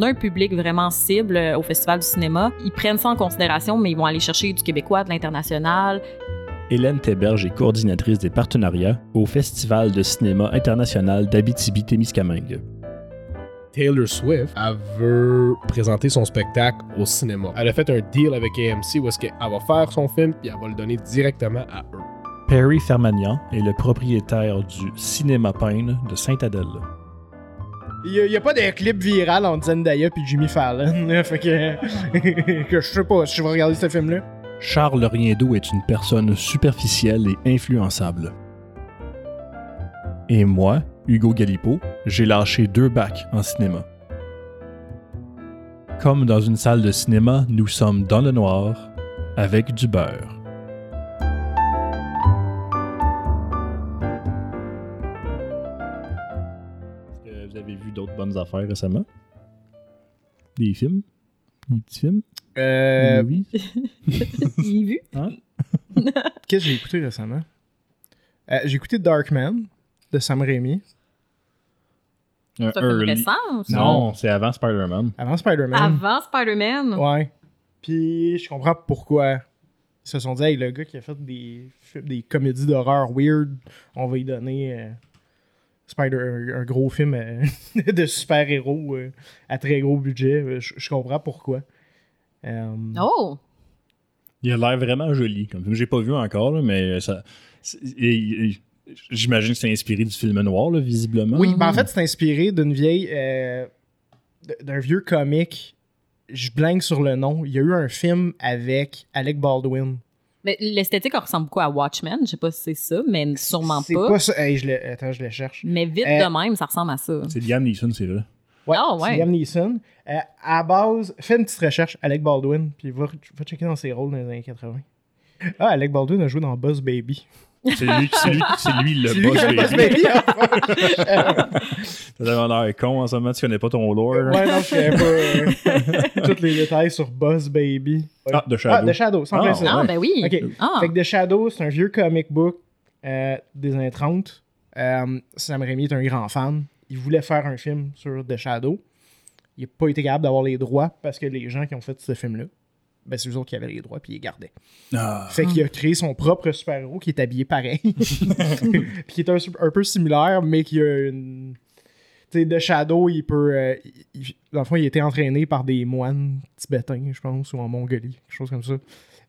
on a un public vraiment cible euh, au Festival du cinéma. Ils prennent ça en considération, mais ils vont aller chercher du québécois, de l'international. Hélène Théberge est coordinatrice des partenariats au Festival de cinéma international d'Abitibi-Témiscamingue. Taylor Swift, elle veut présenter son spectacle au cinéma. Elle a fait un deal avec AMC où est-ce qu'elle va faire son film puis elle va le donner directement à eux. Perry Fermagnan est le propriétaire du Cinéma Payne de Sainte-Adèle. Il n'y a, pas de clip viral entre Zendaya puis Jimmy Fallon. là, fait que je sais pas si je vais regarder ce film-là. Charles Riendeau est une personne superficielle et influençable. Et moi, Hugo Galipo, j'ai lâché deux bacs en cinéma. Comme dans une salle de cinéma, nous sommes dans le noir avec du beurre. Bonnes affaires récemment? Des films? Des petits films? Euh, Oui. Il vu? Qu'est-ce que j'ai écouté récemment? Euh, j'ai écouté Darkman de Sam Raimi. Un C'est récent? ça? Non, c'est avant Spider-Man. Avant Spider-Man. Avant Spider-Man? Ouais. Puis je comprends pourquoi. Ils se sont dit, hey, le gars qui a fait des, des comédies d'horreur weird, on va lui donner euh, Spider, un, un gros film euh, de super-héros euh, à très gros budget. Euh, Je, je comprends pourquoi. Euh, Oh! Il a l'air vraiment joli. Comme film. j'ai pas vu encore, là, mais ça. c'est- et- et- J'imagine que c'est inspiré du film noir, là, visiblement. Oui, ben en fait, c'est inspiré d'une vieille. euh, d'un vieux comique. Je blanque sur le nom. Il y a eu un film avec Alec Baldwin. Mais l'esthétique elle ressemble beaucoup à Watchmen. Je sais pas si c'est ça, mais sûrement C'est pas. pas ça. Hey, je le... Attends, je le cherche. Mais vite Euh, de même, ça ressemble à ça. C'est Liam Neeson, c'est vrai. Ouais, Ah, c'est ouais. Liam Neeson. Euh, à base, fais une petite recherche, Alec Baldwin, puis va, va checker dans ses rôles dans les années 80. Ah, Alec Baldwin a joué dans Buzz Baby. C'est lui, c'est lui, c'est lui le lui boss. baby. Baby. T'as l'air con en ce moment, tu connais pas ton lore. ouais, non, je connais pas euh, tous les détails sur Buzz Baby. Ah, The Ah, Shadow. The Shadow, c'est en Ah. Ah, ben oui. Ok. Ah. Fait que The Shadow, c'est un vieux comic book euh, des années 30. Euh, Sam Raimi est un grand fan. Il voulait faire un film sur The Shadow. Il n'a pas été capable d'avoir les droits parce que les gens qui ont fait ce film-là, ben, c'est eux autres qui avaient les droits puis ils les gardaient. Ah. Fait qu'il a créé son propre super-héros qui est habillé pareil. puis qui est un, peu similaire, mais qui a une. Tu sais, The Shadow, il peut. euh, il- dans le fond, il a été entraîné par des moines tibétains, je pense, ou en Mongolie, quelque chose comme ça.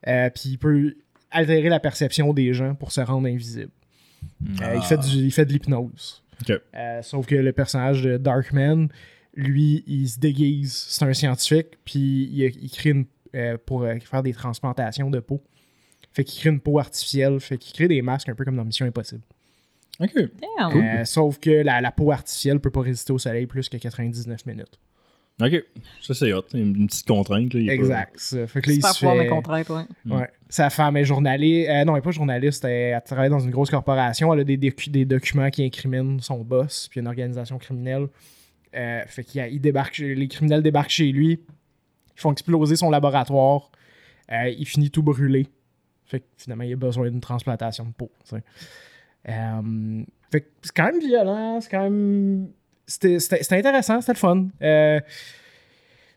Euh, puis il peut altérer la perception des gens pour se rendre invisible. Euh, il, fait du, il fait de l'hypnose. Euh, sauf que le personnage de Darkman, lui, il se déguise. C'est un scientifique, puis il, il crée une. Euh, pour euh, faire des transplantations de peau. Fait qu'il crée une peau artificielle, fait qu'il crée des masques un peu comme dans Mission Impossible. Ok. Damn. Euh, sauf que la, la peau artificielle peut pas résister au soleil plus que 99 minutes. Ok. Ça, c'est hot. Une, une petite contrainte. Là, Exact. ça. Fait que là, il se fait- mes contraintes, ouais. Ouais. Sa femme est journaliste. euh, non, elle n'est pas journaliste. Elle, elle travaille dans une grosse corporation. Elle a des, docu- des documents qui incriminent son boss, puis une organisation criminelle. Euh, fait qu'il débarque, les criminels débarquent chez lui. Ils font exploser son laboratoire. Euh, il finit tout brûlé. Fait que finalement, il a besoin d'une transplantation de peau. Euh, fait que c'est quand même violent. C'est quand même. C'était c'était- c'était intéressant. C'était le fun. Euh,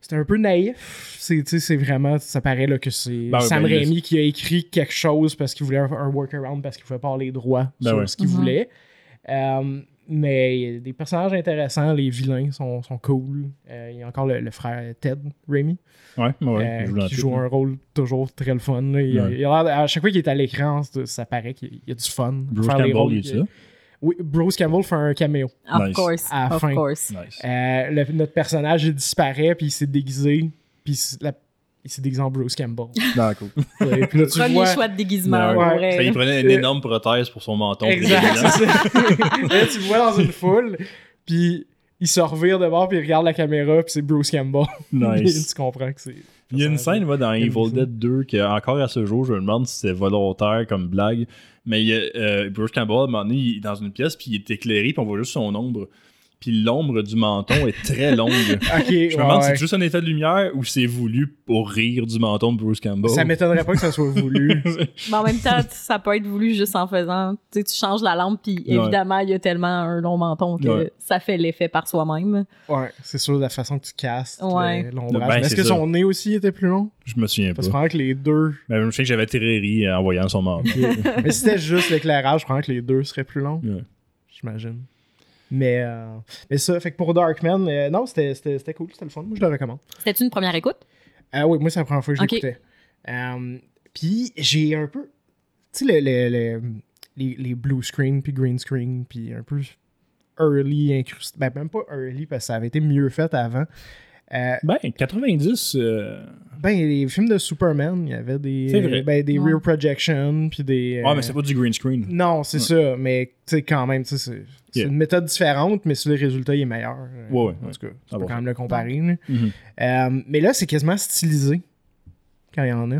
c'était un peu naïf. C'est, vraiment, ça paraît là, que c'est Ben Sam ben, Raimi qui a écrit quelque chose parce qu'il voulait un, un workaround, parce qu'il pouvait pas avoir les droits Ben sur ouais. ce qu'il Mhm. voulait. Euh, mais il y a des personnages intéressants, les vilains sont, sont cool. Euh, il y a encore le, le frère Ted Raimi Ouais, ouais. euh, joue qui tout, joue là. un rôle toujours très le fun. là. Il, Ouais. il a à chaque fois qu'il est à l'écran, ça paraît qu'il y a du fun. Bruce Faire les Campbell, rôles il est ça. Oui, Bruce Campbell fait un caméo. Of Nice. course. À la of fin. course. Nice. Euh, le- notre personnage, il disparaît, puis il s'est déguisé, puis la- déguisé en Bruce Campbell. D'accord. Ouais, puis là, tu Premier vois... choix de déguisement. Ouais. pour Ouais. vrai. Ça, il prenait une énorme prothèse pour son menton. Exact, c'est ça. là, tu le vois dans une foule, puis il se revire de bord, puis il regarde la caméra, puis c'est Bruce Campbell. Nice. tu comprends que c'est... Il y a une scène moi, dans Evil. Dead 2 que encore à ce jour, je me demande si c'est volontaire comme blague. Mais il y a, euh, Bruce Campbell, à un moment donné, il est dans une pièce, puis il est éclairé, puis on voit juste son ombre. Puis l'ombre du menton est très longue. Je me ouais, demande si ouais. c'est juste un effet de lumière ou c'est voulu pour rire du menton de Bruce Campbell. Ça m'étonnerait pas que ça soit voulu. Mais en même temps, ça peut être voulu juste en faisant. Tu sais, tu changes la lampe, puis évidemment, il y a tellement un long menton que Ouais. ça fait l'effet par soi-même. ouais, c'est sûr, la façon que tu castes Ouais. le- l'ombrage. Ben, Est-ce que ça. son nez aussi était plus long? Je me souviens pas. Parce que je crois que les deux. Mais je sais que j'avais très ri en voyant son menton. Mais si c'était juste l'éclairage, je crois que les deux seraient plus longs. Ouais. J'imagine. Mais, euh, mais ça, fait que pour Darkman, euh, non, c'était cool, c'était le fun. Moi, je le recommande. C'était une première écoute? Ah oui, moi, c'est la première fois que je l'écoutais. Euh, Puis j'ai un peu. Tu sais, le- le- le- les, les blue screen puis green screen, puis un peu early incrusté. Ben, même pas early parce que ça avait été mieux fait avant. Euh, ben, 90, euh, ben, les films de Superman, il y avait des, vrai. ben, des Ouais. rear projection, puis des. Ouais, euh, mais c'est pas du green screen. Non, c'est ça, mais tu sais, quand même, c'est c'est Yeah. une méthode différente, mais sur le résultat, il est meilleur. Ouais, ouais, En ouais. tout cas, tu Ah peux bon. quand même le comparer. là. Mhm. Euh, mais là, c'est quasiment stylisé quand il y en a.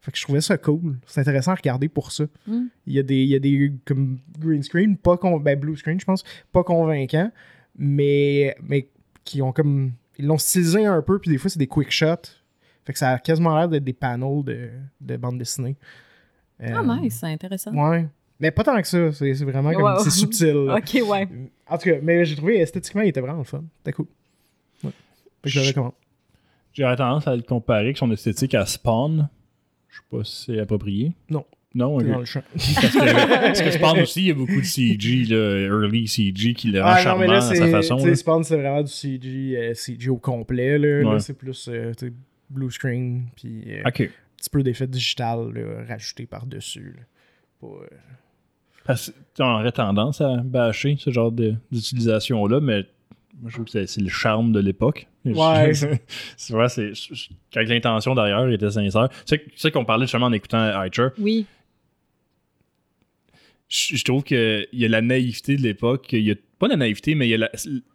Fait que je trouvais ça cool. C'est intéressant à regarder pour ça. Mm. Il y a des, il y a des comme green screen, pas con- ben, blue screen, je pense, pas convaincants, mais, mais qui ont comme. Ils l'ont stylisé un peu, puis des fois, c'est des quick shots. Fait que ça a quasiment l'air d'être des panels de, de bande dessinée. Ah, Euh, nice, c'est intéressant. Ouais. Mais pas tant que ça. C'est vraiment comme. C'est subtil. Ok, ouais. En tout cas, mais j'ai trouvé esthétiquement, il était vraiment le fun. C'était cool. Ouais. Fait que je le recommande. J'aurais tendance à le comparer avec son esthétique à Spawn. Je sais pas si c'est approprié. Non. Non, T'es ok. dans le champ. Parce que, parce que Spawn aussi, il y a beaucoup de CG, là, early CG, qui le rend Ah non, charmant mais là, à sa façon. Là. Spawn, c'est vraiment du CG, euh, CG au complet. Là, c'est plus euh, blue screen, puis euh, un petit peu d'effet digital là, rajouté par-dessus. euh, Parce que on aurait tendance à bâcher ce genre d'utilisation-là, mais moi, je trouve que c'est- le charme de l'époque. Ouais. c'est vrai, c'est. Quand l'intention derrière était sincère. Tu sais, tu sais qu'on parlait justement en écoutant Archer. Oui. Je, je trouve qu'il y a la naïveté de l'époque. Il y a pas la naïveté, mais il y a la-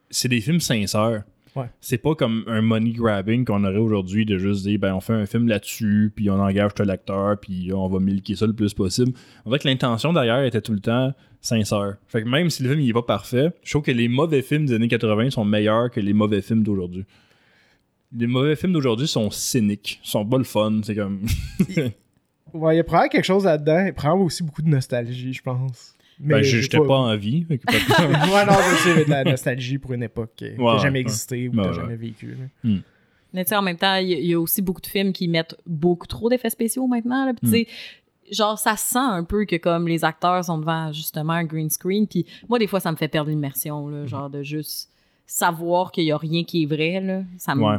c'est des films sincères. Ouais. C'est pas comme un money grabbing qu'on aurait aujourd'hui de juste dire ben on fait un film là-dessus, puis on engage tel acteur, puis on va milquer ça le plus possible. Dirait que l'intention derrière était tout le temps sincère. Fait que même si le film il est pas parfait, je trouve que les mauvais films des années 80 sont meilleurs que les mauvais films d'aujourd'hui. Les mauvais films d'aujourd'hui sont cyniques, sont pas le fun, c'est comme Ouais, il y a probablement quelque chose là-dedans. Il prend aussi beaucoup de nostalgie, je pense. Mais ben j'ai j'étais pas... en vie. pas- ouais, non, je sais, mais de la nostalgie pour une époque qui Ouais, n'a jamais ouais. existé ou qui n'a ouais. jamais vécu. là. Mais tu sais, en même temps, il y, a- il y a aussi beaucoup de films qui mettent beaucoup trop d'effets spéciaux maintenant. Là. Tu sais, genre, ça sent un peu que comme les acteurs sont devant justement un green screen. Puis moi, des fois, ça me fait perdre l'immersion, là, genre de juste savoir qu'il y a rien qui est vrai. Là. Ça me Ouais.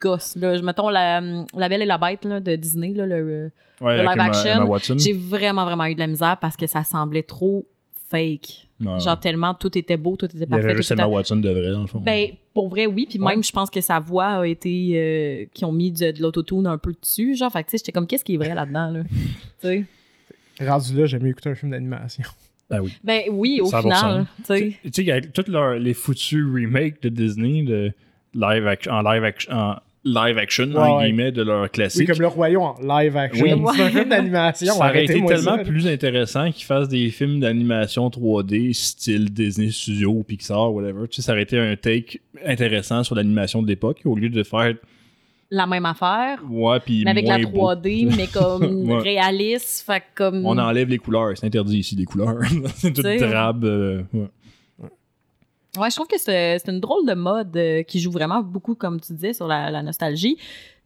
Gosse. Là. Je- Mettons la, la Belle et la Bête là, de Disney, là, le, Ouais, Le avec live action, j'ai vraiment, vraiment eu de la misère parce que ça semblait trop fake. Ouais. Genre tellement tout était beau, tout était Il y parfait. avait tout juste était- Emma Watson de vrai, dans le fond. Ben, pour vrai, oui. Puis Ouais. même, je pense que sa voix a été. euh, qui ont mis de, de l'autotune un peu dessus. Genre, fait que, tu sais, j'étais comme, qu'est-ce qui est vrai là-dedans, là? tu sais? Rendu là, j'aime mieux écouter un film d'animation. Ben oui. Ben, oui, au 100%. final. Tu sais. Tu sais, avec tous les foutus remakes de Disney de live action, en live action, en live action, Ouais, en ouais. guillemets, de leurs Oui, classiques. comme Le Royaume en live action. Oui. C'est un film d'animation. ça aurait été tellement ça. plus intéressant qu'ils fassent des films d'animation 3D style Disney Studio ou Pixar, whatever. Tu sais, ça aurait été un take intéressant sur l'animation de l'époque au lieu de faire La même affaire, ouais puis mais avec la moins beau. 3D, mais comme Ouais. réaliste. Fait que comme. On enlève les couleurs, c'est interdit ici les couleurs. c'est tout drabe. euh, ouais. Ouais, je trouve que c'est c'est une drôle de mode euh, qui joue vraiment beaucoup, comme tu disais, sur la, la nostalgie.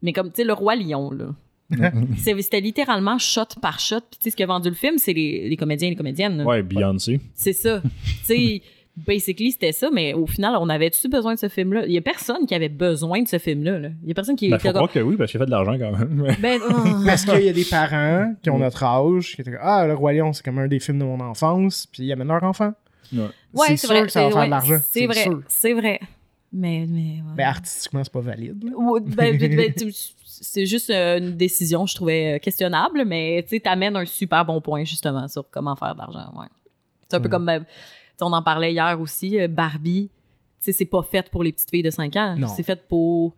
Mais comme, tu sais, le Roi Lion, là. C'est- C'était littéralement shot par shot. Puis, tu sais, ce qui a vendu le film, c'est les, les comédiens et les comédiennes. là. Ouais, Beyoncé. C'est ça. tu sais, basically, c'était ça, mais au final, on avait-tu besoin de ce film-là? Il y a personne qui avait besoin de ce film-là. là. Il y a personne qui Ben, était faut croire que oui, parce qu'il a fait de l'argent quand même. ben, oh. Parce qu'il y a des parents qui ont Mm. notre âge, qui étaient comme Ah, Le Roi Lion, c'est comme un des films de mon enfance, puis ils amènent leur enfant. Ouais. Ouais, c'est vrai. que ça va faire ouais, de l'argent. C'est vrai. C'est vrai. Mais, mais, ouais. Mais artistiquement, c'est pas valide. ben, ben, ben, c'est juste euh, une décision, je trouvais euh, questionnable, mais tu sais, t'amènes un super bon point, justement, sur comment faire de l'argent. Ouais. C'est un peu comme, on en parlait hier aussi, euh, Barbie, tu sais, c'est pas fait pour les petites filles de 5 ans. Non. C'est fait pour.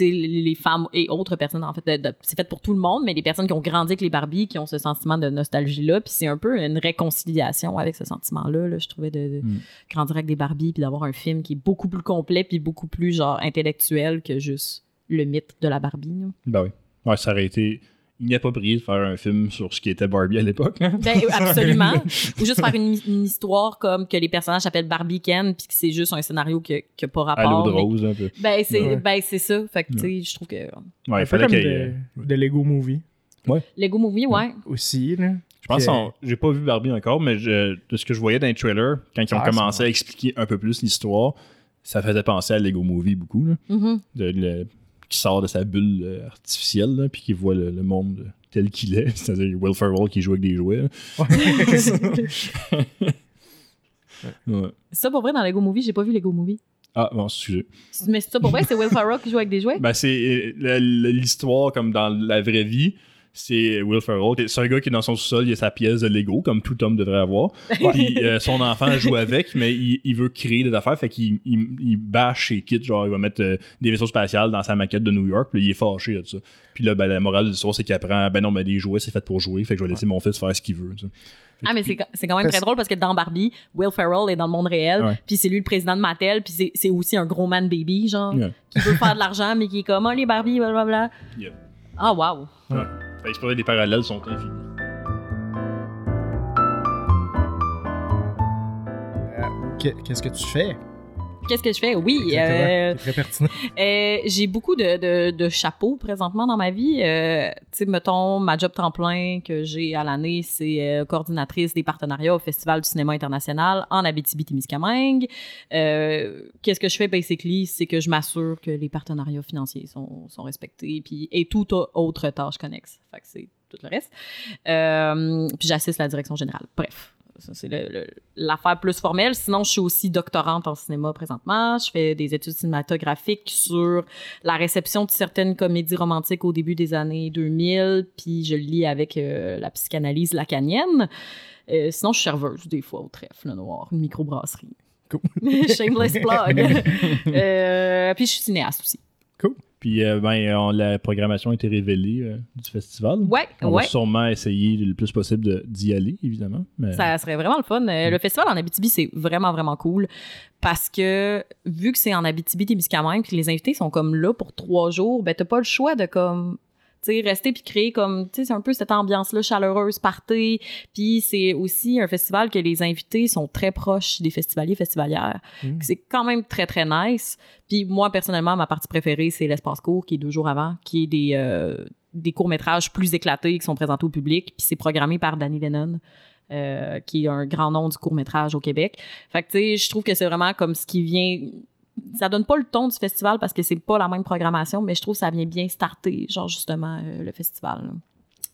Les femmes et autres personnes, en fait, c'est fait pour tout le monde, mais les personnes qui ont grandi avec les Barbies, qui ont ce sentiment de nostalgie-là, puis c'est un peu une réconciliation avec ce sentiment-là, là, je trouvais, de, de Mm. grandir avec des Barbies, puis d'avoir un film qui est beaucoup plus complet, puis beaucoup plus, genre, intellectuel que juste le mythe de la Barbie. là. Ben oui. Ouais, ça aurait été inapproprié de faire un film sur ce qui était Barbie à l'époque. hein. Ben, absolument. Ou juste faire une, une histoire comme que les personnages s'appellent Barbie Ken, puis que c'est juste un scénario qui n'a pas À l'eau rapport. de mais- rose, un peu. Ben, c'est Ouais. ben, c'est ça. Fait que, tu sais, je trouve que. Ouais, Un il peu fallait qu'il y de, ait- de Lego Movie Lego Movie, ouais. aussi. Là. Je pense que- j'ai pas vu Barbie encore, mais je- de ce que je voyais dans les trailers, quand ils ont Ah, commencé à expliquer un peu plus l'histoire, ça faisait penser à Lego Movie beaucoup. Là, Mhm. de, le- qui sort de sa bulle euh, artificielle, là, puis qui voit le, le monde tel qu'il est, c'est-à-dire Will Ferrell qui joue avec des jouets. Ouais. ça, pour vrai, dans Lego Movie, j'ai pas vu Lego Movie. Ah, bon, excusez. Mais c'est ça, pour vrai, c'est Will Ferrell qui joue avec des jouets? Ben, c'est euh, l'histoire comme dans la vraie vie. C'est Will Ferrell. C'est un gars qui est dans son sous-sol, il a sa pièce de Lego, comme tout homme devrait avoir. Puis euh, son enfant joue avec, mais il, il veut créer des affaires, fait qu'il il, il bâche ses kits, genre il va mettre euh, des vaisseaux spatials dans sa maquette de New York, puis il est fâché de ça. Puis là, ben, la morale de l'histoire, c'est qu'il apprend, ben non, mais des jouets, c'est fait pour jouer, fait que je vais laisser mon fils faire ce qu'il veut. Ah, mais c'est c'est quand même très drôle parce que dans Barbie, Will Ferrell est dans le monde réel, Ouais. puis c'est lui le président de Mattel, puis c'est- c'est aussi un gros man baby, genre, Ouais. qui veut faire de l'argent, mais qui est comme, oh, les Barbie, blablabla. Yep. Ah, wow. Les parallèles sont infinis. Que- Qu'est-ce que tu fais? Qu'est-ce que je fais? Oui, euh, très pertinent. Euh, j'ai beaucoup de, de, de chapeaux présentement dans ma vie. Euh, tu sais, mettons, ma job temps plein que j'ai à l'année, c'est euh, coordinatrice des partenariats au Festival du cinéma international en Abitibi-Témiscamingue. Qu'est-ce que je fais, basically? C'est que je m'assure que les partenariats financiers sont, sont respectés puis, et toute au- autre tâche connexe. Fait que c'est tout le reste. Puis j'assiste la direction générale. Bref. Ça, c'est l'affaire plus formelle. Sinon, je suis aussi doctorante en cinéma présentement. Je fais des études cinématographiques sur la réception de certaines comédies romantiques au début des années 2000, puis je le lis avec euh, la psychanalyse lacanienne. Euh, sinon, je suis serveuse des fois au trèfle noir, une microbrasserie. Cool. Shameless plug. Euh, puis je suis cinéaste aussi. Puis euh, ben, on- la programmation a été révélée euh, du festival. Ouais, On ouais. va sûrement essayer le plus possible d'y aller, évidemment. Mais... Ça serait vraiment le fun. Euh, Le festival en Abitibi, c'est vraiment, vraiment cool parce que vu que c'est en Abitibi-Témiscamingue puis que les invités sont comme là pour trois jours, ben t'as pas le choix de comme tu sais rester puis créer comme tu sais c'est un peu cette ambiance là chaleureuse party puis c'est aussi un festival que les invités sont très proches des festivaliers festivalières Mm. c'est quand même très très nice puis moi personnellement ma partie préférée c'est l'espace court qui est deux jours avant qui est des euh, des courts métrages plus éclatés qui sont présentés au public puis c'est programmé par Danny Lennon euh, qui est un grand nom du court métrage au Québec. Fait que tu sais, je trouve que c'est vraiment comme ce qui vient. Ça donne pas le ton du festival parce que c'est pas la même programmation, mais je trouve que ça vient bien starter, genre justement euh, le festival. là.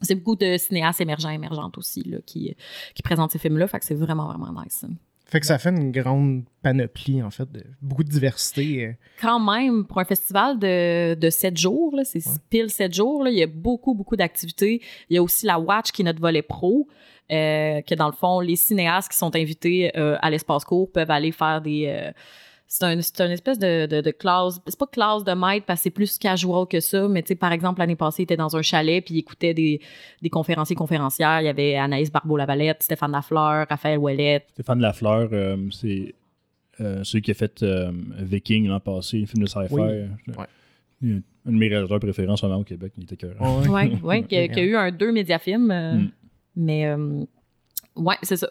C'est beaucoup de cinéastes émergents, émergentes aussi là, qui, qui présentent ces films-là. Fait que c'est vraiment, vraiment nice. Fait que ça fait une grande panoplie, en fait, de beaucoup de diversité. euh. quand même, pour un festival de, de 7 jours, là, c'est Ouais. pile 7 jours, là, il y a beaucoup, beaucoup d'activités. Il y a aussi la Watch, qui est notre volet pro, euh, que dans le fond, les cinéastes qui sont invités euh, à l'espace court peuvent aller faire des... euh, c'est un, c'est une espèce de, de, de classe, c'est pas classe de maître parce que c'est plus casual que ça, mais tu sais, par exemple, l'année passée, il était dans un chalet puis il écoutait des, des conférenciers, conférencières. Il y avait Anaïs Barbeau-Lavalette, Stéphane Lafleur, Raphaël Ouellette. Stéphane Lafleur, euh, c'est euh, celui qui a fait euh, Viking l'an passé, un film de sci-fi. Oui. Ouais. Un de mes réalisateurs préférés en ce moment au Québec, il était cœur. Ouais, ouais, qui, a, qui a eu un deux médiafilms. euh, Mm. Mais, euh, ouais, c'est ça.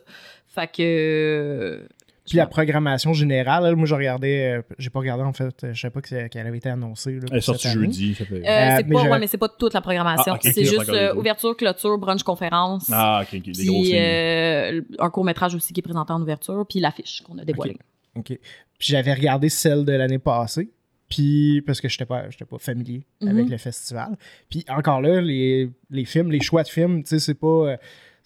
Fait que. Puis la programmation générale, là, moi, je regardais, euh, j'ai pas regardé, en fait, je savais pas qu'elle avait été annoncée. là, Elle est sortie cette année. jeudi, ça fait. Euh, Euh, c'est mais pas, ouais, mais c'est pas toute la programmation. Ah, c'est juste euh, ouverture, clôture, brunch, conférence. ah, ok, ok, des puis, euh, un court métrage aussi qui est présenté en ouverture, puis l'affiche qu'on a dévoilée. OK. Puis j'avais regardé celle de l'année passée. Puis, parce que je n'étais pas, j'étais pas familier Mhm. avec le festival. Puis encore là, les, les films, les choix de films, tu sais, c'est pas, euh,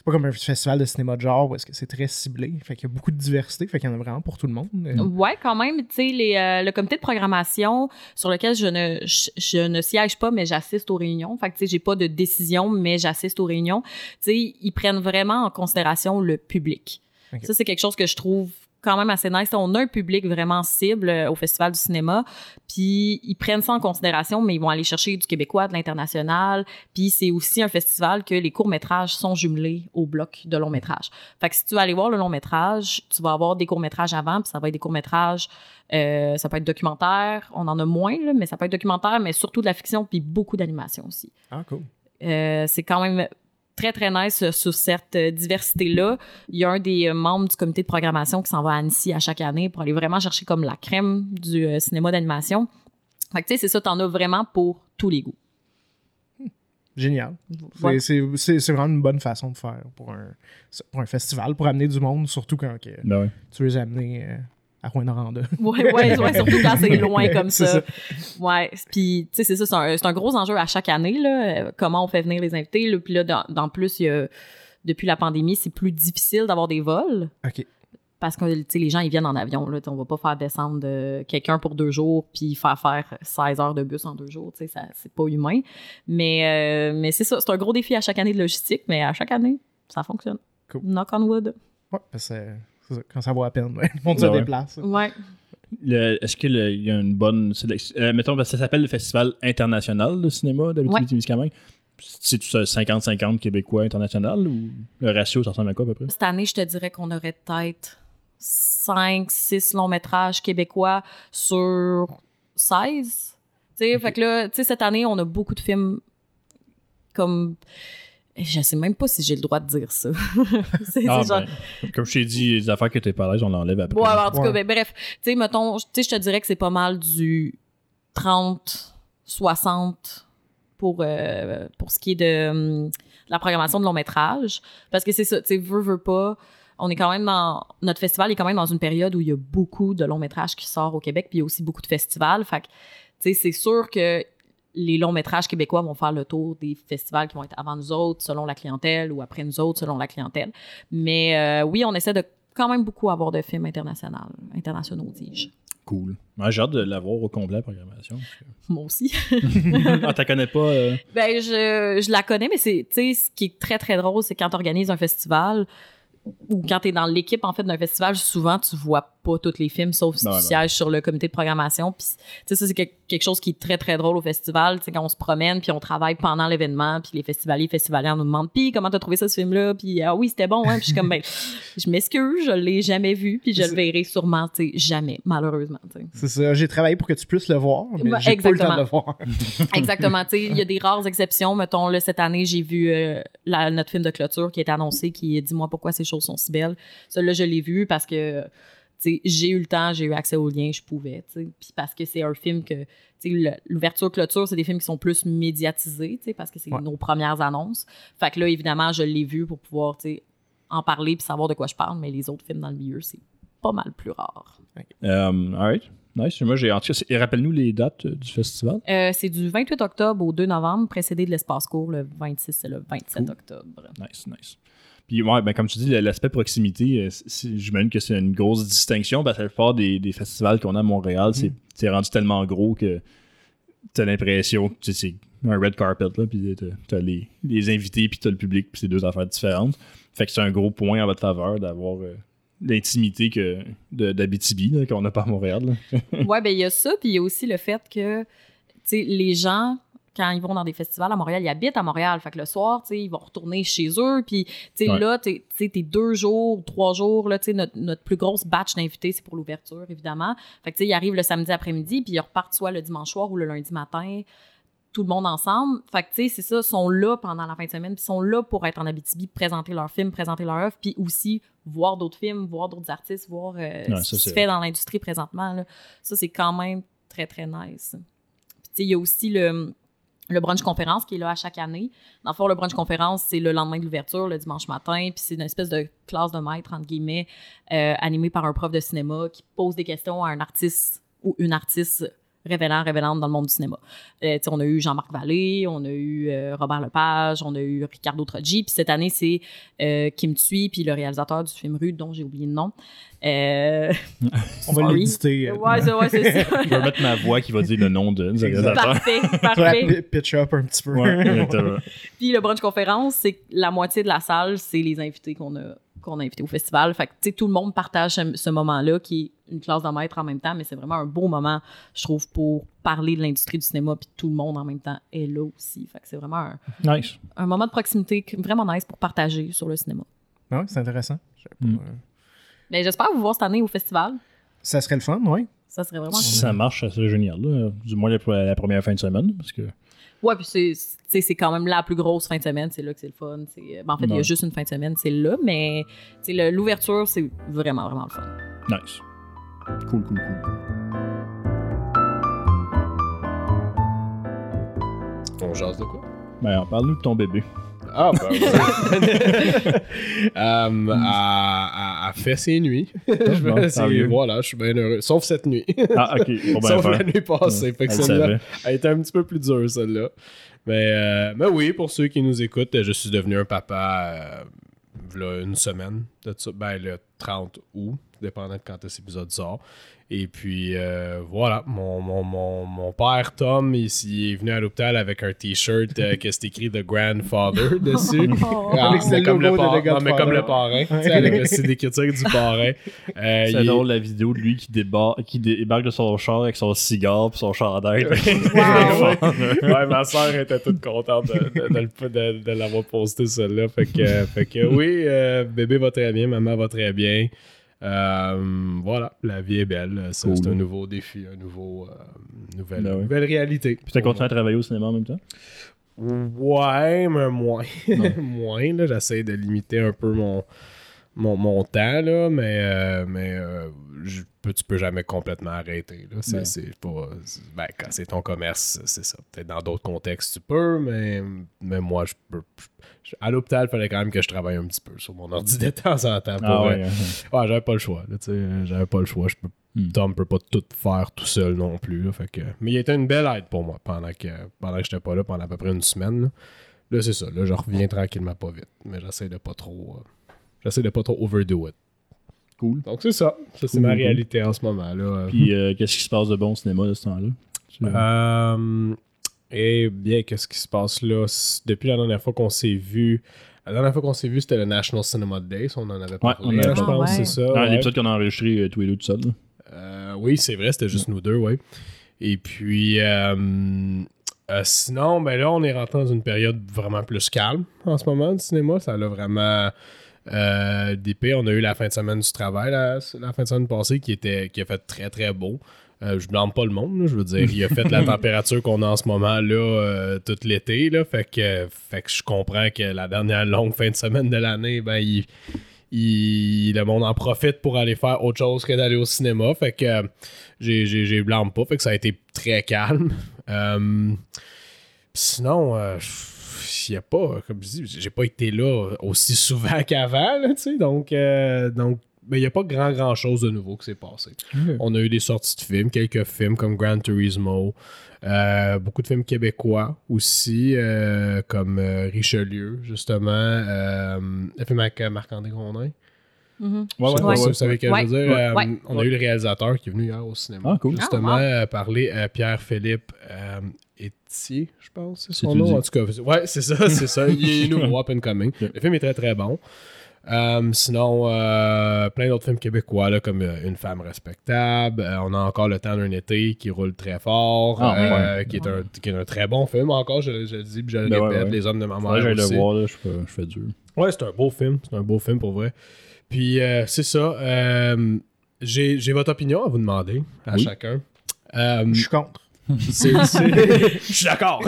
pas comme un festival de cinéma de genre où est-ce que c'est très ciblé. Fait qu'il y a beaucoup de diversité. Fait qu'il y en a vraiment pour tout le monde. Ouais, quand même, tu sais, les, euh, le comité de programmation sur lequel je ne, je, je ne siège pas, mais j'assiste aux réunions. Fait que, tu sais, j'ai pas de décision, mais j'assiste aux réunions. Tu sais, ils prennent vraiment en considération le public. Ça, c'est quelque chose que je trouve quand même assez nice. On a un public vraiment cible euh, au Festival du cinéma, puis ils prennent ça en considération, mais ils vont aller chercher du québécois, de l'international, puis c'est aussi un festival que les courts-métrages sont jumelés au bloc de long-métrage. Fait que si tu vas aller voir le long-métrage, tu vas avoir des courts-métrages avant, puis ça va être des courts-métrages, euh, ça peut être documentaire, on en a moins, là, mais ça peut être documentaire, mais surtout de la fiction, puis beaucoup d'animation aussi. Ah, cool. Euh, c'est quand même très, très nice euh, sur cette euh, diversité-là. Il y a un des euh, membres du comité de programmation qui s'en va à Annecy à chaque année pour aller vraiment chercher comme la crème du cinéma d'animation. Fait que tu sais, c'est ça, t'en as vraiment pour tous les goûts. Génial. C'est- Ouais. C'est c'est- c'est vraiment une bonne façon de faire pour un, pour un festival, pour amener du monde, surtout quand Ben ouais. tu veux les amener euh, à Rouen-Noranda. Ouais, ouais, ouais, surtout quand c'est loin comme C'est ça. Ouais, puis tu sais, c'est ça, c'est un, gros enjeu à chaque année, là, euh, comment on fait venir les invités. Là, puis là, dans, dans plus, il y a- depuis la pandémie, c'est plus difficile d'avoir des vols. OK. parce que les gens ils viennent en avion là, on va pas faire descendre euh, quelqu'un pour deux jours puis faire faire 16 heures de bus en deux jours, tu sais, ça c'est pas humain. Mais euh, mais c'est ça, c'est un gros défi à chaque année de logistique, mais à chaque année ça fonctionne. Cool. Knock on wood. Ouais, parce que ça, quand ça vaut à peine, ouais. le monde se Ouais, déplace. Ouais. Est-ce qu'il y a une bonne sélection euh, Mettons, parce que ça s'appelle le Festival international de cinéma d'Abitibi-Témiscamingue. C'est tout ça 50-50 québécois international ou le ratio, ça ressemble à quoi à peu près? Cette année, je te dirais qu'on aurait peut-être 5 6 longs métrages québécois sur 16. Tu sais, fait que là, tu sais cette année, on a beaucoup de films comme je sais même pas si j'ai le droit de dire ça. c'est Ah, c'est genre ben, Comme je t'ai dit, les affaires que t'es pas à l'aise, on l'enlève après. Ouais, en tout cas, Ouais. ben, bref, tu sais, mettons, tu sais, je te dirais que c'est pas mal du 30, 60 pour, euh, pour ce qui est de, hum, la programmation de long métrage. Parce que c'est ça, tu sais, veux, veux pas. On est quand même dans. Notre festival est quand même dans une période où il y a beaucoup de longs métrages qui sortent au Québec, puis il y a aussi beaucoup de festivals. Fait que, tu sais, c'est sûr que les longs métrages québécois vont faire le tour des festivals qui vont être avant nous autres, selon la clientèle, ou après nous autres, selon la clientèle. Mais euh, oui, on essaie de quand même beaucoup avoir de films internationaux, internationaux, dis-je. Cool. J'ai hâte de l'avoir au complet, la programmation. Moi aussi. ah, t'as connais pas euh, ben, je, je la connais, mais c'est, tu sais, ce qui est très, très drôle, c'est quand tu organises un festival ou quand tu es dans l'équipe, en fait, d'un festival, souvent, tu vois pas tous les films, sauf si tu sièges sur le comité de programmation. Puis, tu sais, ça, c'est que- quelque chose qui est très, très drôle au festival. Tu sais, quand on se promène, puis on travaille pendant l'événement, puis les festivaliers, festivalières nous demandent, puis comment t'as trouvé ça, ce film-là? Puis, ah oui, c'était bon, hein? Puis, je suis comme, ben, je m'excuse, je l'ai jamais vu, puis je le verrai sûrement, tu sais, jamais, malheureusement. C'est ça. J'ai travaillé pour que tu puisses le voir, mais Ouais, j'ai pas le temps de le exactement. voir. Exactement. Tu sais, il y a des rares exceptions. Mettons, là, cette année, j'ai vu euh, la- notre film de clôture qui est annoncé, qui est Dis-moi pourquoi ces choses sont si belles. Celui-là, je l'ai vu parce que j'ai eu le temps, j'ai eu accès aux liens, je pouvais. Puis parce que c'est un film que. L'ouverture, clôture, c'est des films qui sont plus médiatisés, parce que c'est Ouais. nos premières annonces. Fait que là, évidemment, je l'ai vu pour pouvoir en parler puis savoir de quoi je parle, mais les autres films dans le milieu, c'est pas mal plus rare. euh, Alright. Nice. Moi, j'ai. C'est- rappelle-nous les dates euh, du festival. Euh, c'est du 28 octobre au 2 novembre, précédé de l'espace court le 26 c'est le 27 Cool. octobre. Nice, nice. Puis, ouais, ben, comme tu dis, l'aspect proximité, euh, j'imagine que c'est une grosse distinction parce que la plupart des, des festivals qu'on a à Montréal, c'est- c'est rendu tellement gros que t'as l'impression que c'est un red carpet, là, puis t'as- les, les invités, puis t'as le public, puis c'est deux affaires différentes. Fait que c'est un gros point en votre faveur d'avoir euh, l'intimité que d'Abitibi, qu'on n'a pas à Montréal. là. ouais, ben il y a ça, puis il y a aussi le fait que les gens quand ils vont dans des festivals à Montréal, ils habitent à Montréal. Fait que le soir, tu sais, ils vont retourner chez eux. Puis, tu sais, Ouais. là, tu sais, t'es deux jours, trois jours, là, tu sais, notre, notre plus grosse batch d'invités, c'est pour l'ouverture, évidemment. Fait que, tu sais, ils arrivent le samedi après-midi, puis ils repartent soit le dimanche soir ou le lundi matin, tout le monde ensemble. Fait que, tu sais, c'est ça, sont là pendant la fin de semaine, puis sont là pour être en Abitibi, présenter leurs films, présenter leur œuvre, puis aussi voir d'autres films, voir d'autres artistes, voir euh, ce qui se fait dans l'industrie présentement. Là. Ça, c'est quand même très, très nice. Puis, tu sais, il y a aussi le, le brunch conférence qui est là à chaque année. Dans le fond, le brunch conférence, c'est le lendemain de l'ouverture, le dimanche matin, puis c'est une espèce de classe de maître, entre guillemets, euh, animée par un prof de cinéma qui pose des questions à un artiste ou une artiste révélant, révélante dans le monde du cinéma. Euh, on a eu Jean-Marc Vallée, on a eu euh, Robert Lepage, on a eu Ricardo Troggi, puis cette année, c'est euh, Kim Thuy, puis le réalisateur du film Rude, dont j'ai oublié le nom. Euh, On va l'éditer. euh, ouais, c'est ouais, c'est ça. Je vais mettre ma voix qui va dire le nom de réalisateur. parfait, parfait. pitch up un petit peu. Puis le brunch conférence, c'est que la moitié de la salle, c'est les invités qu'on a qu'on a invités au festival. Fait que, tu sais, tout le monde partage ce, ce moment-là qui est une classe de maître en même temps, mais c'est vraiment un beau moment, je trouve, pour parler de l'industrie du cinéma, puis tout le monde en même temps est là aussi. Fait que c'est vraiment un, Nice. un moment de proximité vraiment nice pour partager sur le cinéma. Ah Ouais, c'est intéressant. Mm. euh, Mais j'espère vous voir cette année au festival. Ça serait le fun, oui. Ça serait vraiment Si cool. ça marche, ça serait génial. là. Du moins la, la première fin de semaine. Parce que Ouais, puis c'est, c'est quand même la plus grosse fin de semaine. C'est là que c'est le fun. C'est, ben, en fait, il y a juste une fin de semaine, c'est là, mais l'ouverture, c'est vraiment, vraiment le fun. nice. Cool, cool, cool. On jase de quoi? Ben, parle-nous de ton bébé. Ah, ben, oui. Euh, à, à, à fait ses nuits. Je voilà, je suis bien heureux. Sauf cette nuit. Ah, ok. Bon, ben, Sauf la nuit passée. Fait que Elle celle-là, elle était un petit peu plus dure, celle-là. Mais, euh, mais oui, pour ceux qui nous écoutent, je suis devenu un papa euh, une semaine de ça. Ben, le 30 août, dépendant de quand cet épisode sort. Et puis, euh, voilà, mon, mon, mon, mon père Tom, il, il est venu à l'hôpital avec un t-shirt euh, que c'est écrit The Grandfather dessus. Ah, Avec mais le comme le, par- non, mais comme Godfather. le parrain, tu sais, avec le style d'écriture du parrain. Euh, C'est il- drôle la vidéo de lui qui débarque, qui débarque de son char avec son cigare puis son chandail. ouais, ouais, ma soeur était toute contente de, de- de- de l'avoir posté celle-là. Fait que, fait que oui, euh, bébé va très bien, maman va très bien. Euh, voilà, la vie est belle. Cool. C'est un nouveau défi, un nouveau, euh, nouvelle, Ben ouais. nouvelle réalité. Puis t'as continué à travailler au cinéma en même temps? Ouais, mais moins. moins, là. J'essaie de limiter un peu mon, mon, mon temps, là, mais, euh, mais euh, je tu peux jamais complètement arrêter. Là. C'est, c'est pas. c'est- ben, quand c'est ton commerce, c'est ça. Peut-être dans d'autres contextes, tu peux, mais, mais moi, je peux. je- à l'hôpital, il fallait quand même que je travaille un petit peu sur mon ordi de temps en temps. Pour, Ah euh, ouais. hein. Ouais, j'avais pas le choix. Là, j'avais pas le choix. Je peux, Hmm. Tom peut pas tout faire tout seul non plus. là, fait que, mais il était une belle aide pour moi pendant que, pendant que j'étais pas là, pendant à peu près une semaine. Là, Là, c'est ça. Là, je reviens tranquillement pas vite. Mais j'essaie de pas trop. euh, j'essaie de pas trop overdo it. Cool. Donc c'est ça. Ça, c'est Cool, ma cool. réalité en ce moment. là. Puis euh, qu'est-ce qui se passe de bon au cinéma de ce temps-là? Euh, eh bien, qu'est-ce qui se passe là? Depuis la dernière fois qu'on s'est vu. La dernière fois qu'on s'est vu, c'était le National Cinema Days. On en avait parlé, on avait je pense, Ah, ouais. c'est ça. Ah, ouais. L'épisode qu'on a enregistré euh, tous les deux tout seuls. là. Euh, oui, c'est vrai, c'était juste nous deux, oui. Et puis, euh, euh, sinon, ben là, on est rentré dans une période vraiment plus calme en ce moment du cinéma. Ça l'a vraiment euh, dépé. On a eu la fin de semaine du travail, la, la fin de semaine passée, qui, était, qui a fait très, très beau. Euh, je blâme pas le monde, là, je veux dire. Il a fait la température qu'on a en ce moment là euh, tout l'été. Là, fait, que, fait que je comprends que la dernière longue fin de semaine de l'année, ben, il, il- le monde en profite pour aller faire autre chose que d'aller au cinéma. Fait que euh, j'ai, j'ai, j'ai blâme pas. Fait que ça a été très calme. Euh, sinon, euh, il y a pas, comme je dis, j'ai pas été là aussi souvent qu'avant, tu sais. Donc, euh, donc mais il n'y a pas grand grand chose de nouveau qui s'est passé. On a eu des sorties de films, quelques films comme Gran Turismo, euh, beaucoup de films québécois aussi, euh, comme euh, Richelieu, justement, euh, le film avec euh, Marc-André Grondin. Mhm. Ouais, vous savez Ouais. je veux dire. Euh, Ouais. On a eu le réalisateur qui est venu hier au cinéma. Ah, cool. Justement, Ah, wow. euh, parler euh, Pierre-Philippe euh, Etier, je pense, c'est son nom. En tout cas, ouais, c'est ça, c'est ça. Il est nouveau, up and coming. Le film est très, très bon. Euh, sinon, euh, plein d'autres films québécois, là, comme euh, Une femme respectable. Euh, on a encore Le temps d'un été qui roule très fort, Ah, euh, ouais. qui, est un, qui est un très bon film encore, je, je le dis, puis je le Ben répète, ouais. Les hommes de ma Faudrait mère. que j'aille aussi. le voir, là, je fais, je fais dur. Ouais, c'est un beau film. C'est un beau film pour vrai. Puis euh, c'est ça. euh, J'ai j'ai votre opinion à vous demander, à Oui. chacun. Je suis contre. Je suis d'accord.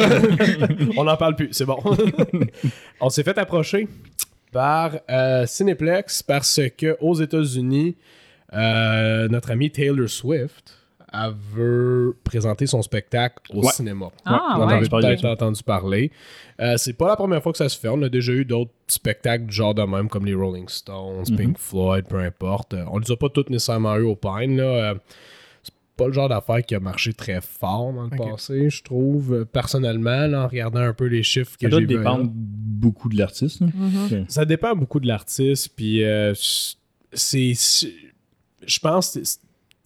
On n'en parle plus, c'est bon. On s'est fait approcher par euh, Cineplex parce que aux États-Unis, euh, notre ami Taylor Swift elle veut présenter son spectacle au Ouais. cinéma. Ah, Vous en ouais. avez Je parle de peut-être entendu parler. Euh, c'est pas la première fois que ça se fait. On a déjà eu d'autres spectacles du genre de même, comme les Rolling Stones, Mhm. Pink Floyd, peu importe. Euh, on les a pas toutes nécessairement eu au Pine. Là. Pas le genre d'affaire qui a marché très fort dans le passé, je trouve. Euh, Personnellement, là, en regardant un peu les chiffres que Ça doit j'ai vus. dépendre beaucoup de l'artiste. là. Mhm. Ça dépend beaucoup de l'artiste, puis euh, c'est. Je pense. Tu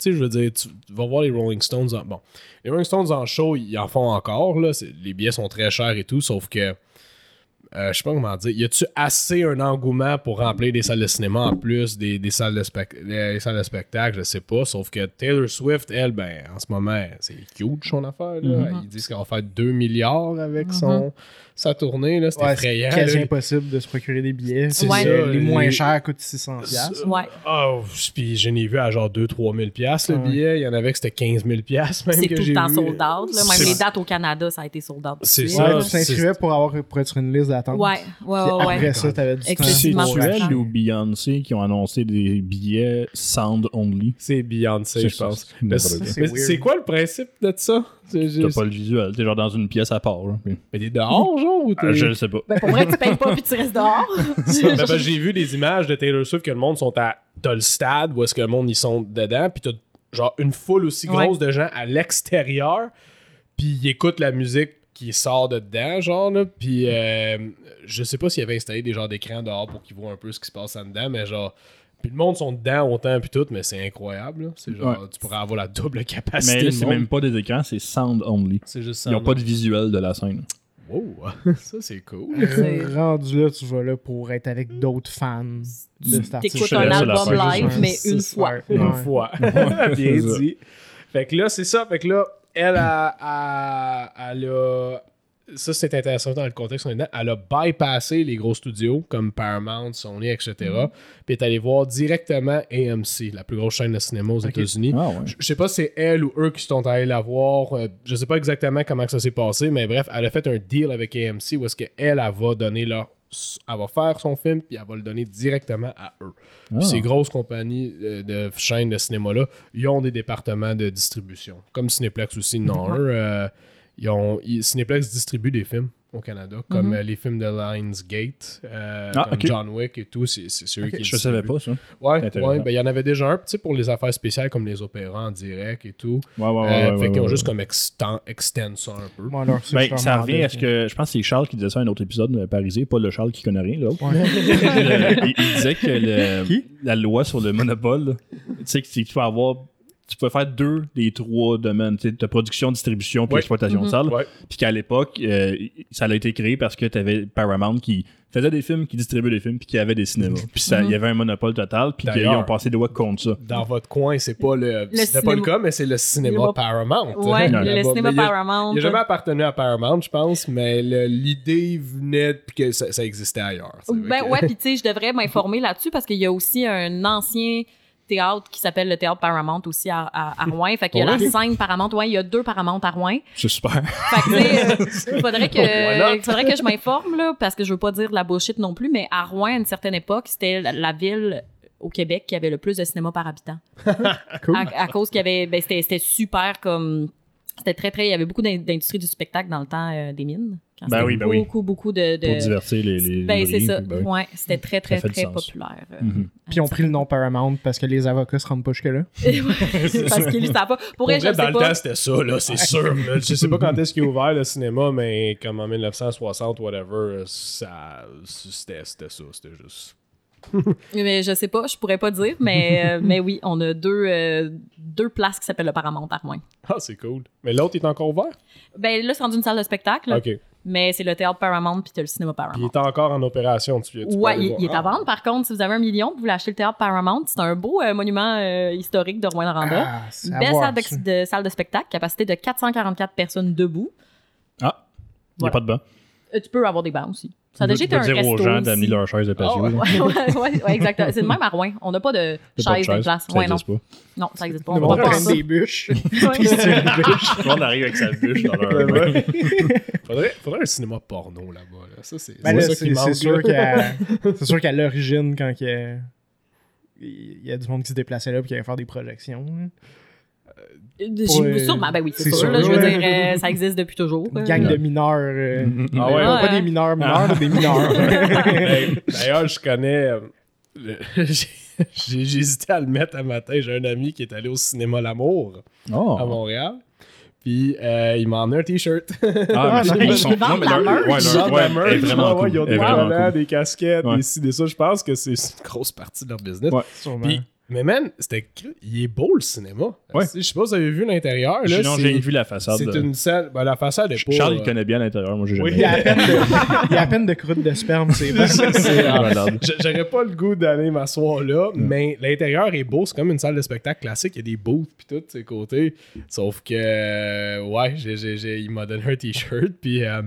sais, je veux dire, tu vas voir les Rolling Stones. En, bon, les Rolling Stones en show, ils en font encore. Là, les billets sont très chers et tout, sauf que euh, je sais pas comment dire, y a-tu assez un engouement pour remplir des salles de cinéma en plus des, des salles, de des salles de spectacle, je sais pas. Sauf que Taylor Swift, elle, ben, en ce moment, c'est huge son affaire. Là. Ils disent qu'elle va faire 2 milliards avec son, sa tournée, là. C'est Ouais, c'est effrayant. quasi là. impossible de se procurer des billets. C'est Ouais. ça, les moins chers coûtent 600 piastres. Ouais. Oh, puis j'en ai vu à genre 2-3 000 piastres, le Ouais. billet. Il y en avait que c'était 15 000 piastres même C'est tout le temps vu. sold out. Là. Même C'est- les dates au Canada, ça a été sold out. C'est ça, tu t'inscrivais pour, avoir, pour être sur une liste d'attente. Ouais, ouais, ouais. ouais. Après ça, t'avais du temps. C'est ou Beyoncé qui ont annoncé des billets sound only? C'est Beyoncé, C'est je ça, pense. c'est c'est. C'est c'est quoi le principe de ça? T'as pas le visuel, t'es genre dans une pièce à part. là. Puis- Mais t'es dehors, genre, ou t'es... Euh, je le sais pas. Ben, pour vrai, tu payes pas puis tu restes dehors. Ben, ben, j'ai vu des images de Taylor Swift que le monde sont à. T'as le stade où est-ce que le monde ils sont dedans, puis t'as genre une foule aussi grosse de gens à l'extérieur, puis ils écoutent la musique qui sort de dedans, genre, là, puis euh, je sais pas s'il y avait installé des genres d'écran dehors pour qu'ils voient un peu ce qui se passe en dedans, mais genre. Puis le monde sont dedans autant puis tout, mais c'est incroyable. là. C'est genre, Ouais. tu pourrais avoir la double capacité. Mais là, de c'est monde. même pas des écrans, c'est sound only. C'est juste ça. Ils ont pas de visuel de la scène. Wow, ça c'est cool. C'est- Rendu là, tu vas là pour être avec d'autres fans de artiste. T'écoutes un la album fin, live, mais une fois. ouais. Une Ouais. fois. Bien C'est ça. dit. Fait que là, c'est ça. Fait que là, elle a, a- elle a- Ça, c'est intéressant dans le contexte qu'on est. Elle a bypassé les gros studios comme Paramount, Sony, etc. Mm-hmm. Puis est allée voir directement AMC, la plus grosse chaîne de cinéma aux États-Unis. Ah ouais. Je sais pas si c'est elle ou eux qui sont allés la voir. euh, je sais pas exactement comment que ça s'est passé, mais bref, elle a fait un deal avec AMC où est-ce qu'elle, elle va donner leur. Elle va faire son film, puis elle va le donner directement à eux. Ah. ces grosses compagnies euh, de chaînes de cinéma-là, ils ont des départements de distribution. Comme Cineplex aussi, non. euh, ils ont, ils- Cineplex distribue des films au Canada, comme euh, les films de Lionsgate, euh, Ah, comme. John Wick et tout. C'est ceux qui Je savais pas ça. Ouais, Intéressant. ouais, ben il y en avait déjà un, tu sais, pour les affaires spéciales comme les opéras en direct et tout. Ouais, ouais, ouais. Euh, ouais, fait ouais, qu'ils ont ouais, juste comme extend, extend ça un peu. Alors, Ben, ça revient à ce que. Je pense que c'est Charles qui disait ça à un autre épisode de Parisé, pas le Charles qui connaît rien, là. Ouais. il, il disait que le- la loi sur le monopole, tu sais, que tu peux avoir. Tu peux faire deux des trois domaines, tu sais, de production, distribution puis Ouais. exploitation de salle. Ouais. Puis qu'à l'époque, euh, ça a été créé parce que tu avais Paramount qui faisait des films, qui distribuait des films, puis qui avait des cinémas. Puis ça- il y avait un monopole total, puis D'ailleurs. ont passé des lois contre ça. Dans votre coin, c'est pas le. C'était pas le cas, mais c'est le cinéma Paramount. Ouais, Non, le cinéma Mais Paramount. Il a jamais appartenu à Paramount, je pense, mais le- l'idée venait puis que ça, ça existait ailleurs. Ben que- ouais, puis tu sais, je devrais m'informer là-dessus parce qu'il y a aussi un ancien théâtre qui s'appelle le théâtre Paramount aussi à, à, à Rouen. Fait qu'il y a Ouais. la scène Paramount. Ouais, il y a deux Paramount à Rouen. C'est super. Fait que, euh, faudrait que, faudrait que je m'informe, là, parce que je veux pas dire de la bullshit non plus, mais à Rouen, à une certaine époque, c'était la, la ville au Québec qui avait le plus de cinéma par habitant. Cool. À, à cause qu'il y avait, ben, c'était, c'était super comme, c'était très, très, il y avait beaucoup d'in- d'industrie du spectacle dans le temps euh, des mines. Quand Ben c'était oui, ben oui. beaucoup, beaucoup de, de- Pour divertir les. les ben, c'est ouvriers, ça. ben oui. Ouais, c'était très, très, très sens. populaire. euh, Mhm. Puis ils ont pris le nom Paramount parce que les avocats se rendent pas jusque-là. parce qu'ils ne savent pas. Pour Pour vrai, je vrai, dans sais le pas. temps, c'était ça, là, c'est sûr. là. Je sais pas quand est-ce qu'il a ouvert le cinéma, mais comme en 1960, whatever, ça, c'était c'était ça. C'était juste. Mais je sais pas, je pourrais pas dire, mais, euh, mais oui, on a deux, euh, deux places qui s'appellent le Paramount à Rouen. Ah, c'est cool. Mais l'autre est encore ouvert? Ben là, c'est rendu une salle de spectacle, Ok. mais c'est le théâtre Paramount puis t'as le cinéma Puis il Paramount. est encore en opération, tu, tu Ouais, il, il est à vendre. Par contre, si vous avez un million, vous voulez acheter le théâtre Paramount, c'est un beau euh, monument euh, historique de Rouen-Noranda. Ah, belle salle de, salle de spectacle, capacité de 444 personnes debout. Ah, il n'y a pas de banc. Euh, tu peux avoir des bancs aussi. Ça a Tu déjà été un dire resto aux gens d'amener leur chaise de patio. Là. ouais, ouais, ouais, ouais, exactement. C'est le même à Rouen. On n'a pas de chaise de place. ça Ouais, non. pas. Non, ça existe pas. On va faire des bûches. ça. Ouais. Tout le monde arrive avec sa bûche dans leur main. Faudrait, faudrait un cinéma porno là-bas. Là. Ça, c'est Ben c'est sûr qu'à qu'à l'origine, quand il y, a, il y a du monde qui se déplaçait là et qui allait faire des projections. Sûrement, ben oui, c'est sûr. sûr, là, je veux ouais. dire, euh, ça existe depuis toujours. Une euh. gang de mineurs. euh, Ah ouais? pas Ouais. des mineurs mineurs, mais des mineurs. D'ailleurs, je connais. euh, J'ai hésité à le mettre un matin. J'ai un ami qui est allé au cinéma L'Amour Oh. à Montréal. Puis euh, il m'a emmené un t-shirt. Ah, mais Ils sont- vendent non, mais la leur- merch. ouais, ouais, vraiment ouais, cool. Ils ont des vraiment cool. des casquettes, Ouais. des ci, des ça. Je pense que c'est une grosse partie de leur business. Ouais. Sûrement. Puis Mais man, c'était. Il est beau le cinéma. Ouais. Je sais pas si vous avez vu l'intérieur. là, Non, j'ai vu la façade. C'est de- une salle. Ben, la façade est pas. Charles, il euh, connaît bien l'intérieur. Moi, j'ai jamais Il y a à peine de, il y a à peine de croûte de sperme, c'est vrai. J- J'aurais pas le goût d'aller m'asseoir là, mais l'intérieur est beau. C'est comme une salle de spectacle classique. Il y a des booths puis tout de ses côtés. Sauf que, ouais, j'ai- j'ai- j'ai- il m'a donné un t-shirt. Puis euh,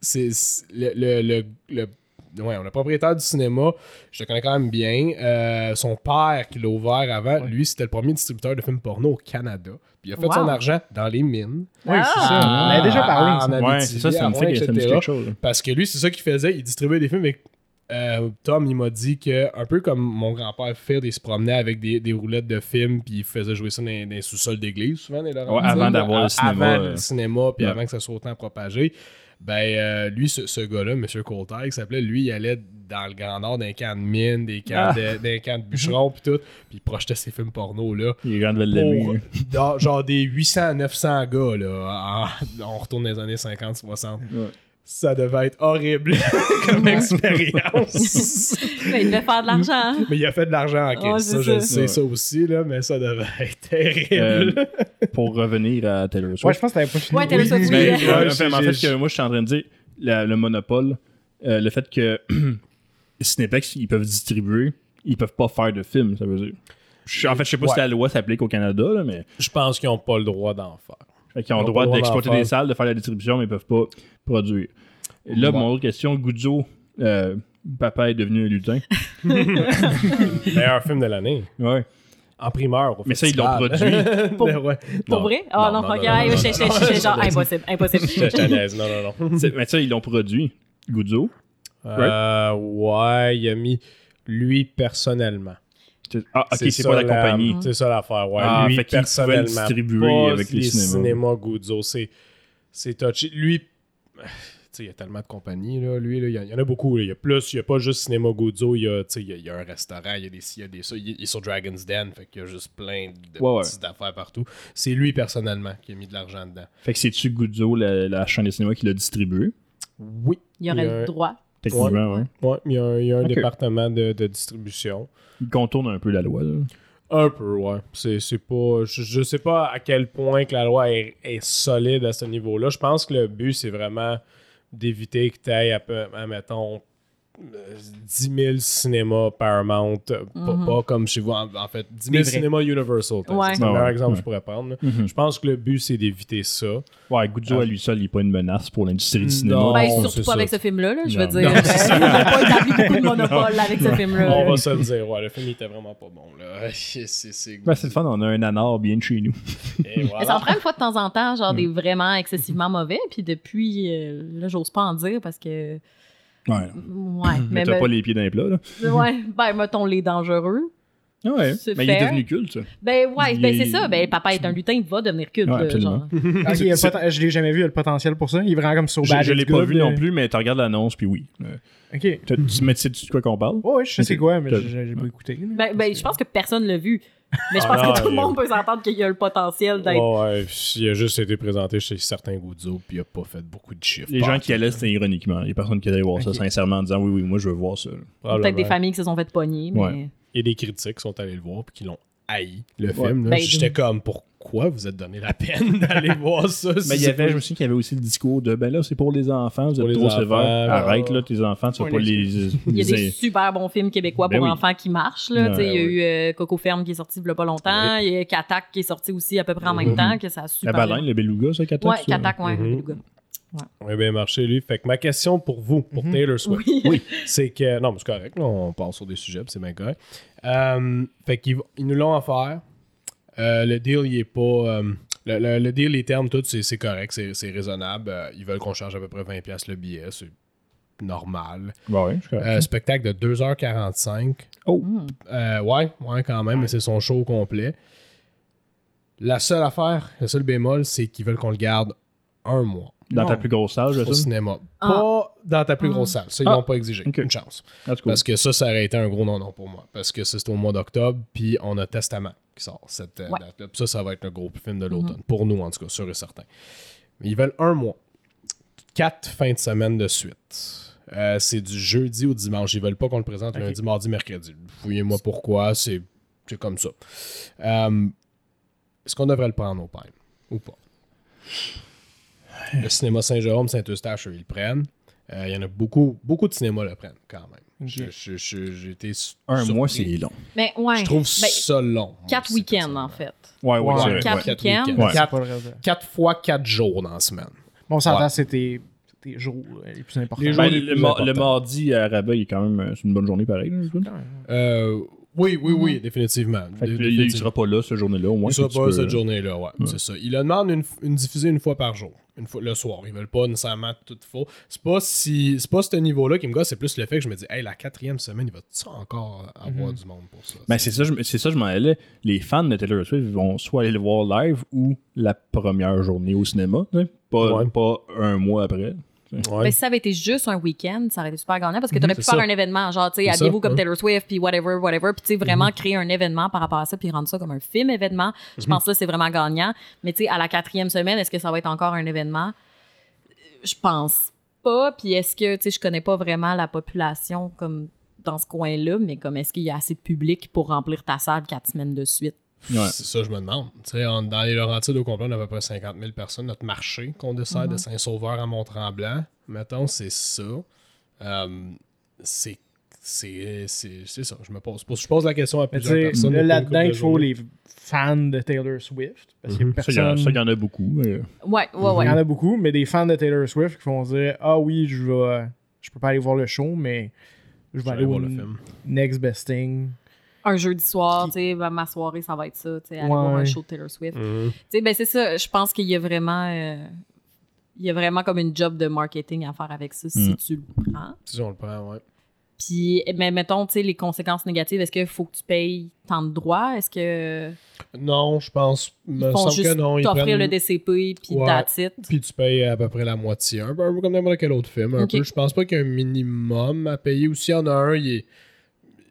c'est c'est- le, le, le, le- ouais, le propriétaire du cinéma, je le connais quand même bien. Euh, son père qui l'a ouvert avant, lui, c'était le premier distributeur de films porno au Canada. Puis il a fait Wow. son argent dans les mines. Oui, c'est ça. Ah. On avait déjà parlé. En ça. Abitibi, Ouais, c'est ça, ça me fait etc. quelque chose. Parce que lui, c'est ça qu'il faisait. Il distribuait des films avec. euh, Tom, il m'a dit que, un peu comme mon grand-père fait, il se promenait avec des, des roulettes de films, puis il faisait jouer ça dans, les- dans les sous-sols d'église, souvent, Ouais, avant d'avoir le cinéma, Avant euh. le cinéma, puis Ouais. avant que ça soit autant propagé. Ben, euh, lui, ce, ce gars-là, M. Coulter, qui s'appelait, lui, il allait dans le Grand Nord, dans les camps de mine, des camps, Ah. de, camps de bûcherons, puis tout, puis il projetait ses films porno, là. Les gens devaient l'aimer. Pour, hein. dans- genre des 800 900 gars là en- on retourne dans les années 50 60 Ouais. Ça devait être horrible comme expérience Mais il devait faire de l'argent. hein. mais il a fait de l'argent en caisse c'est ça je le sais Ouais. ça aussi là mais ça devait être terrible Euh, pour revenir à Taylor Swift. Ouais, je pense que t'avais pas fini. Ouais, Taylor Swift, Mais, oui. ouais, Ouais, enfin, mais en j'ai- fait, que moi, je suis en train de dire la- le monopole, euh, le fait que Cineplex, ils peuvent distribuer, ils peuvent pas faire de films, ça veut dire. Je- en fait, je sais pas Ouais. si la loi s'applique au Canada, là, mais je pense qu'ils ont pas le droit d'en faire fait qu'ils ont Ils ont le droit le droit d'exploiter des salles, de faire la distribution, mais ils peuvent pas produire. Là, mon autre question, Guzzo, euh, papa est devenu un lutin. meilleur film de l'année Ouais. en primeur au Mais ça, ils l'ont produit. Pour- Ouais. Pour vrai? Ah non, non, ok, non, ah, non, genre impossible, impossible. Je non non non mais ça, ils l'ont produit. Guzzo. Euh, ouais il a mis lui personnellement C'est- Ah, ok, c'est ça pas la compagnie. C'est ça l'affaire, ouais. Ah, lui, fait personnellement. distribuer pas avec les les cinémas. cinémas Guzzo. C'est, c'est touché. Lui, il y a tellement de compagnies, là. Lui, là, il y en- il y, en a beaucoup. là. Il y a plus, il y a pas juste Cinéma Guzzo. Il y y a, il y a un restaurant, il y a des ci, il y a des ça. Il, il est sur Dragon's Den, fait qu'il y a juste plein de Ouais, ouais. petites affaires partout. C'est lui, personnellement, qui a mis de l'argent dedans. Fait que c'est-tu Guzzo, la, la chaîne de cinéma, qui l'a distribué? Oui. Il y aurait Il y a un- le droit. Techniquement, ouais. Ouais, il y a un, il y a un département de, de distribution. Il contourne un peu la loi, là. Un peu, ouais. C'est, c'est pas. Je, je sais pas à quel point que la loi est, est solide à ce niveau-là. Je pense que le but, c'est vraiment d'éviter que tu ailles à, peu- à, mettons, 10 000 cinémas Paramount. pas, Mhm. pas comme chez vous, en, en fait. 10 000 Des vrais. cinémas Universal. Ouais. C'est le meilleur ouais, exemple que je pourrais prendre. Mhm. Je pense que le but, c'est d'éviter ça. Ouais, Guzzo Ah. à lui seul, il est pas une menace pour l'industrie du cinéma. Non. Ben, surtout pas ça. avec ce film-là, là, je veux Non. dire. Euh, Il n'a pas établi beaucoup de monopole avec ce film-là. On va se le dire. Ouais, le film il était vraiment pas bon. Là. C'est, c'est, Ben, c'est le fun, on a un anard bien de chez nous. Et Mais voilà. ça en prend une fois de temps en temps, genre Mm. des vraiment excessivement mauvais, puis depuis, euh, là, j'ose pas en dire parce que. Ouais. Ouais, Mais mais. t'as pas les pieds dans les plats, là. Ouais, ben, mettons les dangereux. Ouais. C'est Mais il est devenu culte, ça. Ben, ouais, ben, est- c'est ça. Ben, papa est un lutin, il va devenir culte. Ouais, genre. Ok, il y a le poten- je l'ai jamais vu, il y a le potentiel pour ça. Il est vraiment comme sur Je, je l'ai pas vu non plus, mais tu regardes l'annonce, puis oui. Euh, Ok. t'as- tu- Mais tu sais de quoi qu'on parle? Ouais, ouais, je sais c'est quoi, mais j'ai pas écouté. Ben, ben, je pense que personne l'a vu. Mais je Ah pense que tout le a- monde peut s'entendre qu'il y a le potentiel d'être. Ouais, ouais, il a juste été présenté chez certains Guzzo, puis il a pas fait beaucoup de chiffres. Les gens en qui allaient, c'était ironiquement. Les personnes qui allaient voir ça Ok. sincèrement en disant oui, oui, moi je veux voir ça. Peut-être des familles qui se sont fait pogner, mais. Ouais. Et des critiques qui sont allés le voir, puis qui l'ont haï, le Ouais. film. Ben, J'étais comme, pourquoi vous êtes donné la peine d'aller voir ça? Mais il y avait, je me souviens qu'il y avait aussi le discours de ben là, c'est pour les enfants, vous Pour êtes les trop enfants, sévère. Arrête là, tes enfants, tu vas pas les- les. Il y a des super bons films québécois Ben pour oui. enfants qui marchent. Là. Il y a eu euh, Coco Ferme qui est sorti il y a pas longtemps. Il y a Katak qui est sorti aussi à peu près en même Mhm. temps. Que ça a La super baleine, le beluga, ça, Katak? Ouais, ça? Katak, ouais. Mhm. le beluga. Ouais, bien marché, lui. Fait que ma question pour vous, pour Mhm. Taylor Swift, Oui. c'est que. Non, mais c'est correct, là, on part sur des sujets, puis c'est bien correct. Euh, fait qu'ils ils nous l'ont offert. Euh, le deal, il est pas. euh, le, le- le deal, les termes, tout, c'est c'est correct, c'est c'est raisonnable. Euh, ils veulent qu'on charge à peu près 20$ le billet, c'est normal. Ouais, ouais, correct. Spectacle de 2h45. Oh. Ouais, ouais, quand même, mais c'est son show complet. La seule affaire, le seul bémol, c'est qu'ils veulent qu'on le garde un mois Dans ta plus grosse salle, au je sais. cinéma. Ah. Pas dans ta plus Ah. grosse salle. Ça, ils Ah. l'ont pas exigé. Une chance. Cool. Parce que ça, ça aurait été un gros non-non pour moi. Parce que ça, c'était au mois d'octobre, puis on a Testament qui sort cette euh, Ouais. date-là. Puis ça, ça va être le gros film de l'automne. Pour nous, en tout cas, sûr et certain. Mais ils veulent un mois. Quatre fins de semaine de suite. Euh, c'est du jeudi au dimanche. Ils veulent pas qu'on le présente lundi, mardi, mercredi. Fouillez-moi pourquoi. C'est c'est comme ça. Euh, Est-ce qu'on devrait le prendre au pain ou pas? Le cinéma Saint-Jérôme, Saint-Eustache, ils le prennent. Euh, Il y en a beaucoup, beaucoup de cinémas le prennent quand même. J'ai été Un mois, c'est long. Mais ouais. Je trouve Ben, ça long. Quatre week-ends, en fait. Ouais, ouais, quatre ouais. Week-ends. Quatre, le quatre fois quatre jours dans la semaine. Bon, Ouais. c'est tes, jours les plus importants. Les jours Ben, les le, plus le importants. mardi à Rabat, il est quand même euh, c'est une bonne journée pareil. Euh, oui, oui, oui, définitivement. Fait que Dé- là, il définitivement. sera pas là cette journée-là, au moins. Il sera que tu pas peux- cette journée-là, ouais, c'est ça. Il leur demande une, une diffusée une fois par jour, une fois le soir. Ils veulent pas nécessairement tout faux. C'est pas si c'est pas ce niveau-là qui me gosse, c'est plus le fait que je me dis, hey, la quatrième semaine, il va-tu encore avoir du monde pour ça? Ben, c'est ça, c'est ça, je m'en allais. Les fans de Taylor Swift vont soit aller le voir live ou la première journée au cinéma. Pas, Ouais. pas un mois après. Ouais. Mais si ça avait été juste un week-end, ça aurait été super gagnant parce que tu aurais pu faire ça. un événement, genre, tu sais, habillez-vous comme. Taylor Swift, puis whatever, whatever, puis tu sais, vraiment créer un événement par rapport à ça, puis rendre ça comme un film événement. Je pense que là, c'est vraiment gagnant. Mais tu sais, à la quatrième semaine, est-ce que ça va être encore un événement? Je pense pas. Puis est-ce que, tu sais, je connais pas vraiment la population comme dans ce coin-là, mais comme est-ce qu'il y a assez de public pour remplir ta salle quatre semaines de suite? Ouais. C'est ça, je me demande. Tu sais, en- dans les Laurentides au complet, on a à peu près 50 000 personnes. Notre marché qu'on dessert de Saint-Sauveur à Mont-Tremblant, mettons, c'est ça. Euh, c'est c'est ça. Je me pose, je pose la question à plusieurs personnes. là-dedans, de il faut les fans de Taylor Swift. Parce y a Ça, il y en a- personne. ça, il y en a beaucoup. mais- Ouais, ouais, ouais. Il y en a beaucoup, mais des fans de Taylor Swift qui vont dire Ah oui, je vais. Je peux pas aller voir le show, mais je vais Je vais aller aller voir au le film. next best thing. Un jeudi soir, tu sais, ben, ma soirée, ça va être ça, tu sais, aller Ouais. voir un show de Taylor Swift. Mhm. Tu sais, ben c'est ça. Je pense qu'il y a vraiment, euh, il y a vraiment comme une job de marketing à faire avec ça si Mm. tu le prends. Si on le prend, ouais. Puis, mais mettons, tu sais, les conséquences négatives. Est-ce qu'il faut que tu payes tant de droits? Est-ce que Non, je pense. ils me font semble juste que non. Ils t'offrir prennent- le DCP puis Ouais. that's it? Puis tu payes à peu près la moitié. Un peu, comme n'importe quel autre film. Un peu. Je pense pas qu'il y ait un minimum à payer. Ou s'il y en a un, il est,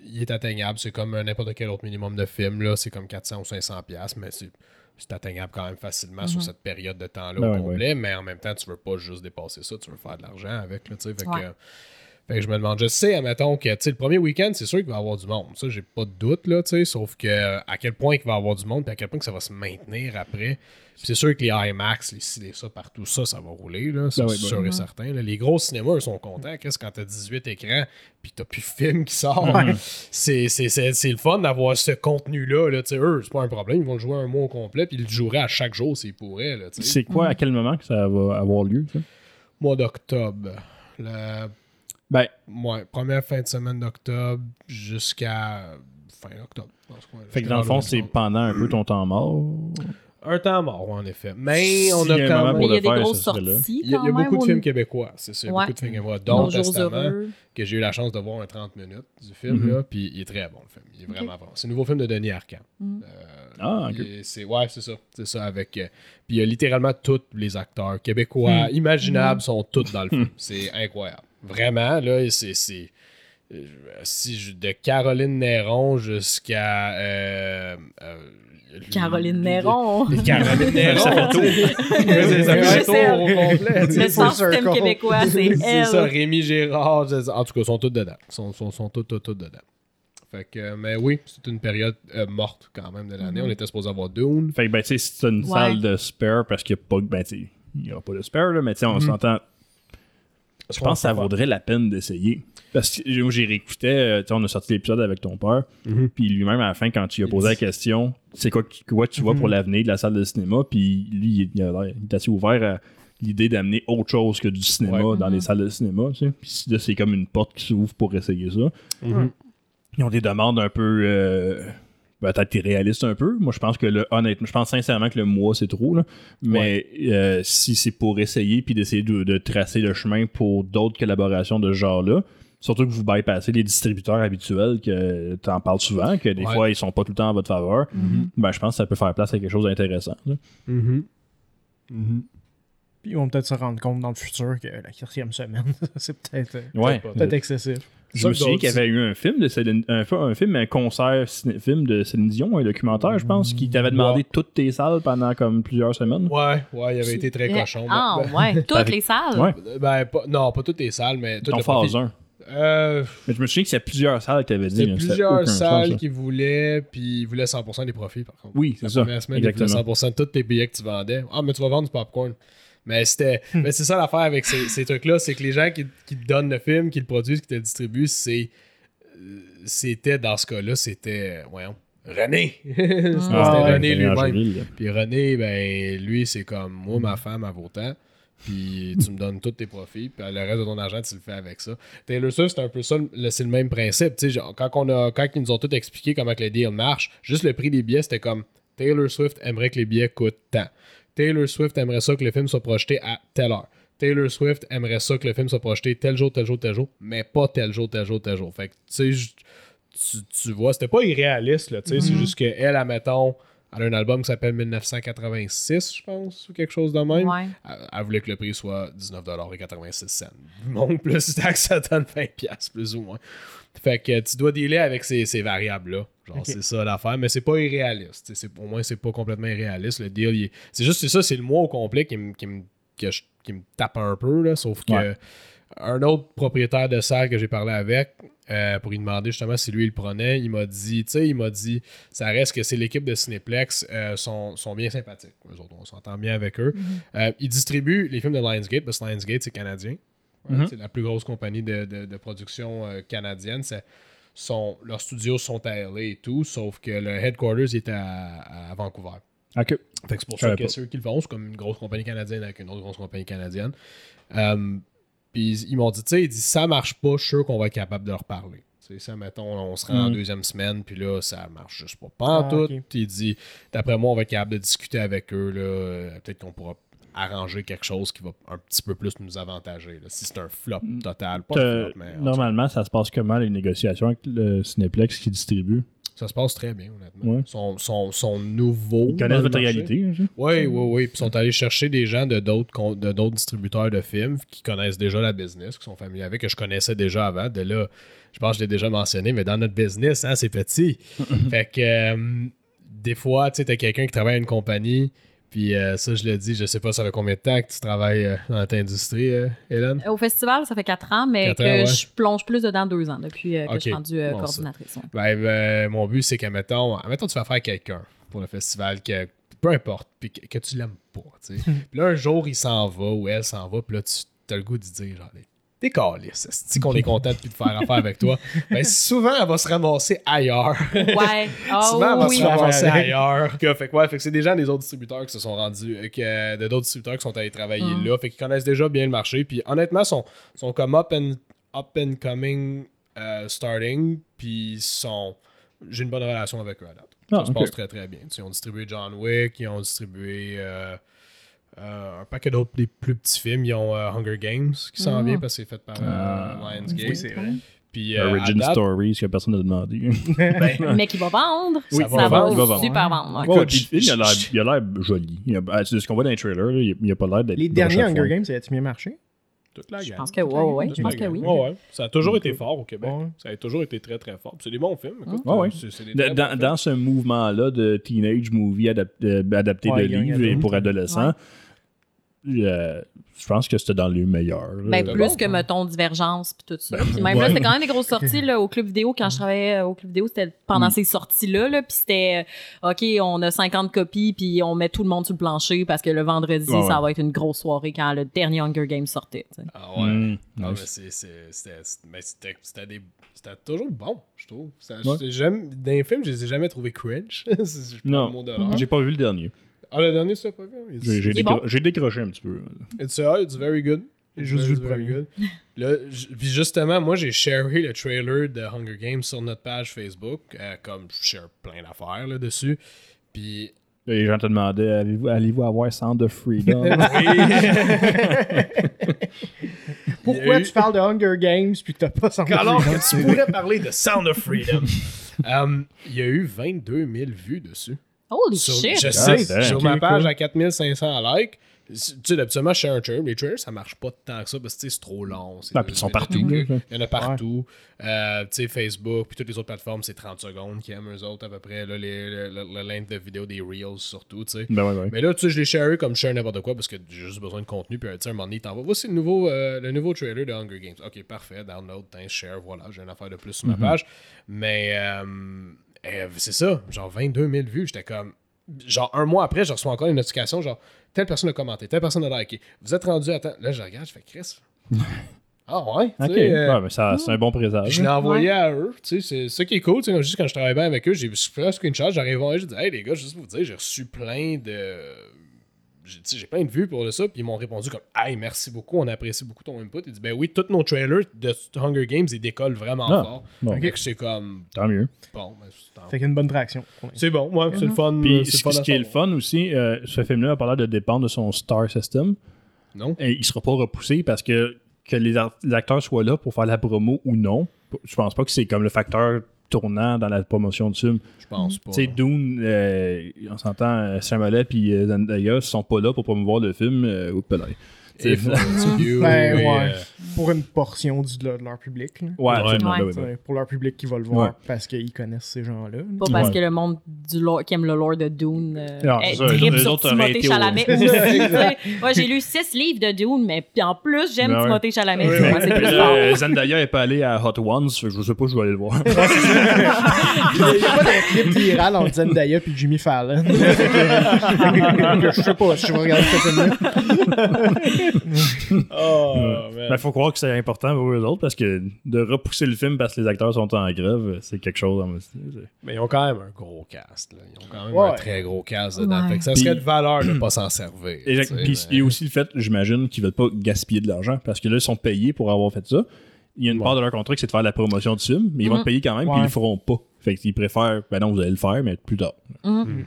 il est atteignable. C'est comme euh, n'importe quel autre minimum de film. Là. C'est comme 400 ou 500 pièces mais c'est, c'est atteignable quand même facilement sur cette période de temps-là Ben au ouais, complet. Mais en même temps, tu veux pas juste dépasser ça. Tu veux faire de l'argent avec. Là, tu sais. fait, Ouais. que, fait que je me demande, je sais, admettons que tu sais, le premier week-end, c'est sûr qu'il va y avoir du monde. Ça, j'ai pas de doute, là, tu sais, sauf que euh, à quel point il va y avoir du monde, puis à quel point que ça va se maintenir après. C'est sûr que les IMAX, les ci, les ça, partout ça, ça va rouler, là, ça, Ben c'est oui, ben sûr oui. et certain. là. Les gros cinémas, ils sont contents. Qu'est-ce quand t'as 18 écrans, puis t'as plus de film qui sort? C'est, c'est, c'est, c'est le fun d'avoir ce contenu-là, là, tu sais, eux, c'est pas un problème, ils vont le jouer un mois au complet, puis ils le joueraient à chaque jour s'ils pourraient, là. C'est quoi, à quel moment que ça va avoir lieu? ça? Mois d'octobre. Le Ben, Ouais, première fin de semaine d'octobre jusqu'à fin octobre. dans ce coin-là. fait que dans le fond, c'est pendant un peu ton temps mort. un temps mort, en effet. Mais on a quand même. Il y a des faire, grosses sorties. Il y a, il y a quand même, beaucoup de films québécois. C'est ça. il y a Ouais. Beaucoup de films québécois, dont Testament, que j'ai eu la chance de voir un 30 minutes du film. là, puis il est très bon, le film. Il est vraiment bon. C'est le nouveau film de Denis Arcand. Mm. Euh, Ah, ok. ouais, c'est ça. C'est ça. Avec, euh, puis il y a littéralement tous les acteurs québécois Hmm. imaginables sont tous dans le film. C'est incroyable. Vraiment, là, c'est. c'est euh, si je- de Caroline Néron jusqu'à. euh, euh, Caroline Néron. Caroline Néron. Ça fait c'est- ça fait le tour au complet. système québécois, c'est C'est ça, elle. Rémi Gérard. En tout cas, ils sont tous dedans. Ils sont, sont, sont tous, tous, tous dedans. Fait que, mais oui, c'est une période euh, morte quand même de l'année. On était supposé avoir Dune. Fait que, ben, tu sais, si c'est une Ouais. salle de spare parce qu'il n'y a pas, ben, tu sais, il y aura pas de spare, là, mais tu sais, on s'entend. Je pense que ça vaudrait la peine d'essayer. Parce que j'ai- moi, j'ai réécouté, euh, tu sais, on a sorti l'épisode avec ton père, Mhm. puis lui-même, à la fin, quand tu lui as posé la question, c'est quoi, quoi tu vois pour l'avenir de la salle de cinéma, puis lui, il, il a il est assez ouvert à l'idée d'amener autre chose que du cinéma Ouais. dans les salles de cinéma, tu sais. Puis là, c'est comme une porte qui s'ouvre pour essayer ça. Mhm. Ils ont des demandes un peu. euh, peut-être irréalistes un peu. Moi, je pense que le, honnêtement, je pense sincèrement que le mois, c'est trop. Là. Mais euh, si c'est pour essayer puis d'essayer de, de tracer le chemin pour d'autres collaborations de ce genre-là, surtout que vous bypassez les distributeurs habituels, que tu en parles souvent, que des Ouais. fois, ils sont pas tout le temps en votre faveur, ben, je pense que ça peut faire place à quelque chose d'intéressant. là. Mhm. Mhm. Puis ils vont peut-être se rendre compte dans le futur que la quatrième semaine, c'est peut-être euh, Ouais. excessif. Je me souviens qu'il y avait eu un film de Céline, un, film, un concert ciné- film de Céline Dion, un documentaire, je pense, qui t'avait demandé Ouais. toutes tes salles pendant comme plusieurs semaines. Ouais, ouais, il avait été très cochon. Ah, Ben- ouais. Toutes Avec- les salles? Ouais. ben, pas- non, pas toutes les salles, mais toutes En le phase profil- 1. Euh, Mais je me souviens qu'il y a plusieurs salles qui avaient dit. Ça a plusieurs salles qui voulaient, puis ils voulaient 100% des profits, par contre. Oui, c'est La ça. première semaine, Exactement. ils voulaient 100% de tous tes billets que tu vendais. Ah, mais tu vas vendre du popcorn. Mais c'était. mais c'est ça l'affaire avec ces, ces trucs-là, c'est que les gens qui, qui te donnent le film, qui le produisent, qui te le distribuent, c'est. euh, C'était, dans ce cas-là, c'était. Voyons. René! c'était Ah ouais, René René lui-même. Puis René, ben, lui, c'est comme moi, ma femme, elle vaut tant. Puis tu me donnes tous tes profits, puis le reste de ton argent, tu le fais avec ça. Taylor Swift, c'est un peu ça, le- c'est le même principe. Tu sais, genre, quand, on a, quand ils nous ont tout expliqué comment que le deal marche, juste le prix des billets, c'était comme Taylor Swift aimerait que les billets coûtent tant. Taylor Swift aimerait ça que le film soit projeté à telle heure. Taylor Swift aimerait ça que le film soit projeté tel jour, tel jour, tel jour, mais pas tel jour, tel jour, tel jour. Fait que, tu sais, tu, tu vois, c'était pas irréaliste, là, tu sais, c'est juste qu'elle, admettons, elle a un album qui s'appelle 1986, je pense, ou quelque chose de même. Ouais. Elle, elle voulait que le prix soit 19,86$. Bon, plus taxe, ça donne 20$, plus ou moins. Fait que tu dois dealer avec ces, ces variables-là. C'est ça l'affaire, mais c'est pas irréaliste. Au moins, c'est pas complètement irréaliste. Le deal, est- c'est juste c'est ça, c'est le mois au complet qui me, qui me, que je- qui me tape un peu, là, sauf que Ouais. un autre propriétaire de salle que j'ai parlé avec euh, pour lui demander justement si lui il le prenait, il m'a dit, tu sais, il m'a dit, ça reste que c'est l'équipe de Cineplex, euh, sont, sont bien sympathiques. Eux autres, on s'entend bien avec eux. Euh, ils distribuent les films de Lionsgate, parce que Lionsgate, c'est canadien. Mhm. C'est la plus grosse compagnie de, de- de production euh, canadienne. C'est- sont, leurs studios sont à LA et tout, sauf que le headquarters est à, à Vancouver. Ok. Fait que c'est pour ça que pas. c'est eux qui le font. C'est comme une grosse compagnie canadienne avec une autre grosse compagnie canadienne. Euh, Puis ils- m'ont dit, tu sais, ils disent, ça marche pas, je suis sûr qu'on va être capable de leur parler. Tu sais, ça, mettons, on se rend en Mhm. deuxième semaine, puis là, ça marche juste pas. Pas en Ah, tout. ok. Puis il dit, d'après moi, on va être capable de discuter avec eux, là. euh, Peut-être qu'on pourra arranger quelque chose qui va un petit peu plus nous avantager. là. Si c'est un flop total, pas Euh, flop, mais Normalement, ça se passe comment les négociations avec le Cineplex qui distribue? Ça se passe très bien, honnêtement. Ouais. Sont, sont nouveaux. Ils connaissent votre réalité. hein, Oui, oui, oui. Puis ils sont allés chercher des gens de d'autres de d'autres distributeurs de films qui connaissent déjà la business, qui sont familiers avec, que je connaissais déjà avant. De là, je pense que je l'ai déjà mentionné, mais dans notre business, hein, c'est petit. fait que euh, des fois, tu sais, t'as quelqu'un qui travaille à une compagnie, puis euh, ça, je le dis, je sais pas ça fait combien de temps que tu travailles euh, dans notre industrie, euh, Hélène? Au festival, ça fait quatre ans, mais Quatre que ans, ouais. je plonge plus dedans deux ans depuis euh, que je suis rendue Bon, coordinatrice. ouais. Ben, ben, mon but, c'est que, mettons, tu vas faire quelqu'un pour le festival, que, peu importe, puis que, que tu l'aimes pas, puis là, un jour, il s'en va ou elle s'en va, puis là, tu as le goût de dire, genre, t'es calice, c'est qu'on est content de plus faire affaire avec toi. Ben, souvent, elle va se ramasser ailleurs. Ouais. Ah Souvent, elle va oui. se ramasser ailleurs. Que, fait ouais, fait que c'est des gens des autres distributeurs qui se sont rendus, euh, que, de d'autres distributeurs qui sont allés travailler Mm. là. Fait qu'ils connaissent déjà bien le marché. Puis honnêtement, sont, sont comme up and, up and coming euh, starting. Puis sont. J'ai une bonne relation avec eux à date. Ah, ça se passe très très bien. Tu sais, ils ont distribué John Wick, ils ont distribué euh, un paquet d'autres des plus petits films. Ils ont euh, Hunger Games qui s'en Mm. vient parce que c'est fait par euh, Ah. Lionsgate. Oui, c'est vrai. Puis euh, Origin date, Stories que personne n'a demandé. Mais qui va vendre. Oui, ça va va, vendre. Il va vendre. super vendre. ouais. Ouais, Écoute, il a l'air- il a l'air joli. Il a- ah, c'est ce qu'on voit dans les trailers, là, il il a pas l'air d'être. Les derniers Hunger. Games, ça a-tu mieux marché? toute la Je pense que oui, ouais, ouais, Toute je la pense que gang. oui. Ouais, ouais. Ça a toujours été fort au Québec. Ça a toujours été très très fort. C'est des bons films. écoute. Ouais, des Dans, ce mouvement-là de teenage movie adap- euh, adapté de livres pour adolescents, euh, je pense que c'était dans les meilleurs. Ben, plus bon, que, hein. mettons, Divergence puis tout ça. Ben, Puis même ouais. là, c'était quand même des grosses sorties là, au club vidéo. Quand je travaillais euh, au club vidéo, c'était pendant Oui. ces sorties-là. Là, puis c'était, euh, OK, on a 50 copies, puis on met tout le monde sur le plancher parce que le vendredi, Ouais, ça ouais. va être une grosse soirée quand le dernier Hunger Games sortait. Ah ouais. Mm, Ah, nice. mais c'est- c'est- c'était c'est- mais c'était- c'était des- c'était toujours bon, je trouve. Ça- Ouais. j'ai jamais- dans les films, je les ai jamais trouvés cringe. Non. J'ai pas vu le dernier. Ah, le dernier, c'est pas vu? It's- J'ai j'ai Il est décro- bon? j'ai décroché un petit peu. It's, uh, it's very good. J'ai juste vu le premier. Là, j- puis justement, moi, j'ai sharé le trailer de Hunger Games sur notre page Facebook, euh, comme je share plein d'affaires là-dessus. Puis Là, Les gens te demandaient avez-vous- allez-vous avoir Sound of Freedom? Pourquoi eu- tu parles de Hunger Games puis que t'as pas senti Alors que tu pourrais parler de Sound of Freedom. Um, il y a eu 22 000 vues dessus. Holy Sur- shit! je sais, damn. sur Ok, ma page cool. à 4500 likes, Tu sais, d'habitude, je fais un trailer. Les trailers, ça marche pas tant que ça parce que c'est trop long. Ah, puis ils sont partout, Il y en a partout. Euh, tu sais, Facebook, puis toutes les autres plateformes, c'est 30 secondes qui aiment eux autres à peu près. Là, les, le, le- le length de vidéo des Reels surtout, tu sais. Ben ouais, ouais. Mais là, tu sais, je les share comme je share n'importe quoi parce que j'ai juste besoin de contenu. Puis, tu sais, un moment donné, il t'envoie. Voici le nouveau, euh, le nouveau trailer de Hunger Games. Ok, parfait. Download, tiens, share, voilà. J'ai une affaire de plus sur ma page. Mais euh, euh, c'est ça. Genre 22 000 vues. J'étais comme. Genre un mois après, je reçois encore une notification. Genre, telle personne a commenté, telle personne a liké. Vous êtes rendu à temps. Là, je regarde, je fais Chris. ah ouais. Ok, euh, ouais, mais ça, c'est un bon présage. je l'ai envoyé à eux. Tu sais, c'est ça qui est cool. Dis, quand je travaillais bien avec eux, j'ai fait un screenshot, j'arrive à voir, j'ai dit, hey les gars, juste pour vous dire, j'ai reçu plein de. J'ai plein de vues pour ça. Puis ils m'ont répondu comme, hey, merci beaucoup, on apprécie beaucoup ton input. Ils disent, ben oui, tous nos trailers de Hunger Games, ils décollent vraiment Ah, fort. bon. C'est comme, Tant mieux. bon, ben, c'est en- Fait qu'il y a une bonne traction. c'est bon, ouais, c'est le fun. Puis c'est ce, fun ce à qui est le fun aussi, euh, ce film-là a l'air de dépendre de son star system. Non? Et il sera pas repoussé parce que que les, les acteurs soient là pour faire la promo ou non, je pense pas que c'est comme le facteur tournant dans la promotion du film. Je pense pas. Tu sais, Dune, euh, on s'entend, euh, Samuel et euh, Zendaya sont pas là pour promouvoir le film. Euh, Ben, et, ouais. euh, Pour une portion du, de leur public. là. Ouais, Ouais. ben ben oui. sais, Pour leur public qui va le voir Ouais. parce qu'ils connaissent ces gens-là. là. Pas parce Ouais. que le monde du lore, qui aime le lore de Dune euh, Non, est c'est ça, tripe les sur autres auraient Timothée été au- Chalamet aussi. tu sais. Moi, j'ai lu six livres de Dune, mais en plus, j'aime ouais. Timothée Chalamet. Ouais, ouais. euh, Zendaya est pas allé à Hot Ones, je sais pas, je vais aller le voir. Il n'y a pas de clip viral entre Zendaya et Jimmy Fallon. Je sais pas si je vais regarder ce film-là. Oh, man. Mais faut croire que c'est important pour eux autres parce que de repousser le film parce que les acteurs sont en grève, c'est quelque chose. Mais ils ont quand même un gros cast. Là. Ils ont quand même Ouais. un très gros cast dedans. Ouais. Fait que ça serait de valeur de pas s'en servir. Et, tu sais, puis mais- il a aussi le fait, j'imagine, qu'ils veulent pas gaspiller de l'argent parce que là, ils sont payés pour avoir fait ça. Il y a une Ouais. part de leur contrat qui c'est de faire la promotion du film, mais ils vont Mhm. te payer quand même, puis Ouais. ils le feront pas. Fait qu'ils préfèrent, ben non, vous allez le faire, mais plus tard. Mhm.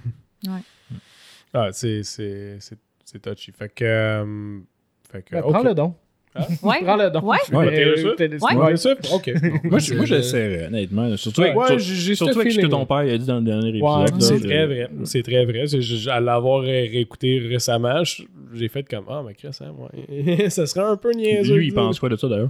Ah, c'est, c'est, c'est, c'est touchy. Fait que. euh, fait que Ben, ok. Prends le don. Ouais. Prends le don. Ouais. Ouais. Euh, Taylor Swift? Taylor Ouais. Swift. Ouais, ça? Ok. Moi, je, moi, je- j'essaierais, honnêtement. Surtout, Ouais, avec, ouais, sur- j'ai, j'ai surtout ce avec ce que ton père a dit dans le dernier épisode. Ouais, là, C'est très vrai. C'est très vrai. C'est, je- à l'avoir ré- réécouté récemment, j'ai fait comme Ah, mais Chris, hein, ouais. ça serait un peu niaiseux. Lui, il pense quoi de ça d'ailleurs?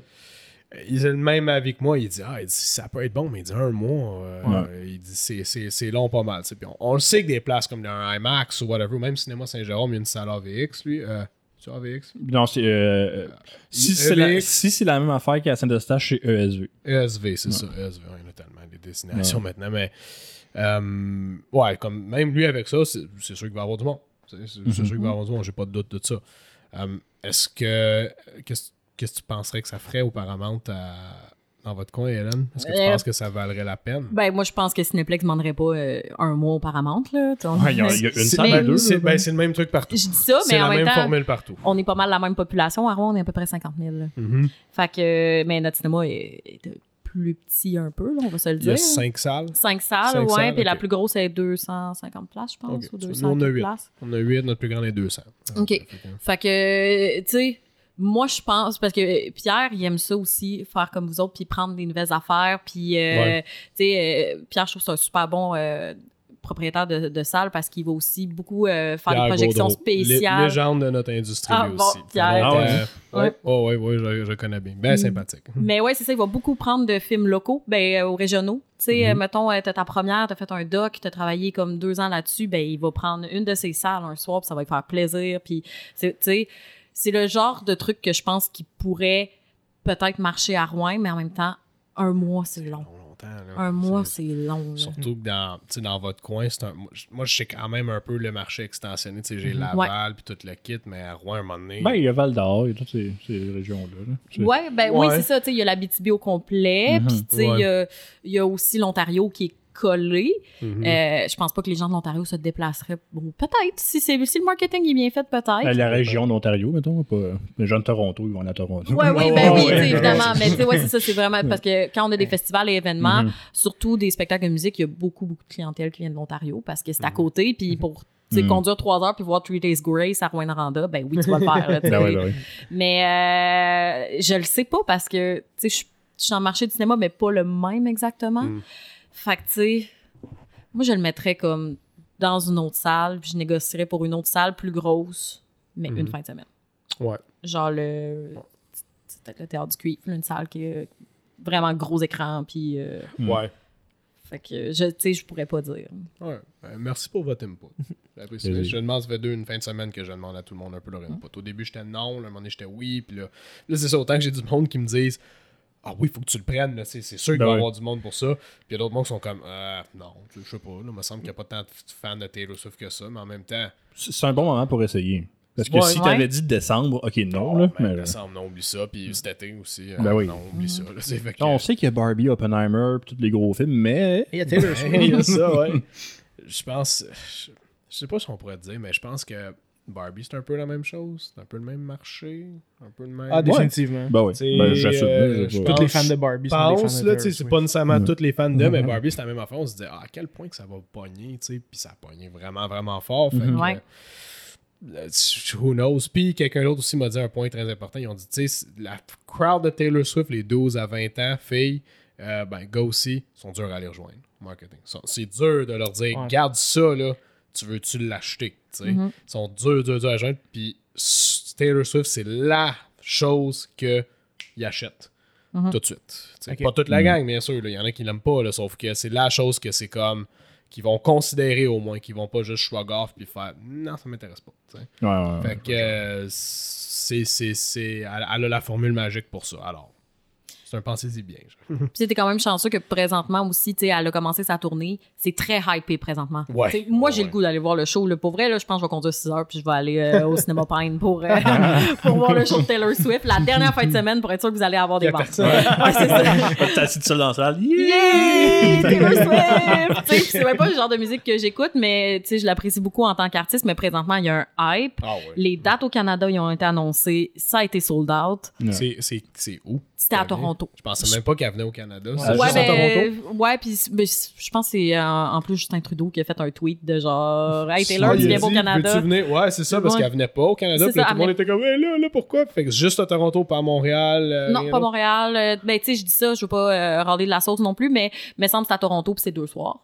Il a le même avis que moi. Il dit Ah, il dit, ça peut être bon, mais il dit un mois. euh, Ouais. euh, il dit c'est, c'est, c'est long pas mal. on, on le sait que des places comme un IMAX ou whatever, ou même Cinéma Saint-Jérôme, il y a une salle AVX, lui. Euh, tu AVX? Non, c'est. euh, si c'est la, EVX. si c'est la même affaire qu'à Saint-Eustache, c'est E ESV. ESV, c'est ça. ESV, il y a tellement des destinations maintenant, mais euh, ouais, comme même lui avec ça, c'est c'est sûr qu'il va avoir du monde. C'est c'est- c'est sûr qu'il va avoir du monde, j'ai pas de doute de ça. Euh, Est-ce que. Qu'est-ce qu'est-ce que tu penserais que ça ferait au Paramount à- dans votre coin, Hélène? Est-ce que tu Euh, penses que ça valerait la peine? Ben, moi, je pense que Cineplex ne demanderait pas euh, un mois au Paramount. Là. Ouais, il y a, il y a une C'est salle à mais- deux. c'est là, ben, c'est le même truc partout. Je dis ça, C'est mais en la même, temps, formule partout. on est pas mal la même population. À Rouen, on est à peu près 50 000. là. Mhm. Fait que, mais notre cinéma est, est plus petit un peu, là, on va se le Il y a dire. cinq salles. Cinq salles, Cinq ouais, salles, puis la plus grosse est 250 places, je pense, Ok. ou Nous, 200 on a huit. places. On a 8, notre plus grande est 200. OK. Fait que, tu sais, moi, je pense, parce que Pierre, il aime ça aussi, faire comme vous autres, puis prendre des nouvelles affaires. Puis, euh, Ouais. tu sais, euh, Pierre, je trouve que c'est un super bon euh, propriétaire de, de salle parce qu'il va aussi beaucoup euh, faire Pierre des projections Gaudreau, spéciales. légende de notre industrie, Ah, lui bon, aussi. Pierre. Ah ouais. euh, ouais. Oh, ouais, ouais, je, je connais bien. Ben sympathique. Mais ouais, c'est ça, il va beaucoup prendre de films locaux, ben, euh, aux régionaux. Tu sais, Mhm. euh, mettons, euh, t'as ta première, t'as fait un doc, t'as travaillé comme deux ans là-dessus, ben, il va prendre une de ses salles un soir, puis ça va lui faire plaisir. Puis, tu sais, c'est le genre de truc que je pense qui pourrait peut-être marcher à Rouen, mais en même temps, un mois, c'est long. Là. Un mois, C'est- long. là. Surtout que dans, tu sais, dans votre coin, c'est un, moi, je- sais quand même un peu le marché extensionné. Tu sais, j'ai Laval puis tout le kit, mais à Rouen, à un moment donné. Ben, il y a Val d'Or et toutes ces, ces régions-là. là. Ouais, ben oui, c'est ça. Tu sais, il y a la BTB au complet, Mhm. puis tu sais, il y a- il y, a aussi l'Ontario qui est collé. Mhm. Euh, je pense pas que les gens de l'Ontario se déplaceraient. Bon, peut-être. Si, si le marketing est bien fait, peut-être. Ben, la région d'Ontario, mettons, pas les gens de Toronto, ils vont à Toronto. Ouais, oui, ben oui, évidemment. Mais tu sais, ouais, c'est ça, c'est vraiment parce que quand on a des festivals et événements, Mhm. surtout des spectacles de musique, il y a beaucoup, beaucoup de clientèle qui vient de l'Ontario parce que c'est à Mhm. côté. Puis pour Mhm. conduire trois heures puis voir Three Days Grace à Rouen-Noranda, ben oui, tu vas le faire. là. Ben oui, ben oui. Mais euh, je le sais pas parce que, je suis le marché du cinéma, mais pas le même exactement. Mm. Fait que, tu sais, moi, je le mettrais comme dans une autre salle, puis je négocierais pour une autre salle plus grosse. mais Mhm. une fin de semaine. Ouais. Genre le. C'est peut-être le théâtre du cuivre, une salle qui est vraiment gros écran, puis. euh, Mm. Ouais. fait que, je, tu sais, je pourrais pas dire. Ouais. Ben, merci pour votre input. J'apprécie. Je demande, ça fait deux, une fin de semaine que je demande à tout le monde un peu leur input. Au début, j'étais non, là, à un moment donné, j'étais oui, puis là, là c'est ça, autant que j'ai du monde qui me disent Ah oui, faut que tu le prennes, là, c'est c'est sûr qu'il Ben va y ouais. avoir du monde pour ça. Puis il y a d'autres monde qui sont comme euh, Non, je sais pas, là, il me semble qu'il n'y a pas tant de fans de Taylor Swift que ça, mais en même temps, C'est c'est un bon moment pour essayer. Parce que Ouais. si Ouais. t'avais dit décembre, ok, non, oh, là. ben, mais, décembre, non, oublie ça, puis cet été aussi, euh, Ben oui. non, oublie ça. Là, c'est fait que- on sait qu'il y a Barbie, Oppenheimer, pis tous les gros films, mais. Il y a Taylor Swift. Il y a ça, ouais. Je pense. Je, je sais pas si on pourrait te dire, mais je pense que Barbie, c'est un peu la même chose. C'est un peu le même marché. Un peu le même. Ah, définitivement. Ben oui. Ben, j'assume. euh. Tous les fans de Barbie sont des fans pense, de là, Taylor tu sais, c'est pas nécessairement Mm. tous les fans de, mais Mhm. Barbie, c'est la même affaire. On se disait, ah, à quel point que ça va pogner, tu sais, puis ça a pogné vraiment, vraiment fort. Fait Mhm. que, Ouais. euh, who knows? Puis quelqu'un d'autre aussi m'a dit un point très important. Ils ont dit, tu sais, la crowd de Taylor Swift, les 12 à 20 ans, filles, euh, ben, go aussi, sont durs à aller rejoindre. Marketing. C'est dur de leur dire, Ouais. garde ça, là, tu veux-tu l'acheter? tu sais. Mhm. Ils sont durs, durs, durs à joindre. Puis Taylor Swift, c'est la chose qu'ils achètent Mhm. tout de suite. Pas toute la gang, bien sûr. Il y en a qui l'aiment pas, là, sauf que c'est la chose que c'est comme. qu'ils vont considérer au moins, qu'ils vont pas juste shrug off puis faire non, ça m'intéresse pas. Ouais, ouais. Fait que euh, c'est, c'est, c'est, elle, elle a la formule magique pour ça. Alors, c'est un pensez-y bien. genre. Puis c'était quand même chanceux que présentement aussi, tu sais, elle a commencé sa tournée. C'est très hypé présentement. Ouais. Moi, j'ai Ouais. le goût d'aller voir le show. Là. Pour vrai, là, je pense que je vais conduire 6 heures puis je vais aller euh, au cinéma Pine pour, euh, pour voir le show de Taylor Swift la dernière fin de semaine pour être sûr que vous allez avoir des ventes. Ouais, c'est ça. T'es assis tout seul dans la salle. Yay! Taylor Swift! C'est même pas le genre de musique que j'écoute, mais tu sais, je l'apprécie beaucoup en tant qu'artiste. Mais présentement, il y a un hype. Ah ouais. Les dates au Canada, ils ont été annoncées. Ça a été sold out. Ouais. C'est, c'est, c'est où? C'était à? Toronto. Je pensais même pas qu'elle venait au Canada. C'est Ouais, juste Ouais, à Toronto? ben, ouais, puis ben, je pense que c'est euh, en plus Justin Trudeau qui a fait un tweet de genre Hey Taylor, tu viens pas au Canada. Venir? Ouais, c'est ça, parce Ouais. qu'elle venait pas au Canada. Puis tout le monde était comme, Eh, là, là, pourquoi? Fait que juste à Toronto, pas à Montréal. euh, Non, pas d'autre. Montréal. Euh, ben, tu sais, je dis ça, je veux pas euh, râler de la sauce non plus, mais mais semble que c'est à Toronto puis c'est deux soirs.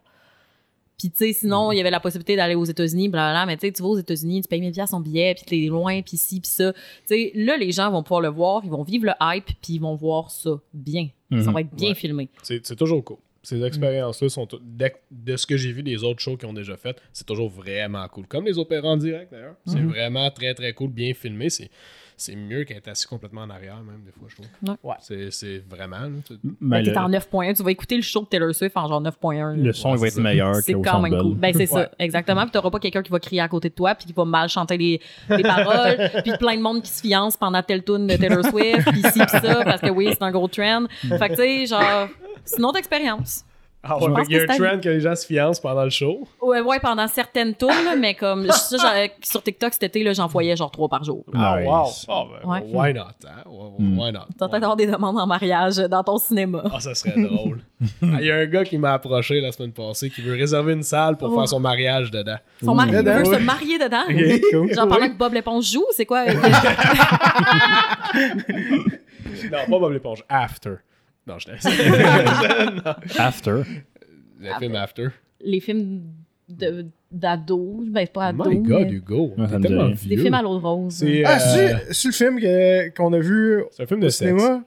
Puis, tu sais, Mm. sinon, il y avait la possibilité d'aller aux États-Unis, blablabla, mais tu sais, tu vas aux États-Unis, tu payes 1000 piastres son billet, puis t'es loin, puis ci, puis ça. Tu sais, là, les gens vont pouvoir le voir, ils vont vivre le hype, puis ils vont voir ça bien. Ça Mhm. va être bien Ouais. filmé. C'est c'est toujours cool. Ces expériences-là sont dès- de ce que j'ai vu des autres shows qu'ils ont déjà fait, c'est toujours vraiment cool. Comme les opéras en direct d'ailleurs. C'est Mhm. vraiment très très cool, bien filmé. C'est c'est mieux qu'être assis complètement en arrière, même des fois, je trouve. Ouais. C'est- C'est vraiment. là, Mais Ben, le, t'es en 9.1, tu vas écouter le show de Taylor Swift en genre 9.1. là. le son il va être meilleur C'est quand même cool. Ben, c'est Ouais. ça, exactement. Puis t'auras pas quelqu'un qui va crier à côté de toi, puis qui va mal chanter les, les paroles, puis plein de monde qui se fiance pendant telle tune de Taylor Swift, puis ci, puis ça, parce que oui, c'est un gros trend. Fait que, tu sais, genre, c'est une autre expérience. Ah ouais, il y a un trend que les gens se fiancent pendant le show. Ouais, ouais, pendant certaines là, mais comme, ça, genre, sur TikTok cet été, j'en voyais genre trois par jour. Ah, Nice. wow. Ah, ben, Ouais. Why not? hein? Why- Mm. Why not? T'as peut-être avoir des demandes en mariage dans ton cinéma. Ah, ça serait drôle. Ah, Il y a un gars qui m'a approché la semaine passée qui veut réserver une salle pour Oh. faire son mariage dedans. Son mari Dedans, veut se marier dedans. Ok, cool. Genre pendant que Bob l'éponge joue, c'est quoi? Non, pas Bob l'éponge. After. Non, je t'ai After. Le film After. les films de- d'ados, ben c'est pas Oh ados, my god, mais Hugo. T'es tellement des films à l'eau de rose. C'est Ah, euh, c'est c'est le film que- qu'on a vu c'est un film de au sexe. cinéma?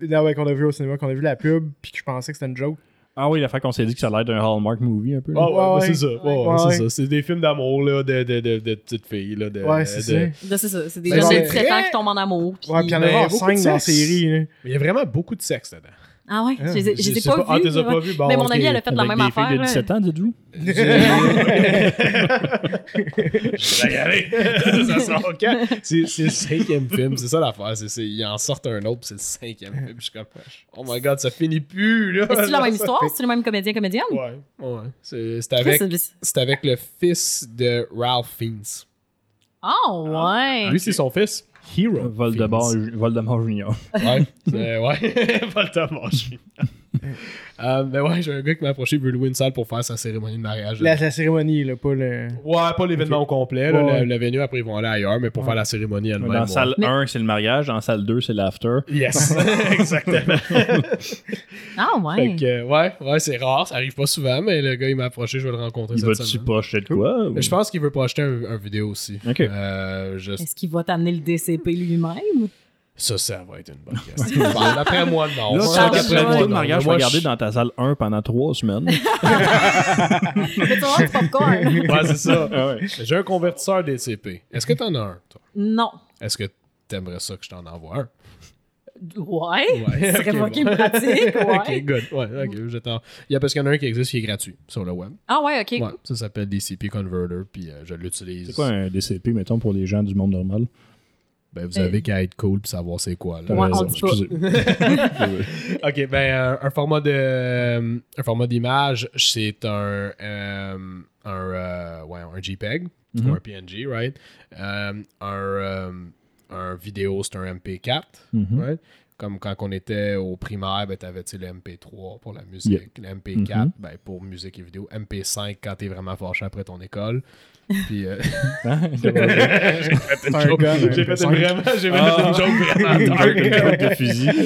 Non, ouais, qu'on a vu au cinéma, qu'on a vu la pub, puis que je pensais que c'était une joke. Ah oui, la fois qu'on s'est dit que ça a l'air d'un Hallmark movie un peu. là. Ah ouais, Ouais, c'est ça. Ouais, ouais, Ouais, c'est ouais. ça. C'est des films d'amour là, de, de, de, de petites filles. Là, de, Ouais, c'est de- ça. C'est ça, c'est des Ben, jeunes de c'est 17 ans vrai. qui tombent en amour. puis- Ouais, puis il y en a Ben, genre beaucoup 5 de dans la série. là. Mais il y a vraiment beaucoup de sexe dedans. Ah ouais, je les ai, je les ai pas, Ah, vus. t'es as pas vus? Bon, Mais mon ok. amie, elle a fait la Avec même des affaire. filles de là. 17 ans, dites-vous? Je vais y aller. ça sort quand? C'est le cinquième film, c'est ça l'affaire. Ils en sortent un autre, c'est le cinquième film. Je suis comme, oh my god, ça finit plus. là. C'est la même histoire? C'est le même comédien, comédienne? Ouais, ouais. C'est avec, avec le fils de Ralph Fiennes. Ah ouais! Lui, c'est son fils. Hero. Voldemort. Voldemort Junior. Ouais, c'est- ouais. Voldemort. Euh, ben ouais, j'ai un gars qui m'a approché, il veut louer une salle pour faire sa cérémonie de mariage. La, la cérémonie, là, pas le. Ouais, pas l'événement au complet. Là, Ouais. le, le venue, après, ils vont aller ailleurs, mais pour faire la cérémonie elle-même. Dans ouais. salle Mais- 1, c'est le mariage. Dans salle 2, c'est l'after. Yes, exactement. Ah, ouais. Fait que, ouais, ouais, c'est rare, ça arrive pas souvent, mais le gars, il m'a approché, je vais le rencontrer Il cette va-tu semaine. pas acheter de quoi? ou- Je pense qu'il veut pas acheter un, un vidéo aussi. Ok. Euh, je- Est-ce qu'il va t'amener le DCP lui-même? Ça, ça va être une bonne question. D'après moi, non. Là, Charles après moi, le non. mariage, Moi, vas regarder je- dans ta salle 1 pendant 3 semaines. Mais tu du popcorn. Ouais, c'est ça. Ah ouais. J'ai un convertisseur DCP. Est-ce que t'en as un, toi? Non. Est-ce que t'aimerais ça que je t'en envoie un? Ouais. Ouais. Ce serait Ok, fucking bon. pratique, ouais. ok, good. Ouais, ok, j'attends. Il y a parce qu'il y en a un qui existe qui est gratuit sur le web. Ah ouais, ok. Ouais, ça s'appelle DCP Converter, puis euh, je l'utilise. C'est quoi un DCP, mettons, pour les gens du monde normal? Ben, vous avez qu'à être cool puis savoir c'est quoi. Là. T'as Ouais, raison, on dit pas. excusez. Ok, ben euh, un format de euh, un format d'image, c'est un euh, un euh, ouais, un JPEG ou un PNG, right? Euh, un euh, un vidéo, c'est un MP4, Mhm. right? Comme quand on était au primaire, ben t'avais tu sais, le MP3 pour la musique, Yeah. le MP4 Mhm. ben, pour musique et vidéo, MP5 quand t'es vraiment fâché après ton école. Puis euh, Hein? Vrai. j'ai fait une un joke, j'ai fait MP5. une vraiment, j'ai fait Ah. une joke vraiment dark. Une joke de fusil.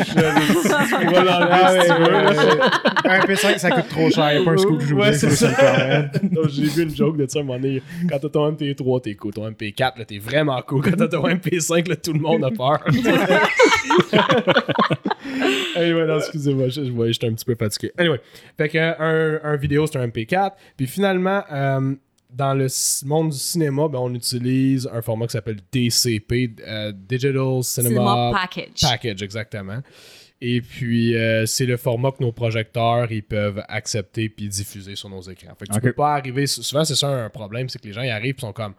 Ah, si tu veux, un P5, ça coûte trop cher. Il a pas un scoop joué. Ouais, c'est ça. Donc, j'ai vu une joke de ça à un moment donné. Quand t'as ton MP3, t'es cool. Ton MP4, là, t'es vraiment cool. Quand t'as ton MP5, là, tout le monde a peur. anyway, non, excusez-moi, je, je j'étais un petit peu fatigué. Anyway, fait que un, un vidéo, c'est un MP4. Puis finalement, euh, dans le monde du cinéma, ben, on utilise un format qui s'appelle DCP, euh, Digital Cinema, Cinéma package. Package, exactement. Et puis, euh, c'est le format que nos projecteurs ils peuvent accepter puis diffuser sur nos écrans. Fait que tu Ok. peux pas arriver. Souvent, c'est ça un problème, c'est que les gens ils arrivent et sont comme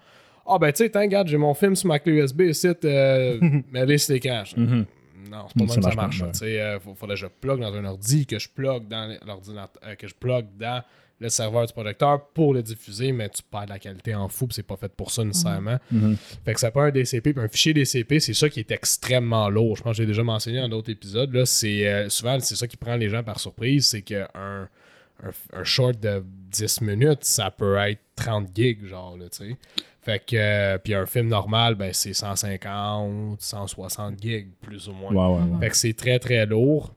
Ah, ben, tu sais, tiens, regarde, j'ai mon film sur ma clé USB ici, euh, mets-le sur l'écran. Non, c'est pas Mm, même ça que ça marche ouais. Tu sais, euh, faut- faudrait que je plug dans un ordi, que je plug dans l'ordinateur, euh, que je plug dans le serveur du projecteur pour le diffuser, mais tu perds de la qualité en fou, puis c'est pas fait pour ça nécessairement. Mhm. Fait que ça peut un DCP, puis un fichier DCP, c'est ça qui est extrêmement lourd. Je pense que j'ai déjà mentionné dans d'autres épisodes. Là, c'est euh, souvent c'est ça qui prend les gens par surprise, c'est que un, un, short de 10 minutes, ça peut être 30 gigs, genre là, tu sais. Fait que euh, puis un film normal, ben c'est 150, 160 gigs plus ou moins. Ouais, ouais, ouais. Fait que c'est très très lourd.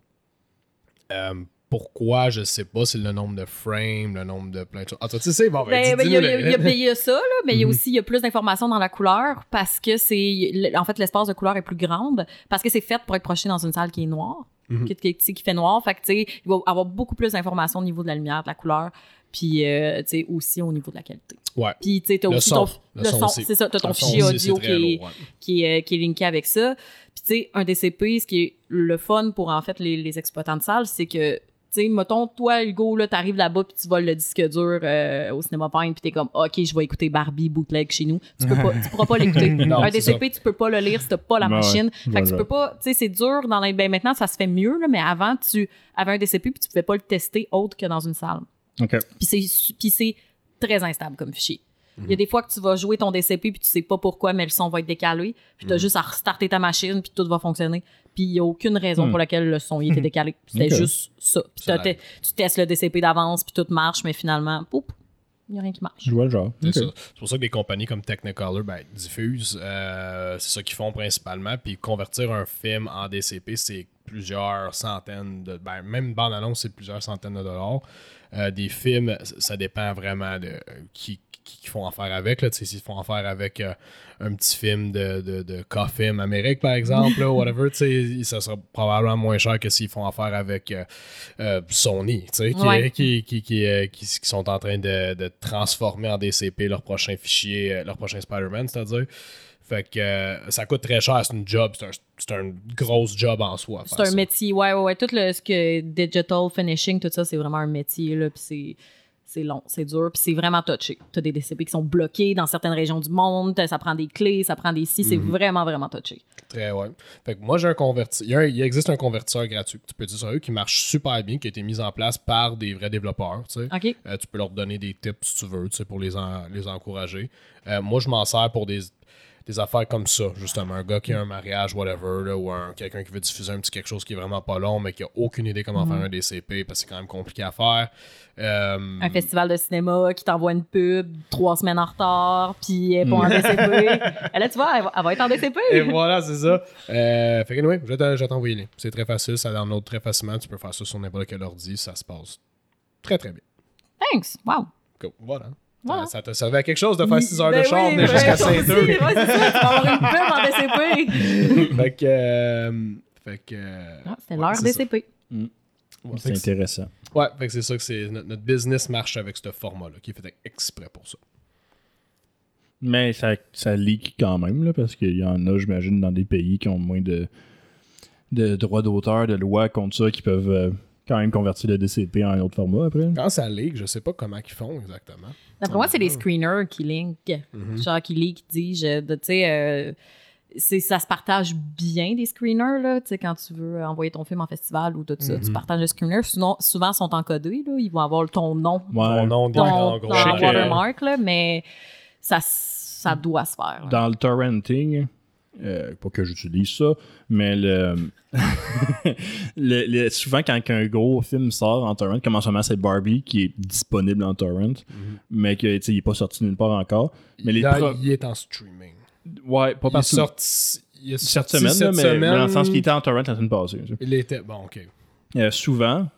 Euh, pourquoi, je sais pas, c'est le nombre de frames, le nombre de plein de choses. Ah, toi, tu sais, bon, ben, Ben, ben, il y, a- le- il y ben, il y a ça, là, mais il y a Mhm. aussi il y a plus d'informations dans la couleur parce que c'est. En fait, l'espace de couleur est plus grande parce que c'est fait pour être projeté dans une salle qui est noire, Mhm. qui, qui- fait noir. Fait que, tu sais, il va avoir beaucoup plus d'informations au niveau de la lumière, de la couleur, puis, euh, tu sais, aussi au niveau de la qualité. Ouais. Puis, tu sais, t'as aussi son. ton. Le son c'est ça, t'as ton fichier audio qui est, lourd, ouais. qui, est, qui est linké avec ça. Puis, tu sais, un DCP, ce qui est le fun pour, en fait, les, les exploitants de salles, c'est que, sais, mettons, toi, Hugo, là, t'arrives là-bas, puis tu voles le disque dur euh, au cinéma Pine, puis t'es comme, OK, je vais écouter Barbie bootleg chez nous. Tu, peux pas, tu pourras pas l'écouter. Un DCP, tu peux pas le lire si t'as pas la Ouais, ouais. machine. Je Fait que tu peux pas, tu sais, c'est dur dans les. Ben maintenant, ça se fait mieux, là, mais avant, tu avais un DCP, puis tu pouvais pas le tester autre que dans une salle. OK. Puis c'est su- puis c'est très instable comme fichier. Il y a des fois que tu vas jouer ton DCP puis tu sais pas pourquoi, mais le son va être décalé. Puis tu as juste à restarter ta machine puis tout va fonctionner. Puis il y a aucune raison Hmm. pour laquelle le son il était décalé. C'était juste ça. Puis Ça t'as- t'es- tu testes le DCP d'avance puis tout marche, mais finalement, poup, il y a rien qui marche. Je vois le genre. C'est Ok. ça. C'est pour ça que des compagnies comme Technicolor ben, diffusent. euh, c'est ça qu'ils font principalement. Puis convertir un film en DCP, c'est plusieurs centaines de. Ben, même une bande-annonce, c'est plusieurs centaines de dollars. Euh, des films, ça dépend vraiment de euh, qui, qui, font affaire avec. Là. S'ils font affaire avec euh, un petit film de, de, de Amérique, par exemple, là, whatever, ça sera probablement moins cher que s'ils font affaire avec euh, euh, Sony, qui, Ouais. qui, qui, qui, sont en train de, de transformer en DCP leur prochain fichier, leur prochain Spider-Man, c'est-à-dire. Fait que euh, ça coûte très cher, c'est une job, c'est un, c'est un gros job en soi. C'est un ça. métier. Ouais, ouais, ouais. Tout le, ce que digital finishing, tout ça, c'est vraiment un métier, là. Puis c'est. C'est long, c'est dur, puis c'est vraiment touché. Tu as des DCP qui sont bloqués dans certaines régions du monde, ça prend des clés, ça prend des si, c'est vraiment, vraiment touché. Très, ouais. Fait que moi, j'ai un convertisseur. Il, il existe un convertisseur gratuit que tu peux utiliser sur eux qui marche super bien, qui a été mis en place par des vrais développeurs, tu sais. OK? Euh, tu peux leur donner des tips si tu veux, tu sais, pour les, en- les encourager. Euh, moi, je m'en sers pour des, des affaires comme ça, justement. Un gars qui a un mariage, whatever, là, ou un, quelqu'un qui veut diffuser un petit quelque chose qui est vraiment pas long, mais qui a aucune idée comment faire un DCP parce que c'est quand même compliqué à faire. Euh, Un festival de cinéma qui t'envoie une pub trois semaines en retard, puis pas en DCP. Et là, tu vois, elle va, elle va être en DCP. Et voilà, c'est ça. Euh, fait que, anyway, je vais t'envoyer les. C'est très facile, ça download très facilement. Tu peux faire ça sur n'importe quel ordi, ça se passe très très bien. Thanks. Wow. Cool. Voilà. Voilà. Ça t'a servi à quelque chose de faire 6 heures Ben de char, oui, ben, jusqu'à toi aussi, Saint-Eustache. ouais, c'est ça, tu vas avoir une pub en DCP. fait que. euh, fait que. euh, Ah, C'était ouais, l'heure. DCP. Ouais, fait C'est intéressant. Ouais, fait que c'est ça que c'est. Notre, notre business marche avec ce format-là, qui est fait exprès pour ça. Mais ça, ça leak quand même, là, parce qu'il y en a, j'imagine, dans des pays qui ont moins de, de droits d'auteur, de lois contre ça, qui peuvent euh, quand même convertir le DCP en un autre format après. Quand ça leak, je sais pas comment ils font exactement. D'après moi, c'est les screeners qui link. Mhm. Genre qui leak, dis-je. de- Tu sais, euh, ça se partage bien des screeners, là. Tu sais, quand tu veux envoyer ton film en festival ou tout ça, tu Mhm. partages le screener. Sinon, souvent, ils sont encodés, là. Ils vont avoir ton nom, Ton nom ton, en gros. ton watermark, là. Mais ça, ça doit se faire. là. Dans le torrenting, euh, pas que j'utilise ça, mais le, le- le- souvent quand un gros film sort en torrent, comme en ce moment c'est Barbie qui est disponible en torrent, mais que, tu sais, il n'est pas sorti nulle part encore. Mais les Là, pro- il est en streaming. Ouais, pas Il est partout. sorti. Il est Cette semaine, là, cette mais, semaine. mais dans le sens qu'il était en torrent la semaine passée. Il était. Bon, ok. Euh, souvent,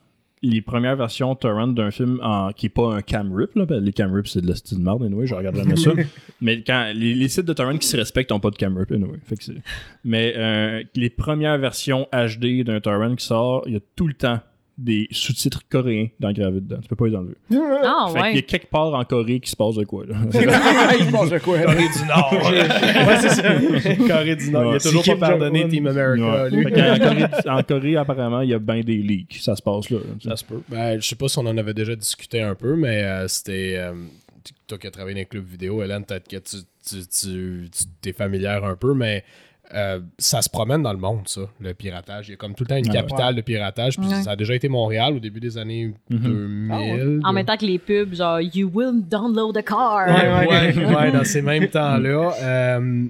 les premières versions torrent d'un film en, qui n'est pas un cam rip, là, ben, les cam rips c'est de la style marde, anyway, je regarde jamais ça. mais quand les, les sites de torrent qui se respectent n'ont pas de cam rip, anyway. Fait que c'est- mais euh, les premières versions HD d'un torrent qui sort, il y a tout le temps des sous-titres coréens d'engravés dedans. Tu peux pas les enlever. Ah, fait qu'il y a ouais. quelque part en Corée qui se passe de quoi. Là. Il pense de quoi? Corée du Nord. ouais, c'est ça. Corée du Nord. il a Ouais. toujours pas pardonné. Team America. Ouais. lui. Fait qu'en Corée, en Corée, apparemment, il y a bien des leaks. Ça se passe là. Ça se peut. Ben, je sais pas si on en avait déjà discuté un peu, mais euh, c'était. euh, toi qui as travaillé dans les clubs vidéo, Hélène, peut-être que tu, tu, tu, tu- t'es familière un peu, mais euh, ça se promène dans le monde, ça, le piratage. Il y a comme tout le temps une capitale de piratage. Puis Ouais. ça a déjà été Montréal au début des années Mhm. 2000. En même temps que les pubs, genre, you will download a car. Ouais, ouais, ouais, dans ces mêmes temps-là. Euh,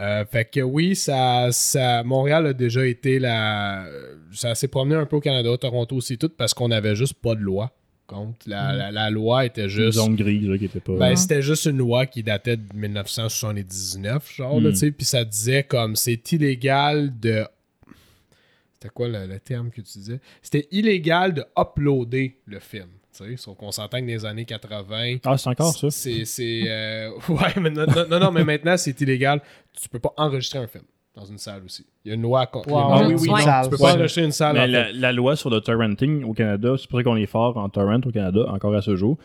euh, fait que oui, ça, ça, Montréal a déjà été la. Ça s'est promené un peu au Canada, Toronto aussi, tout, parce qu'on avait juste pas de loi contre. La, la, la loi était Une juste. zone grise là, qui était pas. Ben, c'était juste une loi qui datait de 1979, genre, Mm. tu sais, puis ça disait comme c'est illégal de. C'était quoi le, le terme que tu disais? C'était illégal de uploader le film. Sauf qu'on s'entend que dans les années 80. Ah, c'est encore ça? C'est. euh, ouais, mais non, non, mais maintenant, c'est illégal. Tu peux pas enregistrer un film dans une salle aussi. Il y a une loi contre. Wow, Ah oui, oui, ouais. non, salle, tu peux pas enregistrer une salle. Mais en la, fait. la loi sur le torrenting au Canada, c'est pour ça qu'on est fort en torrent au Canada, encore à ce jour.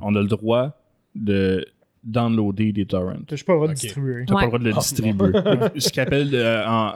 On a le droit de downloader des torrents. Suis pas le droit de distribuer. T'as pas Ouais. le droit de le Oh, distribuer. Ce qu'on appelle euh, en,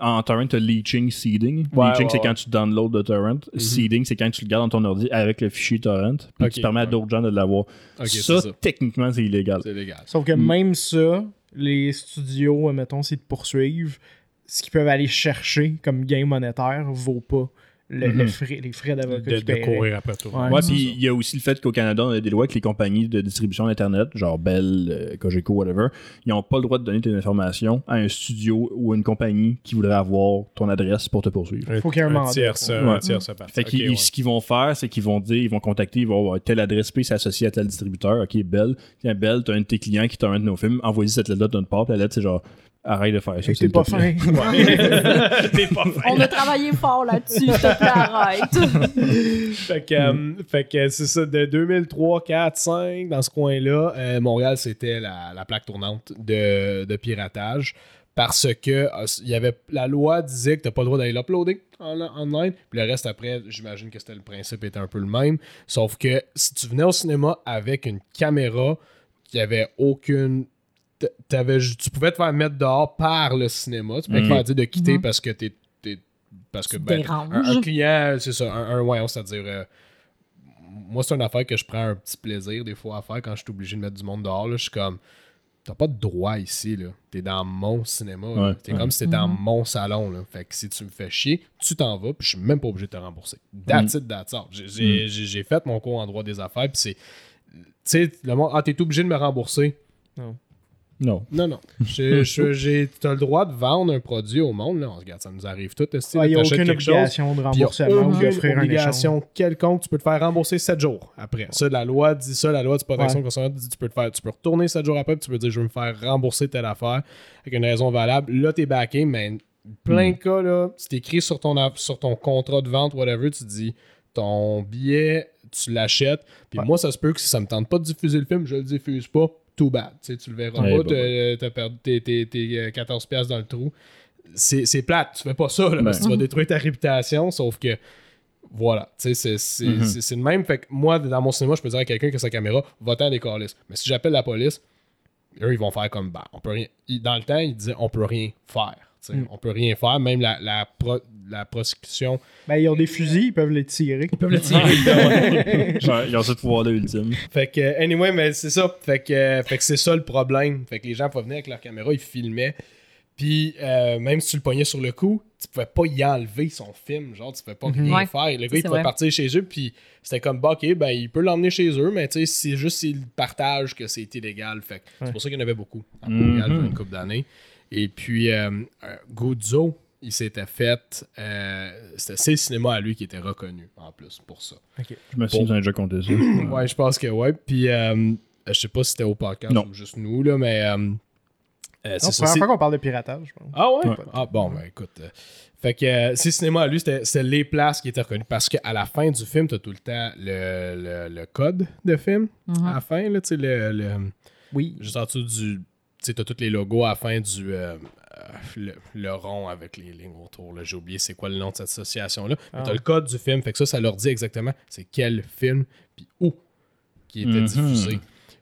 en torrent, t'as leeching seeding. Ouais, leeching, ouais, c'est ouais. quand tu downloads le torrent. Seeding, c'est quand tu le gardes dans ton ordi avec le fichier torrent. Puis Ok, tu permets à d'autres gens de l'avoir. Ça. techniquement, c'est illégal. C'est illégal. Sauf que Mm. même ça, les studios, mettons, s'ils te poursuivent, ce qu'ils peuvent aller chercher comme gain monétaire vaut pas le, le Mhm. frais, les frais d'avocat De, courir après tout. Ouais. Ouais, puis il y a aussi le fait qu'au Canada, on a des lois que les compagnies de distribution d'Internet, genre Bell, euh, Cogeco, whatever, ils n'ont pas le droit de donner tes informations à un studio ou à une compagnie qui voudrait avoir ton adresse pour te poursuivre. Un, Faut qu'il y ait un mandat. Ouais. un tierce parti. Fait qu'ils- Ok, ouais. ce qu'ils vont faire, c'est qu'ils vont dire, ils vont contacter, ils vont avoir telle adresse P, c'est associé à tel distributeur. Ok, Bell. Tiens, Bell, t'as un de tes clients qui t'a un de nos films, envoyez cette lettre-là de notre part, puis la lettre, c'est genre, arrête de faire ça. T'es pas fin. T'es pas fin. On a travaillé fort là-dessus, s'il te plaît, arrête. fait que, euh, fait que c'est ça, de 2003, 4, 5, dans ce coin-là, euh, Montréal, c'était la, la plaque tournante de, de piratage. Parce que euh, il y avait, la loi disait que tu n'as pas le droit d'aller l'uploader en, online. Puis le reste, après, j'imagine que c'était le principe était un peu le même. Sauf que si tu venais au cinéma avec une caméra qui avait aucune. Tu pouvais te faire mettre dehors par le cinéma. Tu pouvais te Mhm. faire dire de quitter Mhm. parce que t'es. t'es- parce que Tu ben, un, un client, c'est ça, un, un ouais, c'est-à-dire. euh, moi, c'est une affaire que je prends un petit plaisir des fois à faire quand je suis obligé de mettre du monde dehors. là. Je suis comme. T'as pas de droit ici, là. T'es dans mon cinéma. Ouais. T'es comme si t'étais dans Mhm. mon salon, là. Fait que si tu me fais chier, tu t'en vas, puis je suis même pas obligé de te rembourser. That's Mhm. it, that's all. J'ai- J'ai j'ai- j'ai fait mon cours en droit des affaires, puis c'est. Tu sais, le monde, ah, t'es obligé de me rembourser. Non. Non. Non, non. J'ai- T'as le droit de vendre un produit au monde. Là. On regarde, ça nous arrive tout. Il Il n'y a aucune obligation de Puis il y a remboursement ou aucune d'offrir un échange. obligation quelconque. Tu peux te faire rembourser 7 jours après. Ça, la loi dit ça. La loi de protection Ouais. consommateur dit tu peux te faire, tu peux retourner 7 jours après. puis tu peux dire je veux me faire rembourser telle affaire avec une raison valable. Là, t'es backé, mais plein de cas, là, c'est écrit sur ton, sur ton contrat de vente, whatever, tu dis ton billet, tu l'achètes. Puis Ouais. moi, ça se peut que si ça me tente pas de diffuser le film, je le diffuse pas. Too bad. Tu le verras Ouais, pas. bah t'as- perdu tes, tes- tes, euh, 14$ piastres dans le trou. C'est plate. Tu fais pas ça, là, parce que tu vas détruire ta réputation. Sauf que, voilà. Sais, c'est- le même. Fait que moi, dans mon cinéma, je peux dire à quelqu'un que sa caméra, va-t'en des calices. Mais si j'appelle la police, eux, ils vont faire comme, bah, on peut rien. Dans le temps, ils disaient, on peut rien faire. Mm. On peut rien faire. Même la, la, pro- la prosecution. Ben, ils ont des fusils, ils peuvent les tirer. Ils peuvent le tirer. Ils ont ce pouvoir-là ultime. Fait que, anyway, mais c'est ça. Fait que, fait que c'est ça le problème. Fait que les gens pouvaient venir avec leur caméra, ils filmaient. Puis, euh, même si tu le pognais sur le coup, tu pouvais pas y enlever son film. Genre, tu pouvais pas rien Ouais. faire. Le gars, il pouvait vrai. partir chez eux. Puis, c'était comme, bah, ok, ben, il peut l'emmener chez eux, mais tu sais, c'est juste s'il partage que c'est illégal. Fait que c'est pour ça qu'il y en avait beaucoup Montréal Mhm. pendant une couple d'années. Et puis, euh, euh, Guzzo, il s'était fait. euh, c'était ses cinémas à lui qui étaient reconnus, en plus, pour ça. Je me suis déjà compté ça. Ouais, je pense que ouais. Puis, euh, je sais pas si c'était au podcast Non. ou juste nous, là, mais euh, euh, c'est la première fois qu'on parle de piratage, je pense. Ah ouais? Ouais. Ah bon, ben écoute. euh, fait que euh, ces cinémas, lui, c'était les places qui étaient reconnues. Parce qu'à la fin du film, t'as tout le temps le, le, le code de film. Mhm. À la fin, là, tu sais, le, le- Oui. juste en dessous du. Tu t'as tous les logos à la fin du. euh, euh, le, le rond avec les lignes autour. là. J'ai oublié c'est quoi le nom de cette association-là. Mais Ah. t'as le code du film. Fait que ça, ça leur dit exactement c'est quel film, puis où qui était Mhm. diffusé.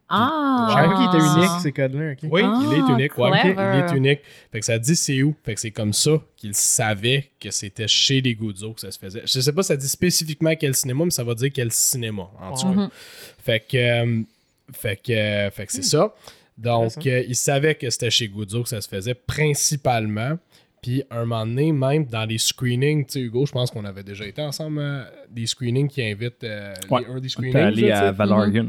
Ah! Je savais qu'il était unique, ces codes-là. Oui, Ah, il est unique. Ouais, il est unique. Fait que ça dit c'est où. Fait que c'est comme ça qu'il savait que c'était chez les Guzzo que ça se faisait. Je sais pas si ça dit spécifiquement quel cinéma, mais ça va dire quel cinéma, en tout cas. Mhm. Fait que, euh, fait que, euh, fait que c'est ça. Donc, euh, il savait que c'était chez Guzzo que ça se faisait principalement. Puis, un moment donné, même dans les screenings, tu sais, Hugo, je pense qu'on avait déjà été ensemble, euh, des screenings qui invitent euh, Ouais. les, un des T'es screenings. là, sais. à Valargan.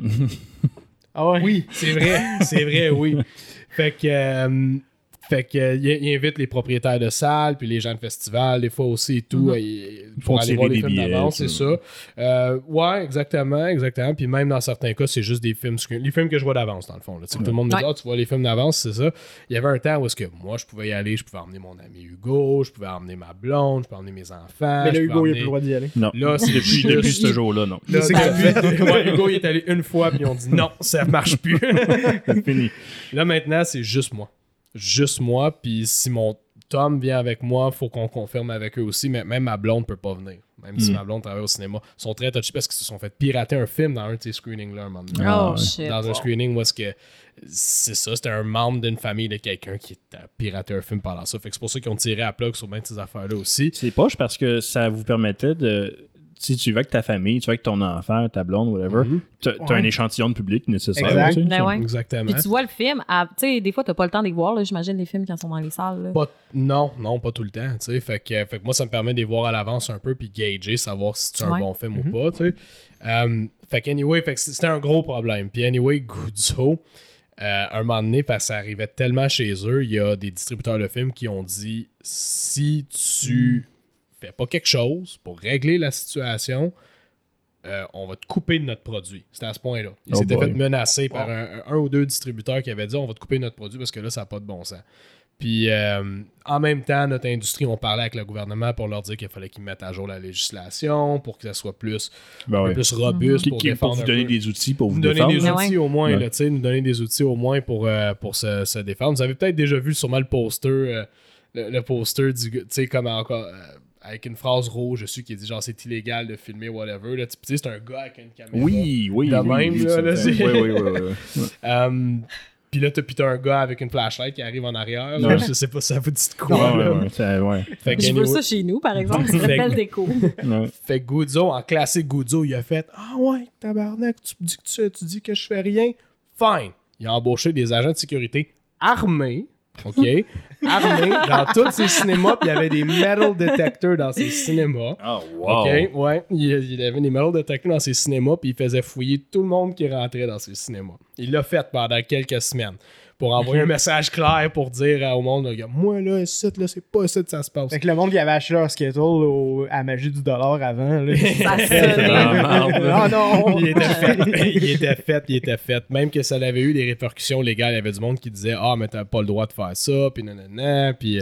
Ah ouais? Oui, c'est vrai, c'est vrai, oui. Fait que, euh, fait que euh, il, il invite les propriétaires de salles, puis les gens de festival, des fois aussi et tout, il- font pour aller voir les films billets, d'avance, c'est ça. Euh, ouais, exactement, exactement. Puis même dans certains cas, c'est juste des films, les films que je vois d'avance, dans le fond. Là. Tout le monde me dit, ah, tu vois les films d'avance, c'est ça. Il y avait un temps où est-ce que moi, je pouvais y aller, je pouvais emmener mon ami Hugo, je pouvais emmener ma blonde, je pouvais emmener mes enfants. Mais là, Hugo, il a emmener- plus le droit d'y aller. Non. Là, c'est depuis, depuis ce jour-là, non. Là, C'est depuis- ouais, Hugo, il est allé une fois, puis ils ont dit non, ça marche plus. C'est fini. Là, maintenant, c'est juste moi. Juste moi. Puis si mon Tom vient avec moi, faut qu'on confirme avec eux aussi. Mais même ma blonde peut pas venir. Même si Mm. ma blonde travaille au cinéma. Ils sont très touchés parce qu'ils se sont fait pirater un film dans un de ces screenings-là un moment donné. Ah, Oh, shit. Dans un screening où est-ce que c'est ça, c'était un membre d'une famille de quelqu'un qui a piraté un film pendant ça. Fait que c'est pour ça qu'ils ont tiré à plug sur bien de ces affaires-là aussi. C'est poche parce que ça vous permettait de. Si tu vas avec ta famille, tu vas avec ton enfant, ta blonde, whatever, Mhm. t'as t'as Ouais. un échantillon de public nécessaire. Exact. tu sais, Ben ouais. Exactement. Puis tu vois le film, à- tu sais, des fois, t'as pas le temps de les voir, là, j'imagine, les films quand ils sont dans les salles. là. Pas- non, non, pas tout le temps. tu sais. Fait que, fait que moi, ça me permet de les voir à l'avance un peu puis gager, savoir si c'est un Ouais. bon film ou pas. tu sais. Euh, fait que, anyway, fait que c'était un gros problème. Puis, anyway, Guzzo, euh, un moment donné, parce que ça arrivait tellement chez eux, il y a des distributeurs de films qui ont dit si tu fais pas quelque chose pour régler la situation, euh, on va te couper de notre produit. C'était à ce point-là. Il Oh s'était fait menacer par un, un ou deux distributeurs qui avaient dit on va te couper de notre produit parce que là, ça n'a pas de bon sens. Puis euh, en même temps, notre industrie, on parlait avec le gouvernement pour leur dire qu'il fallait qu'ils mettent à jour la législation pour que ça soit plus, Ben ouais. plus robuste pour qui- défendre pour vous donner peu. des outils pour vous nous donner défendre? des Mais outils au moins, Ouais. là, nous donner des outils au moins pour, euh, pour se, se défendre. Vous avez peut-être déjà vu sûrement le poster, euh, le, le poster du tu sais, comme encore, euh, avec une phrase rouge dessus qui dit genre c'est illégal de filmer, whatever. Là, tu sais, c'est un gars avec une caméra. Oui, oui. De oui, même, oui, là, ça là, c'est- Oui, oui, oui. Euh, puis là, t'as un gars avec une flashlight qui arrive en arrière. là. Ouais. Je sais pas si ça vous dit de quoi. Ouais, là. ouais, ouais, ça- ouais. Fait que Je veux ça chez nous, par exemple. Que- belle déco. Fait que Guzzo, en classique Guzzo, il a fait Ah ouais, tabarnak, tu me dis que tu, tu dis que je fais rien. Fine. Il a embauché des agents de sécurité armés. OK? armés dans tous ses cinémas. Puis il y avait des metal detectors dans ses cinémas. Ah, wow. OK? Ouais. Il, il avait des metal detectors dans ses cinémas. Puis il faisait fouiller tout le monde qui rentrait dans ses cinémas. Il l'a fait pendant quelques semaines. Pour envoyer un message clair pour dire euh, au monde, Regarde, moi là, ici, là, c'est pas ça que ça se passe. Fait que le monde qui avait acheté leur Skittle au- à Magie du dollar avant, là. Ça C'est la merde, là. Ah non! il était fait, il était fait, il était fait. Même que ça avait eu des répercussions légales, il y avait du monde qui disait Ah, mais t'as pas le droit de faire ça, puis nanana, puis.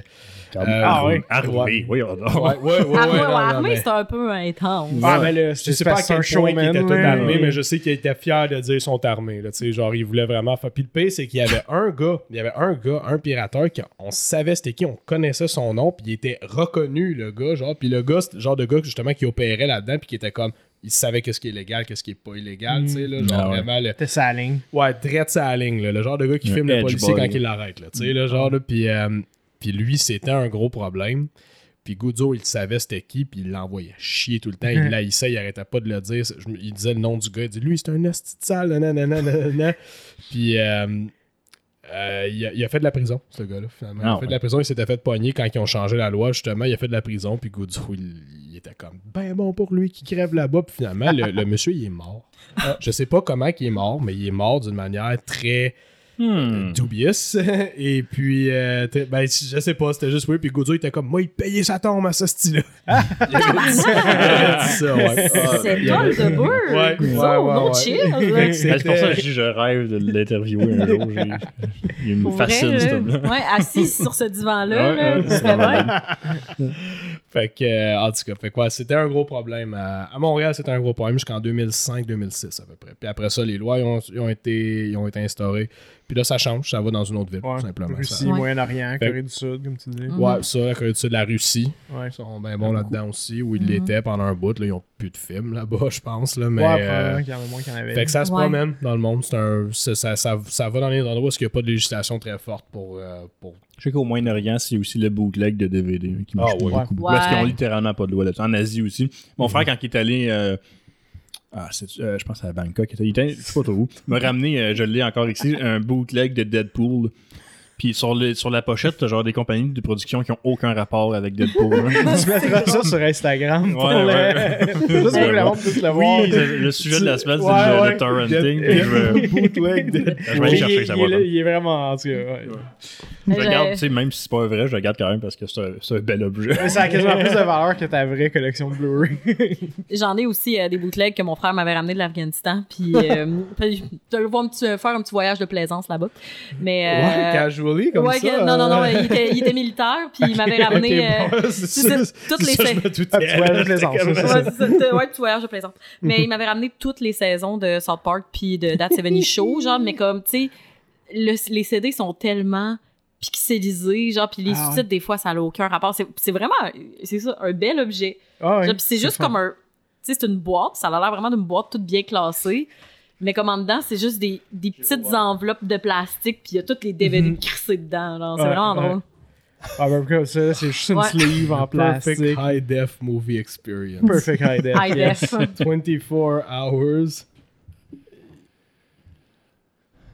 Ah ouais. Armé, oui, on Ouais, Ah, non, non, armé, c'est un peu intense. Ah, mais là, Je sais pas à quel un point il était tout là. armé, mais je sais qu'il était fier de dire qu'ils sont armés. Là, tu sais, genre, il voulait vraiment faire. Puis le pire, c'est qu'il y avait un gars, il y avait un gars, un pirateur, qu'on savait c'était qui, on connaissait son nom, puis il était reconnu, le gars, genre. Puis le gars, c'est le genre de gars, justement, qui opérait là-dedans, puis qui était comme. Il savait qu'est-ce qui est légal, qu'est-ce qui est pas illégal, tu sais, là. Genre, Ah ouais. vraiment, le, sa ligne. Ouais, drette sa ligne, là, le genre de gars qui filme le policier boy. quand il l'arrête, là, tu sais, le genre, là, puis, euh, puis lui, c'était un gros problème. Puis Guzzo, il savait c'était qui, puis il l'envoyait chier tout le temps. Il l'haïssait, il arrêtait pas de le dire. Je il disait le nom du gars, il dit lui, c'est un esti de sale, nanana, nanana. Puis euh, euh, il, a, il a fait de la prison, ce gars-là, finalement. il a Ah fait ouais. de la prison, il s'était fait pogner quand ils ont changé la loi, justement. Il a fait de la prison, puis Guzzo, il, il était comme ben bon pour lui qui crève là-bas. Puis finalement, le, le monsieur, il est mort. Je sais pas comment il est mort, mais il est mort d'une manière très Hmm. dubious. Et puis, euh, ben, je sais pas, c'était juste oui. Puis Guzzo, il était comme, moi, il payait sa tombe à ce style-là. ouais. C'est avait- de beurre. Ouais, Guzzo, ouais, ouais, ouais. chill. Ben, C'est pour ça que je dis je rêve de l'interviewer un jour. Il me fascine, cet homme-là. Ouais, assis sur ce divan-là, Ouais, ce. Fait que, euh, en tout cas, fait quoi, c'était un gros problème. À, à Montréal, c'était un gros problème jusqu'en 2005-2006 à peu près. Puis après ça, les lois ils ont, ils ont été, ils ont été instaurées. Puis là, ça change, ça va dans une autre ville, Ouais. tout simplement. Russie, Ça-. Moyen-Orient, Corée du Sud, comme tu dis. Mm. Ouais, ça, la Corée du Sud, la Russie. Ouais. Ils sont bien bons là-dedans aussi, où ils Mhm. l'étaient pendant un bout. Là, ils ont plus de films là-bas, je pense. Là, mais, ouais, euh, qu'il y en a moins qu'il y en avait. Fait que ça se Ouais. promène dans le monde. C'est un, ça, ça, ça, ça va dans les endroits où il n'y a pas de législation très forte pour. euh, pour... Je sais qu'au Moyen-Orient, c'est aussi le bootleg de DVD qui marche Ah, ouais. beaucoup. Ouais. Parce qu'ils ont Ouais. littéralement pas de loi là-dessus. En Asie aussi. Mon frère, quand il est allé. euh, ah, euh, je pense à Bangkok. Il était, je sais pas trop où. Il m'a ramené, euh, je l'ai encore ici, un bootleg de Deadpool. Puis sur, le, sur la pochette, t'as genre des compagnies de production qui ont aucun rapport avec Deadpool. hein. Tu mettras ça sur Instagram pour Ouais, le... ouais. Juste pour que le monde puisse le voir. Oui, le, sujet de la semaine, c'est Ouais, le, ouais. le torrenting. Dead- je vais, aller chercher, il, ça il va est, faire. il est vraiment en tout cas. ouais. Je Je- regarde, tu sais, même si c'est pas vrai, je regarde quand même parce que c'est un, bel objet. Mais ça a quasiment plus de valeur que ta vraie collection de Blu-ray. J'en ai aussi euh, des bootlegs que mon frère m'avait ramené de l'Afghanistan. Puis, euh, je vais petit- faire un petit voyage de plaisance là-bas. Mais. euh, Ouais, casually, comme ouais, ça. que- non, non, non, euh. il était, il était militaire, puis il m'avait ramené. Ok, bon, euh, c'est c'est- ça, toutes les doutais. Ah, tu voyages de plaisance. Ouais, voyage de. Mais il m'avait ramené toutes les saisons de South Park puis de That 70 Show, genre, mais comme, tu sais, le- les CD sont tellement pixelisés, genre, puis les Ah, sous-titres, des fois, ça n'a aucun rapport. C'est c'est vraiment, c'est ça, un bel objet. Ah, ouais, c'est juste comme un, tu sais, c'est une boîte, ça a l'air vraiment d'une boîte toute bien classée. Mais comme en dedans, c'est juste des, des petites enveloppes de plastique, puis il y a toutes les DVD Mhm. crissés dedans. genre. C'est Ouais, vraiment ouais. drôle. Ah, ben, comme ça, c'est juste une Ouais. sleeve en Perfect plastique. high def movie experience. Perfect high def. High def. 24 hours.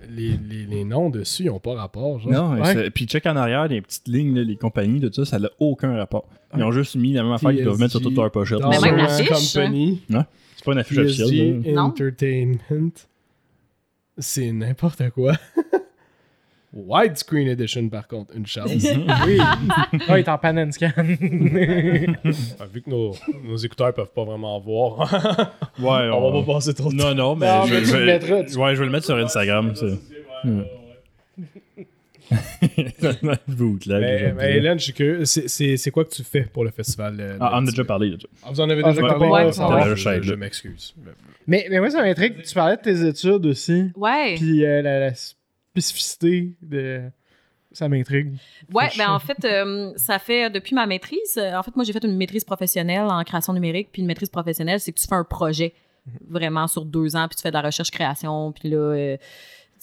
Les, les, les noms dessus, ils n'ont pas rapport. Genre. Non, Ouais. puis check en arrière, les petites lignes, là, les compagnies, tout ça, ça n'a aucun rapport. Ils ont juste mis la même affaire qu'ils doivent mettre sur toute leur pochette. Mais même l'affiche, Company, C'est pas une affiche officielle. Non. Entertainment. C'est n'importe quoi. Widescreen Edition, par contre, une chance. Oui. Ah, il est en pan and scan. Ah, vu que nos, nos écouteurs peuvent pas vraiment voir. Ouais, on va pas passer trop de temps. Non, non, mais, Non, je, mais tu je le vais... mettras, tu- Ouais, je vais le mettre sur Instagram. Bootleg, Mais, j'aime mais bien. Hélène, je suis curieux. C'est- quoi que tu fais pour le festival? euh, Ah, on a de- déjà parlé. Ah, vous en avez Ah, déjà parlé? ouais, Ah, ouais. je- Ouais. je, je m'excuse. mais, mais moi, ça m'intrigue. Tu parlais de tes études aussi. Ouais. Puis euh, la, la spécificité de. Ça m'intrigue. Ouais, ben en fait, euh, ça fait depuis ma maîtrise. En fait, moi, j'ai fait une maîtrise professionnelle en création numérique. Puis une maîtrise professionnelle, c'est que tu fais un projet vraiment sur deux ans, puis tu fais de la recherche-création. Puis là, euh,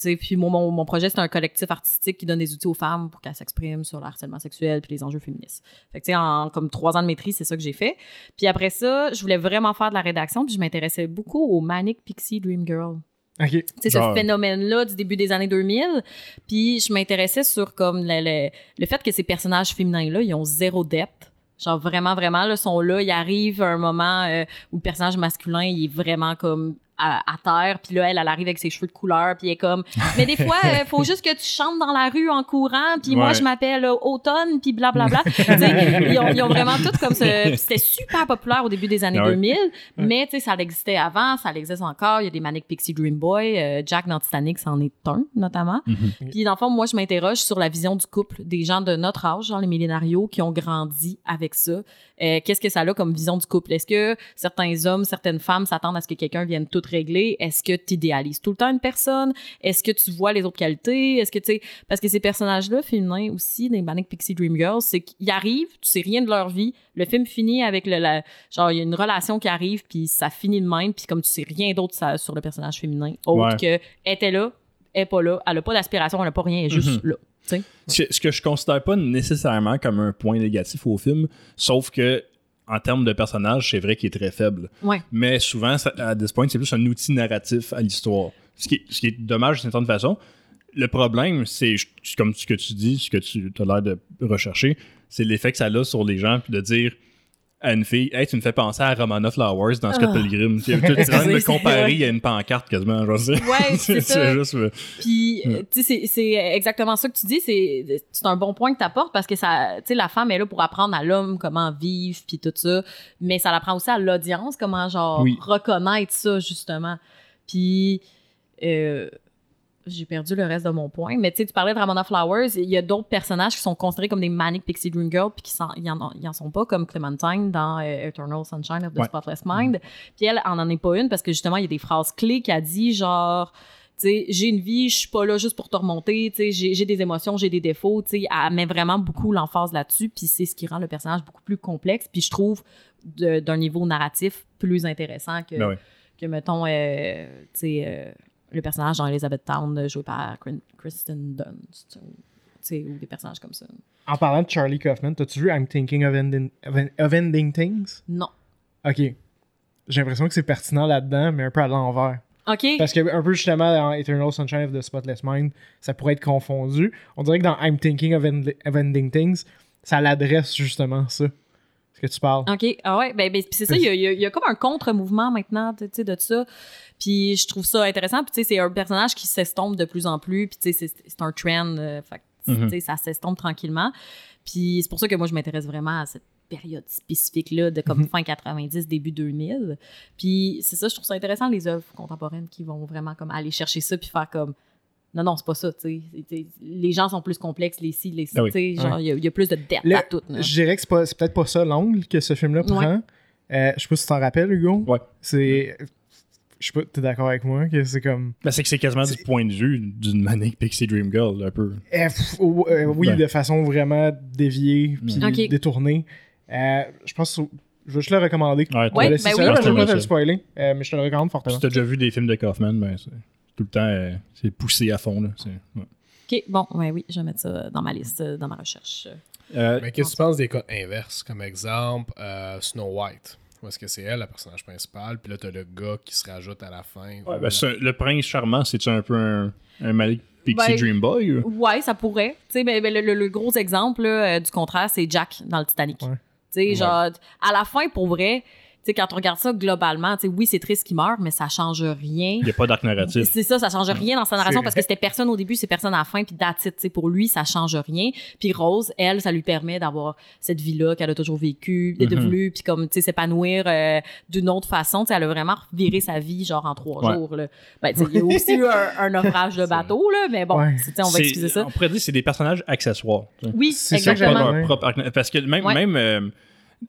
puis mon, mon, mon projet, c'est un collectif artistique qui donne des outils aux femmes pour qu'elles s'expriment sur le harcèlement sexuel puis les enjeux féministes. Fait que, tu sais, en comme trois ans de maîtrise, c'est ça que j'ai fait. Puis après ça, je voulais vraiment faire de la rédaction, puis je m'intéressais beaucoup au Manic Pixie Dream Girl Ok. tu sais, ce phénomène-là du début des années 2000. Puis je m'intéressais sur comme le, le, le fait que ces personnages féminins-là, ils ont zéro depth. Genre vraiment, vraiment, là, sont là, ils arrivent à un moment euh, où le personnage masculin, il est vraiment comme à, à terre, puis là, elle, elle arrive avec ses cheveux de couleur, puis elle est comme... Mais des fois, il faut juste que tu chantes dans la rue en courant, puis moi, je m'appelle euh, Automne, puis blablabla. Ils, ont, ils ont vraiment tout comme ça. Puis C'était super populaire au début des années ouais. 2000, mais tu sais, ça existait avant, ça existe encore. Il y a des Manic Pixie Dream Boy. euh, Jack dans Titanic, c'en est un, notamment. Mhm. Puis dans le fond, moi, je m'interroge sur la vision du couple, des gens de notre âge, genre les millénarios, qui ont grandi avec ça. Euh, Qu'est-ce que ça a comme vision du couple? Est-ce que certains hommes, certaines femmes s'attendent à ce que quelqu'un vienne tout régler? Est-ce que tu idéalises tout le temps une personne? Est-ce que tu vois les autres qualités? Est-ce que tu sais... Parce que ces personnages-là, féminins aussi, des Manic Pixie Dream Girls, c'est qu'ils arrivent, tu sais rien de leur vie. Le film finit avec le... la- genre, il y a une relation qui arrive, puis ça finit de même, puis comme tu sais rien d'autre sur le personnage féminin, autre Ouais. que elle était là, elle est pas là, elle a pas d'aspiration, elle a pas rien, elle est juste Mhm. là. Ce que- ce que je considère pas nécessairement comme un point négatif au film, sauf que en termes de personnage, c'est vrai qu'il est très faible. Ouais. Mais souvent, ça- à this point, c'est plus un outil narratif à l'histoire. Ce qui, est, ce qui est dommage d'une certaine façon. Le problème, c'est comme ce que tu dis, ce que tu as l'air de rechercher, c'est l'effet que ça a sur les gens, puis de dire à une fille, hey, tu me fais penser à Romana Flowers dans Scott Ah. Pilgrim. Tu es train de me comparer c'est- à une pancarte quasiment. Genre, c'est- Ouais, c'est ça. juste. euh, Puis, euh, tu sais, c'est- exactement ça que tu dis. C'est c'est un bon point que tu apportes parce que ça, tu sais, la femme est là pour apprendre à l'homme comment vivre, puis tout ça. Mais ça l'apprend aussi à l'audience, comment, genre, Oui. reconnaître ça, justement. Puis, euh, j'ai perdu le reste de mon point. Mais tu sais, tu parlais de Ramona Flowers. Il y a d'autres personnages qui sont considérés comme des Manic Pixie Dream Girls, puis qui ils en, ont- ils en sont pas, comme Clementine dans euh, Eternal Sunshine of the Ouais. Spotless Mind. Puis elle, en en est pas une parce que justement, il y a des phrases clés qu'elle dit, genre, tu sais, j'ai une vie, je suis pas là juste pour te remonter, tu sais, j'ai des émotions, j'ai des défauts, tu sais, elle met vraiment beaucoup l'emphase là-dessus, puis c'est ce qui rend le personnage beaucoup plus complexe, puis je trouve d'un niveau narratif plus intéressant que, Ben que mettons, euh, tu sais, euh, le personnage dans Elizabeth Town euh, joué par Kristen Dunst, ou, des personnages comme ça. En parlant de Charlie Kaufman, t'as-tu vu I'm Thinking of Ending, of en- of Ending Things? Non. Ok. J'ai l'impression que c'est pertinent là-dedans, mais un peu à l'envers. OK. Parce que un peu justement dans Eternal Sunshine of the Spotless Mind, ça pourrait être confondu. On dirait que dans I'm Thinking of, End- of Ending Things, ça l'adresse justement ça. Que tu parles. OK. Ah ouais, ben, ben, c'est ça, il y a, y y comme un contre-mouvement maintenant, tu sais, de ça. Puis je trouve ça intéressant. Puis tu sais, c'est un personnage qui s'estompe de plus en plus. Puis tu sais, c'est- un trend. euh, fait tu sais, ça s'estompe tranquillement. Puis c'est pour ça que moi, je m'intéresse vraiment à cette période spécifique-là de comme fin 90, début 2000. Puis c'est ça, je trouve ça intéressant, les œuvres contemporaines qui vont vraiment comme aller chercher ça puis faire comme... Non, non, c'est pas ça, tu sais. C'est- c'est- Les gens sont plus complexes, les ci, les ci, Ah oui. tu sais. Genre, il y, a- il y a plus de depth Le- à tout. là. Je dirais que c'est pas- c'est peut-être pas ça l'angle que ce film-là prend. Euh, je sais pas si tu t'en rappelles, Hugo. Ouais. C'est. Je sais pas, t'es d'accord avec moi que c'est comme. Ben, c'est que c'est quasiment du point de vue d'une Manic Pixie Dream Girl, un peu. Ou- euh, oui, Ben. de façon vraiment déviée puis Ok. détournée. Euh, je pense que je vais juste le recommander. Ouais, Ouais, ben oui, ça, je vais pas te le spoiler, euh, mais je te le recommande fortement. Si t'as déjà vu des films de Kaufman, ben, c'est tout le temps, euh, c'est poussé à fond. Là. C'est- ouais. OK, bon, ouais, oui, je vais mettre ça dans ma liste, euh, dans ma recherche. Euh, Mais qu'est-ce que tu penses des cas inverses? Comme exemple, euh, Snow White. Où est-ce que c'est elle, la personnage principale, puis là, t'as le gars qui se rajoute à la fin. ouais, ben, c'est un- le prince charmant, c'est-tu un peu un, un Manic Pixie Ben, Dream Boy? ou? Ouais, ça pourrait. Tu sais, mais, mais le, le- le gros exemple là, euh, du contraire, c'est Jack dans le Titanic. Ouais. Tu sais, genre, à la fin, pour vrai, sais, quand on regarde ça globalement, tu sais, oui, c'est triste qu'il meurt, mais ça change rien. Il n'y a pas d'arc narratif. C'est ça, ça change rien dans sa narration parce que c'était personne au début, c'est personne à la fin, puis it, tu sais, pour lui, ça change rien. Puis Rose, elle, ça lui permet d'avoir cette vie-là qu'elle a toujours vécue, d'être Mhm. voulu, puis comme, tu sais, s'épanouir euh, d'une autre façon. Tu sais, elle a vraiment viré sa vie, genre, en trois Ouais. jours, là. Ben, tu sais, il y a aussi eu un, un naufrage de bateau, là, mais bon, Ouais. tu sais, on va excuser ça. On pourrait dire que c'est des personnages accessoires. tu sais. Oui, C'est ça que Parce que même, Ouais. même euh,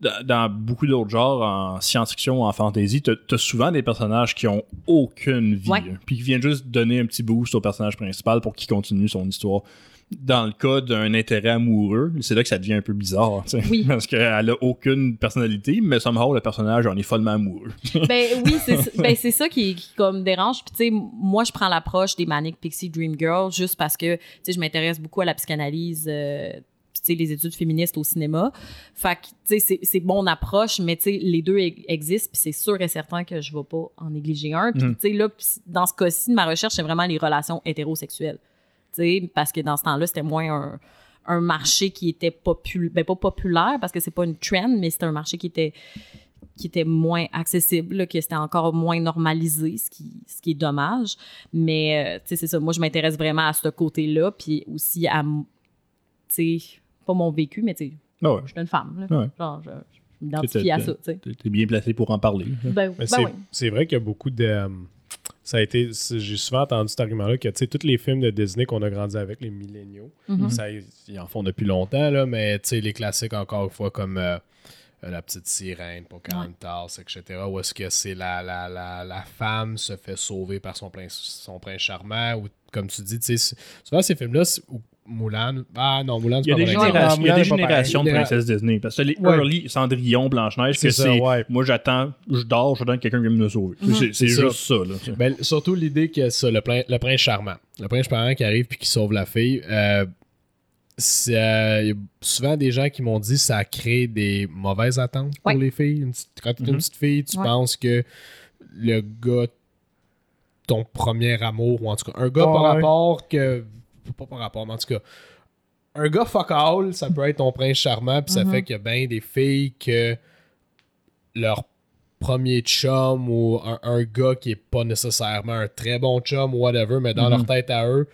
dans, beaucoup d'autres genres, en science-fiction, en fantasy, t'as as souvent des personnages qui ont aucune vie. Ouais. hein, Puis qui viennent juste donner un petit boost au personnage principal pour qu'il continue son histoire. Dans le cas d'un intérêt amoureux, c'est là que ça devient un peu bizarre. Oui. Parce qu'elle a aucune personnalité, mais somehow le personnage en est follement amoureux. ben oui, c'est ben, c'est ça qui, qui comme dérange. Puis tu sais, moi je prends l'approche des Manic Pixie Dream Girl juste parce que tu sais, je m'intéresse beaucoup à la psychanalyse. euh, puis, tu sais, les études féministes au cinéma. Fait que, tu sais, c'est- c'est mon approche, mais tu sais, les deux e- existent, puis c'est sûr et certain que je vais pas en négliger un. Puis, Mhm. tu sais, là, dans ce cas-ci, ma recherche, c'est vraiment les relations hétérosexuelles. Tu sais, parce que dans ce temps-là, c'était moins un, un marché qui était populaire, ben pas populaire, parce que c'est pas une trend, mais c'était un marché qui était qui était moins accessible, là, que c'était encore moins normalisé, ce qui, ce qui est dommage. Mais, euh, tu sais, c'est ça. Moi, je m'intéresse vraiment à ce côté-là, puis aussi à, tu sais, pas mon vécu, mais tu sais, Ah ouais. je suis une femme. Là. Ouais. Genre, je, je m'identifie à ça, tu sais. T'es t'es bien placé pour en parler. Ben, ben c'est, ouais. vrai qu'il y a beaucoup de. euh, ça a été. J'ai souvent entendu cet argument-là que, tu sais, tous les films de Disney qu'on a grandi avec, les milléniaux, Mhm. ça, ils en font depuis longtemps, là, mais, tu sais, les classiques, encore une fois, comme euh, euh, La Petite Sirène, Pocahontas, etc., où est-ce que c'est la, la, la, la femme se fait sauver par son prince, son prince charmant, ou comme tu dis, tu souvent ces films-là, Moulin. Ah non, Moulin, Il c'est y a pas des, bon exemple. générations, il y a des générations de princesses Disney. Parce que les Ouais. early Cendrillon, Blanche-Neige, C'est que ça, c'est. ouais. Moi, j'attends, je dors, j'attends que quelqu'un vienne me sauver. C'est- C'est juste ça. Là. Ben, surtout l'idée que ça, le, prin- le prince charmant. Le prince charmant qui arrive puis qui sauve la fille. euh, c'est, euh, y a souvent des gens qui m'ont dit que ça crée des mauvaises attentes pour Ouais. les filles. Une petite- quand tu es une Mhm. petite fille, tu Ouais. penses que le gars, ton premier amour, ou en tout cas, un gars par ouais. rapport que. Pas par rapport, mais en tout cas. Un gars fuck all, ça peut être ton prince charmant, puis ça Mhm. fait qu'il y a bien des filles que leur premier chum ou un, un gars qui est pas nécessairement un très bon chum ou whatever, mais dans leur tête à eux,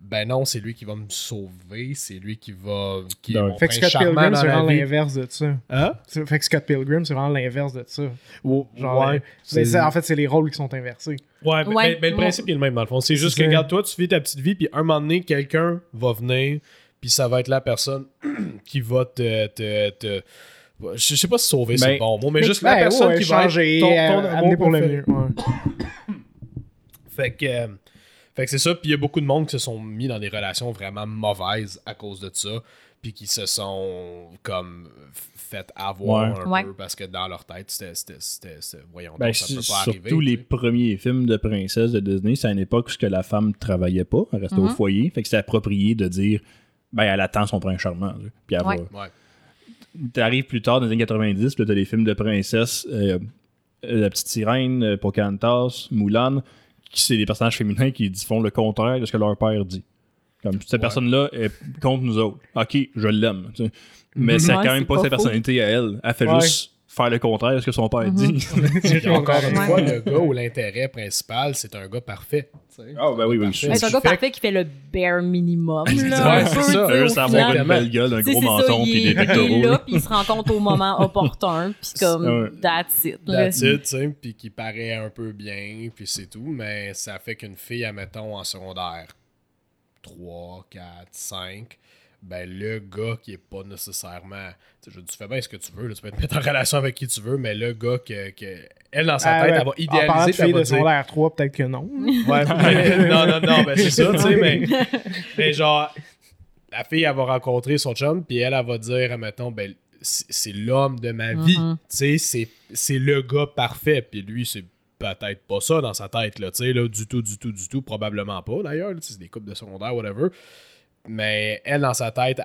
ben non, c'est lui qui va me sauver, c'est lui qui va. Qui est Ouais. mon Fait que Scott charmant Pilgrim, c'est la vraiment l'inverse de ça. Hein? C'est- Fait que Scott Pilgrim, c'est vraiment l'inverse de ça. Genre, ouais. c'est- mais c'est- en fait, c'est les rôles qui sont inversés. Ouais, mais, Ouais. mais- mais le Ouais. principe est le même dans le fond. C'est juste que, regarde, toi, tu vis ta petite vie, puis un moment donné, quelqu'un va venir, puis ça va être la personne qui va te. te, te- je sais pas si sauver, c'est Ben, le bon mot, mais Mais juste la ouais, personne ouais, qui va changer, être ton, ton euh, amour amener pour le mieux. ouais. Fait que, euh, fait que c'est ça. Puis il y a beaucoup de monde qui se sont mis dans des relations vraiment mauvaises à cause de ça. Puis qui se sont comme fait avoir Ouais. un Ouais. peu parce que dans leur tête, c'était. c'était- c'était- c'était- Voyons, Ben, donc, ça peut pas arriver. surtout les premiers films de princesses de Disney, c'est à une époque où que la femme travaillait pas, elle restait au Mhm. foyer. Fait que c'est approprié de dire ben elle attend son prince charmant. là. Puis elle Ouais. va- Ouais. T'arrives plus tard dans les années 90, puis là, t'as des films de princesses, euh, euh, La Petite Sirène, euh, Pocahontas, qui c'est des personnages féminins qui font le contraire de ce que leur père dit. Comme cette Ouais. personne-là est contre nous autres. Ok, je l'aime. Mais c'est Ouais, quand même pas pas sa personnalité à elle. Elle fait juste faire le contraire de ce que son père Mhm. dit. Puis encore une fois, le gars ou l'intérêt principal, c'est un gars parfait. tu sais. Ah, ben oui, oui. Mais c'est un gars fait parfait qui fait le bare minimum. Ouais, Là, un c'est peu, ça. tu sais, avoir final. une belle gueule, un Tu sais, gros c'est ça, menton il puis est- des Il est pectoraux. là, puis il se rencontre au moment opportun, puis comme, that's it. là. That's it, tu sais, puis qui paraît un peu bien, puis c'est tout, mais ça fait qu'une fille, admettons, en secondaire 3, 4, 5, ben le gars qui est pas nécessairement. Je- tu fais bien ce que tu veux, là, tu peux te mettre en relation avec qui tu veux, mais le gars que, que- elle, dans sa Ah, tête, elle va En idéaliser, elle va de dire. secondaire 3, peut-être que non. Ouais, mais- non, non, non, ben c'est ça, tu sais, mais, mais genre, la fille, elle va rencontrer son chum, puis elle, elle va dire, admettons, ben, c'est l'homme de ma vie, Mhm. tu sais, c'est- c'est le gars parfait, puis lui, c'est peut-être pas ça dans sa tête, là, tu sais, là, du tout, du tout, du tout, probablement pas, d'ailleurs, c'est des couples de secondaire, whatever, mais elle, dans sa tête,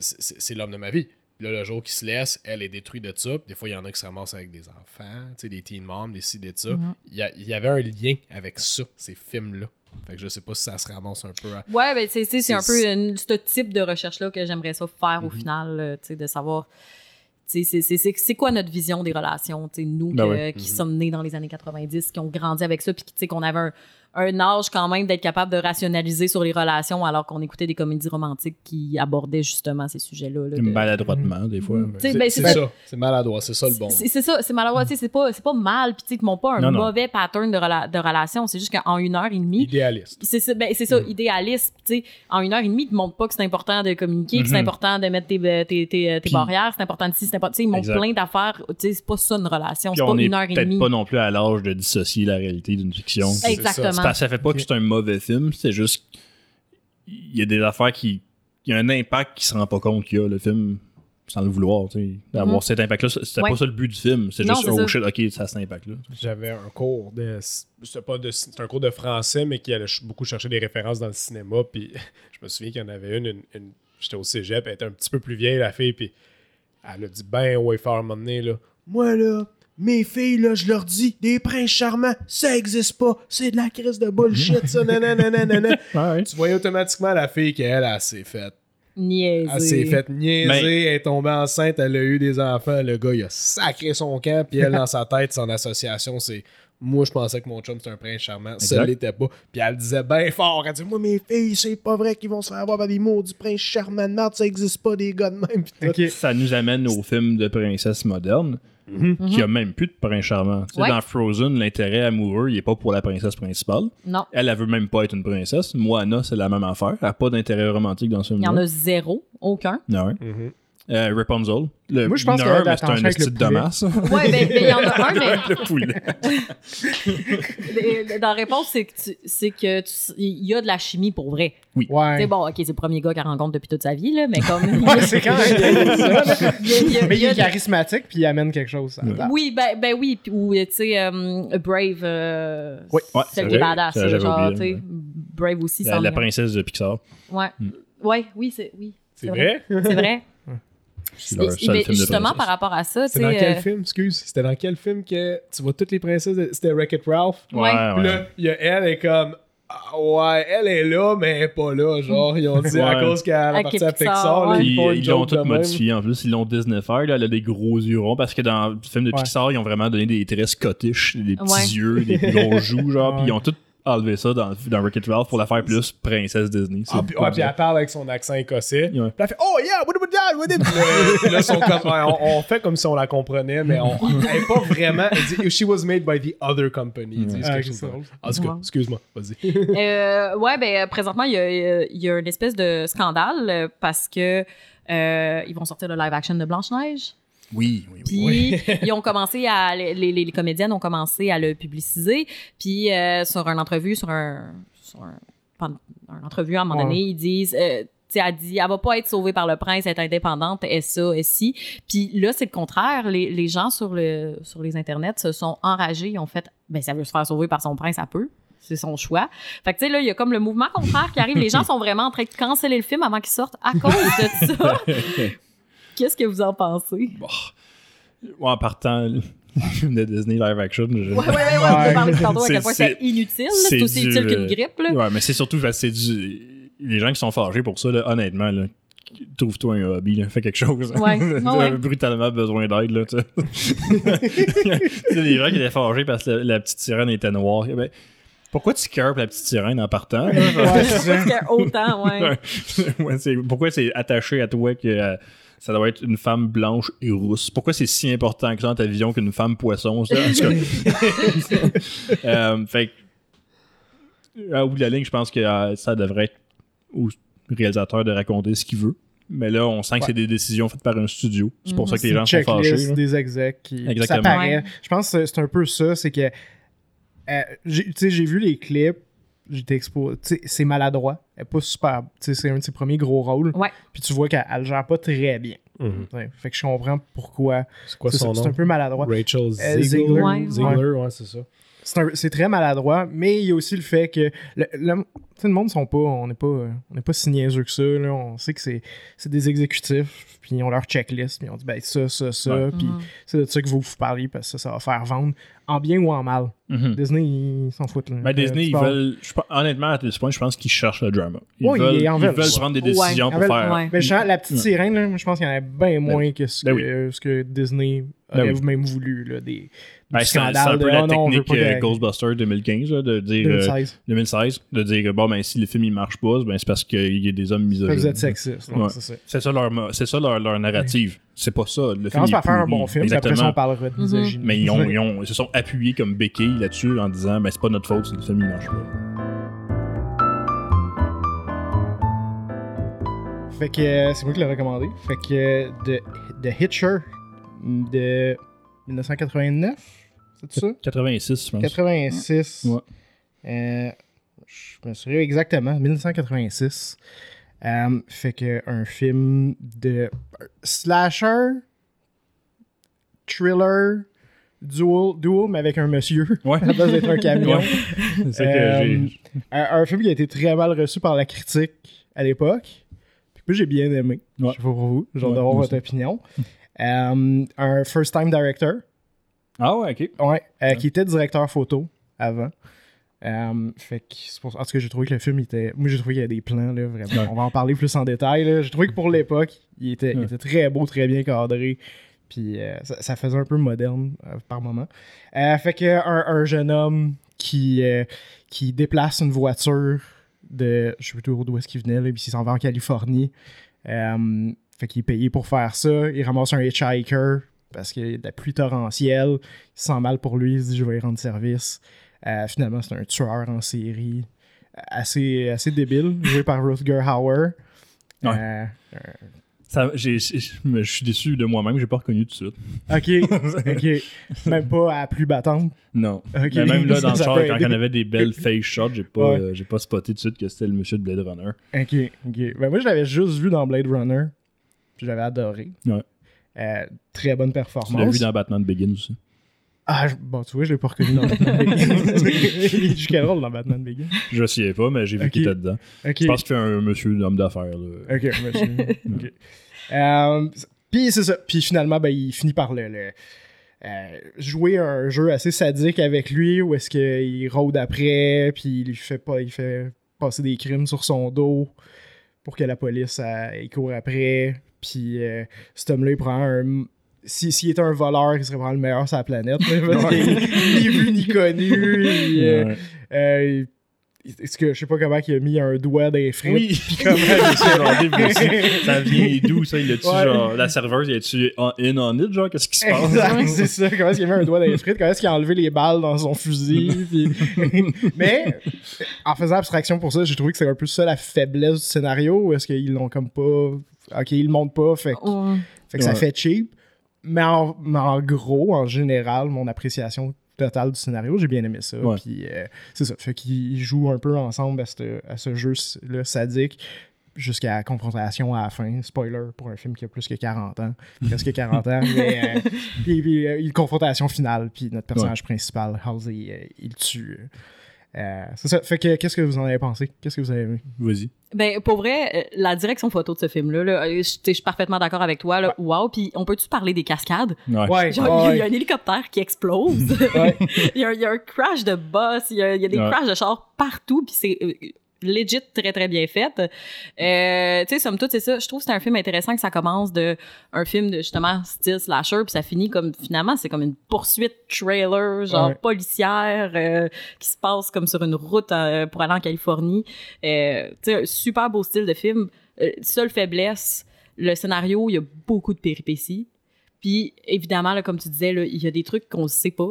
c'est- l'homme de ma vie. Puis Là, le jour qui se laisse, elle est détruite de ça. Puis Des fois, il y en a qui se ramassent avec des enfants, tu sais, des teen moms, des ci, des ça. Mhm. Il y, a- il y avait un lien avec ça, ces films-là. Fait que je sais pas si ça se ramasse un peu à... Ouais, ben, c'est, un peu une- ce type de recherche-là que j'aimerais ça faire Mhm. au final, tu sais, de savoir. tu sais, C'est, c'est, c'est, c'est quoi notre vision des relations, tu sais, nous Ben que- qui Mhm. sommes nés dans les années 90, qui ont grandi avec ça, puis qui, tu sais, qu'on avait un, un âge quand même d'être capable de rationaliser sur les relations alors qu'on écoutait des comédies romantiques qui abordaient justement ces sujets-là. là, de- Maladroitement, des fois. C'est ben, c'est ça, c'est maladroit, c'est ça le bon. C'est, c'est ça, c'est maladroit, c'est pas, c'est pas mal, puis tu sais, qu'ils m'ont pas un Non, non. mauvais pattern de, rela- de relation, c'est juste qu'en une heure et demie, Idéaliste. c'est ça, ben, c'est ça Mm. idéaliste. Tu sais, en une heure et demie, ils te montrent pas que c'est important de communiquer, que c'est Mhm. important de mettre tes, tes, tes, tes Puis- barrières, c'est important de ci, c'est important. Tu sais, ils montrent plein d'affaires. Tu sais, c'est pas ça une relation. C'est pas une heure et peut-être demie. pas non plus à l'âge de dissocier la réalité d'une fiction. Exactement. Parce que ça fait pas que c'est un mauvais film, c'est juste il y a des affaires qui il y a un impact qui se rend pas compte qu'il y a le film sans le vouloir, tu d'avoir Mhm. cet impact là, c'était Ouais. pas ça le but du film, c'est juste oh ça. shit, OK, ça a cet impact là. J'avais un cours de. C'était pas de. C'est un cours de français, mais qui allait beaucoup chercher des références dans le cinéma. Puis je me souviens qu'il y en avait une. une- une- J'étais au cégep, elle était un petit peu plus vieille, la fille. Puis elle a dit Ben, ouais, faire un moment donné, là. Moi, là, mes filles, là, je leur dis, des princes charmants, ça existe pas. C'est de la crise de bullshit, ça. Nanana, nanana. Ouais. tu voyais automatiquement la fille qu'elle, elle s'est faite Niaiser. Elle s'est faite niaiser, Mais- elle est tombée enceinte, elle a eu des enfants. Le gars, il a sacré son camp, puis elle, dans sa tête, son association, c'est moi, je pensais que mon chum, c'était un prince charmant. Ça l'était pas. Puis elle disait bien fort. Elle dit Moi, mes filles, c'est pas vrai qu'ils vont se faire avoir par des mots du prince charmant de merde. Ça existe pas, des gars de même. Puis tout. Ok. Ça nous amène au film de moderne, qui a même plus de prince charmant. Tu sais, Ouais. Dans Frozen, l'intérêt amoureux, il est pas pour la princesse principale. Non. Elle, elle veut même pas être une princesse. Moana, c'est la même affaire. Elle a pas d'intérêt romantique dans ce Il y film en a zéro, aucun. Ah ouais. Mhm. Euh, Rapunzel. Le, Moi, je pense la mais c'est un esti de masse. Ouais, ben, ben, il y en a un, mais le poulet. le- dans la réponse, c'est que tu- c'est que tu- il y a de la chimie pour vrai. Ouais. C'est bon, ok, c'est le premier gars qu'elle rencontre depuis toute sa vie, là, mais comme. Ouais, c'est quand même ça, Mais il il y a est charismatique puis il amène quelque chose. Oui, ben, ben oui, puis- ou tu sais, euh, Brave, euh, Oui. Ouais, celle c'est qui est badass, Ça, genre, oublié, tu sais, ouais. Brave aussi, La, la princesse de Pixar. Ouais. Ouais, oui, c'est oui. C'est vrai C'est vrai. Leur mais justement, par rapport à ça, tu C'était dans quel euh, film Excuse? C'était dans quel film que tu vois toutes les princesses de- C'était Wreck-It Ralph? Ouais. Puis là, il y a elle, elle est comme. Ah, ouais, elle est là, mais elle est pas là. Genre, ils ont dit à cause qu'elle Avec appartient à Pixar, là, ils font une ils l'ont tout modifié en plus. Ils l'ont Disneyfied. Là, elle a des gros yeux ronds parce que dans le film de Ouais. Pixar, ils ont vraiment donné des traits scottish, des petits Ouais. yeux, des gros joues, genre. Ouais. Puis ils ont tout enlevé ça dans, dans Ralph pour la faire plus princesse Disney. Ah, puis, ouais, puis elle parle avec son accent écossais. Ouais. Puis elle fait Oh yeah, what about that? What about là, sont comme- on, on fait comme si on la comprenait, mais on, elle est pas vraiment. Elle dit She was made by the other company. Ah. En tout cas, Ouais. excuse-moi, vas-y. Euh, ouais, ben euh, présentement, il y a, il y a une espèce de scandale euh, parce que euh, ils vont sortir le live action de Blanche-Neige. Oui, oui, oui. Puis ils ont commencé à les, les, les comédiennes ont commencé à le publiciser. Puis euh, sur une entrevue, sur un sur un, une entrevue à un moment Ouais. donné, ils disent euh, tu sais, elle dit, elle va pas être sauvée par le prince, elle est indépendante, et ça, et si. Puis là, c'est le contraire. Les, les gens sur, le, sur les internets se sont enragés. Ils ont fait, ben, ça veut se faire sauver par son prince, ça peut. C'est son choix. Fait que, tu sais, là, il y a comme le mouvement contraire qui arrive. Les gens sont vraiment en train de canceller le film avant qu'il sorte à cause de ça. Qu'est-ce que vous en pensez? Bon. En partant le film de Disney live action, je- Ouais, ouais, ouais, ouais, on a Ouais. parlé tantôt à quel C'est- point c'est c'est- inutile. c'est C'est aussi du, utile qu'une grippe. Là. Ouais, mais c'est surtout parce que c'est du. Les gens qui sont fâchés pour ça, là, honnêtement, là, trouve-toi un hobby, là, fais quelque chose. Ouais, T'as ouais. brutalement besoin d'aide, là, tu sais. Des gens qui étaient fâchés parce que la, la petite sirène était noire. Ben, pourquoi tu cœurs la petite sirène en partant? là? Ouais, y a autant, ouais. Ouais. Ouais, c'est- pourquoi c'est attaché à toi que euh, ça doit être une femme blanche et rousse? Pourquoi c'est si important que ça dans ta vision qu'une femme poisson? ça? En tout cas. Euh, fait à bout de la ligne, je pense que euh, ça devrait être au réalisateur de raconter ce qu'il veut. Mais là, on sent que c'est des décisions faites par un studio. C'est pour ça que les gens sont fâchés. là. des execs qui Exactement. ça paraît. Je pense que c'est un peu ça, c'est que euh, j'ai- tu sais j'ai vu les clips, j'étais exposé, c'est maladroit, elle est pas super, c'est un de ses premiers gros rôles. Ouais. Puis tu vois qu'elle elle gère pas très bien. Ouais, fait que je comprends pourquoi. C'est quoi C'est son ça, nom? c'est un peu maladroit. Rachel Euh, Ziegler? Ziegler. Ouais, Ziegler, ouais, c'est ça. C'est très maladroit, mais il y a aussi le fait que le, le, tu sais, le monde sont pas, on n'est pas, on n'est pas si niaiseux que ça. Là. On sait que c'est, c'est des exécutifs, puis ils ont leur checklist, puis ils ont dit ben ça, ça, ça, Ouais. puis Mhm. c'est de ça que vous vous parlez parce que ça, ça va faire vendre, en bien ou en mal. Mhm. Disney, ils s'en foutent. Là. Ben, Disney, ils veulent. je honnêtement, à ce point, je pense qu'ils cherchent le drama. Ils Ouais, veulent, ils en ils veulent. veulent prendre des décisions Ouais. pour faire. ouais. Ben, je sens- la petite Ouais. sirène, là, je pense qu'il y en a bien moins que, ce, Ben que, ce que Disney Ben aurait oui. même voulu. Là, des, Ben, c'est un, peu de, la non, on veut technique pas euh, Ghostbusters 2015, là, de dire. euh, 2016. 2016, de dire bon ben si le film il marche pas, ben c'est parce qu'il y a des hommes misogynes. vous êtes sexiste. c'est ça leur, leur narrative. C'est pas ça. Le film Commence par faire un bon film, après ça, on parlera de Mhm. misogynie. Mais ils, ont, ils, ont- ils se sont appuyés comme béquilles là-dessus en disant ben c'est pas notre faute si le film il marche pas. Fait que euh, c'est moi qui l'ai recommandé. Fait que euh, The, The Hitcher de 1989, c'est ça? 86 je pense. 86. Ouais. Euh, je me souviens exactement, 1986. Fait que un film de slasher, thriller, duel, duel mais avec un monsieur. Ouais. À place d'être un camion. Ouais. C'est que un, un film qui a été très mal reçu par la critique à l'époque. Puis que j'ai bien aimé. Ouais. Je sais pas pour vous. J'ai hâte Ouais, d'avoir moi votre opinion. Un first time director. Ah ouais, ok. Ouais, euh, qui était directeur photo avant. Euh, fait que c'est pour... En tout cas, j'ai trouvé que le film était. Moi, j'ai trouvé qu'il y a des plans, là, vraiment. On va en parler plus en détail. J'ai trouvé que pour l'époque, il était, il Ouais. était très beau, très bien cadré. Puis euh, ça, ça faisait un peu moderne euh, par moment. Euh, fait que un, un jeune homme qui, qui déplace une voiture de. Je sais plus d'où est-ce qu'il venait, là, puis il s'en va en Californie. Fait qu'il est payé pour faire ça. Il ramasse un hitchhiker parce qu'il y a de la pluie torrentielle. Il se sent mal pour lui. Il se dit Je vais y rendre service. Euh, finalement, c'est un tueur en série assez, assez débile, joué par Rutger Hauer. Ouais. Euh, Ça, j'ai- j'ai- je suis déçu de moi-même, j'ai pas reconnu tout de suite. ok, ok. Même pas à plus battante. Non. Ok. Mais même là, dans le char, quand il y en avait des belles face shots, j'ai pas, Ouais. euh, j'ai pas spoté tout de suite que c'était le monsieur de Blade Runner. Ok, ok. Ben moi, je l'avais juste vu dans Blade Runner. Puis j'avais adoré. Ouais. Euh, très bonne Tu l'as performance. vu dans Batman Begins aussi. Ah, je- bon, tu vois, je l'ai pas reconnu dans Batman Begins. Il joue quel rôle dans Batman Begins? Je sais pas, mais j'ai vu Ok. qu'il était dedans. Je pense qu'il fait un monsieur d'homme d'affaires. là. Ok, monsieur. Euh, Puis c'est ça. Puis finalement, ben, il finit par le, le, euh, jouer un jeu assez sadique avec lui où est-ce qu'il rôde après, puis il lui fait pas, il fait passer des crimes sur son dos pour que la police elle, il court après. Puis euh, cet homme-là, il prend un. Si- S'il était un voleur, il serait vraiment le meilleur sur la planète. ni vu ni connu. il, euh, Ouais. euh, est-ce que je sais pas comment il a mis un doigt dans les frites. Oui, Puis comment aussi, ça vient d'où ça? Il a-tu, Ouais. genre, la serveuse, il a-tu en- in on it, genre, qu'est-ce qui se passe? Exact, c'est ça. Comment est-ce qu'il a mis un doigt dans les frites? Comment est-ce qu'il a enlevé les balles dans son fusil? puis- Mais, en faisant abstraction pour ça, j'ai trouvé que c'est un peu ça la faiblesse du scénario. Est-ce qu'ils l'ont comme pas. Ok, ils le montrent pas, fait, que- Ouais. fait que ça fait cheap. Mais en, gros, en général, mon appréciation totale du scénario, j'ai bien aimé ça. Ouais. Puis euh, c'est ça. Fait qu'ils jouent un peu ensemble à ce, à ce jeu-là sadique jusqu'à la confrontation à la fin. Spoiler pour un film qui a plus que 40 ans. Presque 40 ans. Mais, euh, puis, puis, euh, une confrontation finale. Puis notre personnage principal, Halsey, il tue. Euh, c'est ça. Fait que qu'est-ce que vous en avez pensé? Qu'est-ce que vous avez aimé? Vas-y. Ben, pour vrai, euh, la direction photo de ce film-là, là, euh, je suis parfaitement d'accord avec toi. Là. Wow. Puis, on peut-tu parler des cascades? Ouais. Genre, il y a- il y, a un hélicoptère qui explose. Ouais. il, y a, il y a un crash de boss. Il y a, il y a des Ouais. crashs de chars partout. Puis, c'est legit très, très bien fait. Euh, tu sais, somme toute, c'est ça. Je trouve que c'est un film intéressant que ça commence de un film de, justement, style slasher. Puis, ça finit comme, finalement, c'est comme une poursuite trailer, genre Ouais. policière, euh, qui se passe comme sur une route euh, pour aller en Californie. Tu sais, super beau style de film. Seule faiblesse, le scénario, il y a beaucoup de péripéties. Puis, évidemment, là, comme tu disais, là, il y a des trucs qu'on ne sait pas.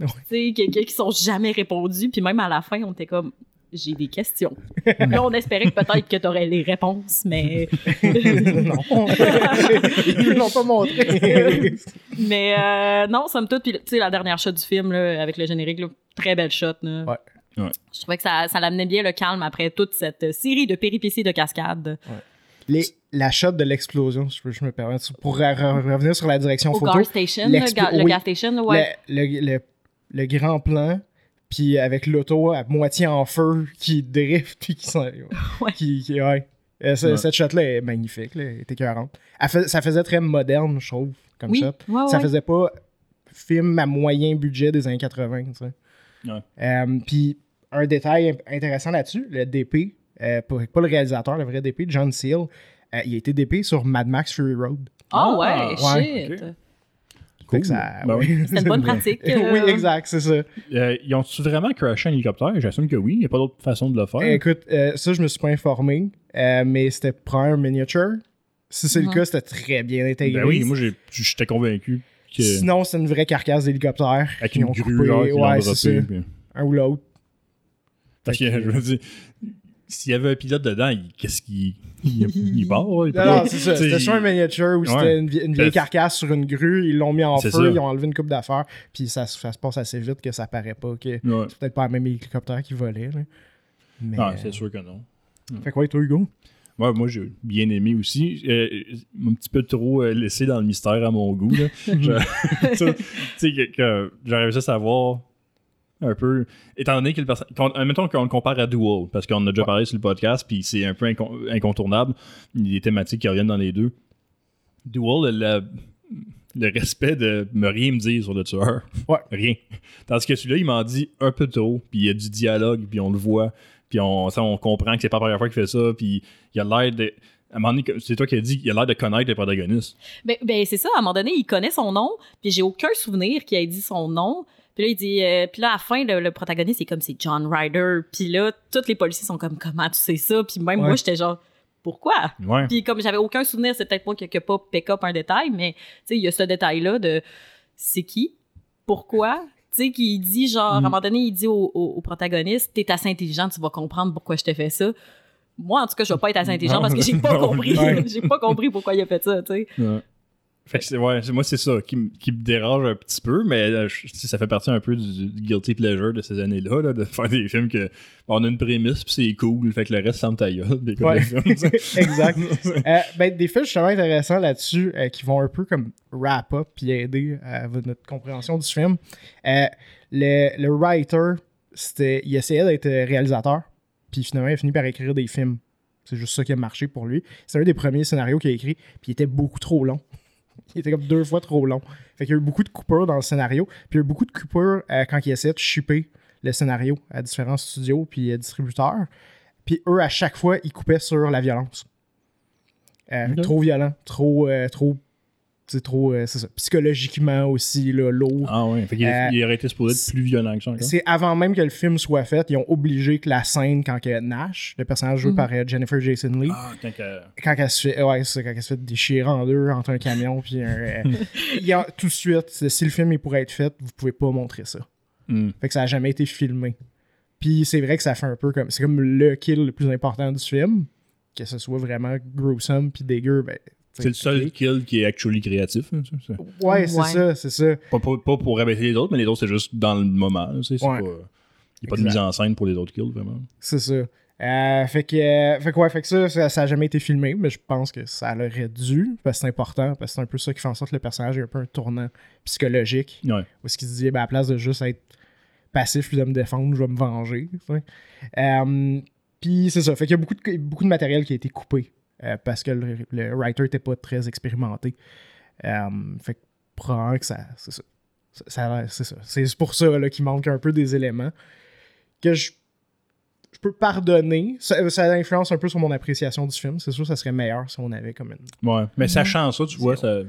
Ouais. Tu sais, qui, qui- qui sont jamais répondus. Puis même à la fin, on était comme, j'ai des questions. là, on espérait que peut-être que tu aurais les réponses, mais... non. Ils l'ont pas montré. mais euh, non, somme toute, puis tu sais, la dernière shot du film, là, avec le générique, là, très belle shot. Là. Ouais. Ouais. Je trouvais que ça, ça l'amenait bien le calme après toute cette série de péripéties de cascades. Les, la shot de l'explosion, je, peux- je me permets, pour re- re- revenir sur la direction Au photo. gas station, le, gas station, ouais. le- le grand plan, puis avec l'auto à moitié en feu qui drift, puis qui s'en. Ouais. Qui, qui- ouais. Euh, Ouais. Cette shot-là est magnifique, là, elle est écœurante. Elle fais- ça faisait très moderne, je trouve, comme Oui, shot. ouais, Ça ouais. faisait pas film à moyen budget des années 80, tu sais. Euh, puis un détail intéressant là-dessus, le DP, euh, pas, pas le réalisateur, le vrai DP, John Seal, euh, il a été DP sur Mad Max Fury Road. Ah ouais, Ah, ouais, shit. Ça- Ben. C'était une bonne pratique. euh. oui, exact, c'est ça. Euh, ils ont-tu vraiment crashé un hélicoptère? J'assume que oui. Il n'y a pas d'autre façon de le faire. Écoute, euh, ça, je me suis pas informé, euh, mais c'était pour un miniature. Si c'est le cas, c'était très bien intégré. ben oui, moi j'ai- j'étais convaincu que. Sinon, c'est une vraie carcasse d'hélicoptère. avec une grue, coupé. genre, Ouais, c'est droppé. ça. puis- Un ou l'autre. Parce que, Fait que- je veux dire, s'il y avait un pilote dedans, qu'est-ce qu'il. Il, il part, il Non, non, c'est ça. C'était sur un miniature où Ouais. c'était une, vie- une vieille carcasse sur une grue. Ils l'ont mis en feu, ça. ils ont enlevé une coupe d'affaires. Puis ça, se- ça se passe assez vite que ça paraît pas que Ouais. c'est peut-être pas le même hélicoptère qui volait. là. Mais, Ah, c'est sûr que non. Fait quoi, toi, Hugo? Ouais, moi, j'ai bien aimé aussi. Euh, un petit peu trop euh, laissé dans le mystère à mon goût. j'aurais juste à savoir un peu. Étant donné que le personnage. Mettons qu'on le compare à Duel, parce qu'on en a déjà Ouais. parlé sur le podcast, puis c'est un peu incon- incontournable. Il y a des thématiques qui reviennent dans les deux. Duel, la, le respect de me rien me dire sur le tueur. Ouais. Rien. Tandis que celui-là, il m'en dit un peu trop, puis il y a du dialogue, puis on le voit, puis on, ça, on comprend que c'est pas la première fois qu'il fait ça, puis il a l'air de. À un moment donné, c'est toi qui as dit qu'il a l'air de connaître le protagoniste. Ben, ben, c'est ça, à un moment donné, il connaît son nom, puis j'ai aucun souvenir qu'il ait dit son nom. Puis là, il dit, euh, puis là, à la fin, le, le protagoniste, c'est comme c'est John Ryder. Puis là, tous les policiers sont comme, comment tu sais ça? Puis même Ouais. moi, j'étais genre, pourquoi? Ouais. Puis comme j'avais aucun souvenir, c'est peut-être moi qui n'ai pas pick up un détail, mais tu sais, il y a ce détail-là de c'est qui? Pourquoi? Tu sais, qui dit genre, à un Mm. moment donné, il dit au, au- au protagoniste, t'es assez intelligent, tu vas comprendre pourquoi je te fais ça. Moi, en tout cas, je vais pas être assez intelligent parce que j'ai pas compris. J'ai pas compris pourquoi il a fait ça, tu sais. Ouais. Fait que ouais, moi, c'est ça qui, m- qui me dérange un petit peu, mais euh, je- ça fait partie un peu du, du guilty pleasure de ces années-là, là, de faire des films que on a une prémisse, puis c'est cool, fait que le reste, semble ta gueule. écoute Ouais. exact. Euh, ben, des films justement intéressants là-dessus euh, qui vont un peu comme wrap up puis aider à notre compréhension du film. Euh, le, le writer, c'était, il essayait d'être réalisateur, puis finalement il a fini par écrire des films. C'est juste ça qui a marché pour lui. C'est un des premiers scénarios qu'il a écrit, puis il était beaucoup trop long. Il était comme deux fois trop long. Fait qu'il y a eu beaucoup de coupures dans le scénario, puis il y a eu beaucoup de coupures euh, quand il essayait de shipper le scénario à différents studios puis euh, distributeurs. Puis eux, à chaque fois, ils coupaient sur la violence. Euh. Trop violent, trop, trop, c'est trop, euh, ça. Psychologiquement aussi, là, lourd. Ah fait qu'il Euh, il aurait été supposé être plus violent que ça. C'est avant même que le film soit fait, ils ont obligé que la scène quand que Nash, le personnage joué Mhm. par euh, Jennifer Jason Leigh, Ah, quand que- quand elle se fait, ouais, ça, quand elle se fait déchirer en deux entre un camion puis un, euh, il y a tout de suite, si le film il pourrait être fait, vous pouvez pas montrer ça. Hmm. Fait que ça a jamais été filmé. Puis c'est vrai que ça fait un peu comme. C'est comme le kill le plus important du film. Que ce soit vraiment gruesome puis dégueu, ben. C'est le seul kill qui est actually créatif. hein, ça, c'est- Ouais, c'est Ouais. ça, c'est ça. Pas, pas- pas pour rabaisser les autres, mais les autres, c'est juste dans le moment. Il n'y a pas de mise en scène pour les autres kills, vraiment. C'est ça. Euh, fait que, euh, fait que ouais, fait que ça, ça, ça a jamais été filmé, mais je pense que ça l'aurait dû, parce que c'est important, parce que c'est un peu ça qui fait en sorte que le personnage ait un peu un tournant psychologique, Ouais. où ce qu'il se dit, ben, à la place de juste être passif puis de me défendre, je vais me venger. Euh, puis c'est ça, fait qu'il y a beaucoup de, beaucoup de matériel qui a été coupé, euh, parce que le, le writer était pas très expérimenté. Euh, fait que probablement que ça, c'est ça. Ça- ça- c'est ça. C'est pour ça là, qu'il manque un peu des éléments que je je peux pardonner. Ça, ça influence un peu sur mon appréciation du film. C'est sûr que ça serait meilleur si on avait comme une. Ouais. Mais sachant ça, tu vois, ça,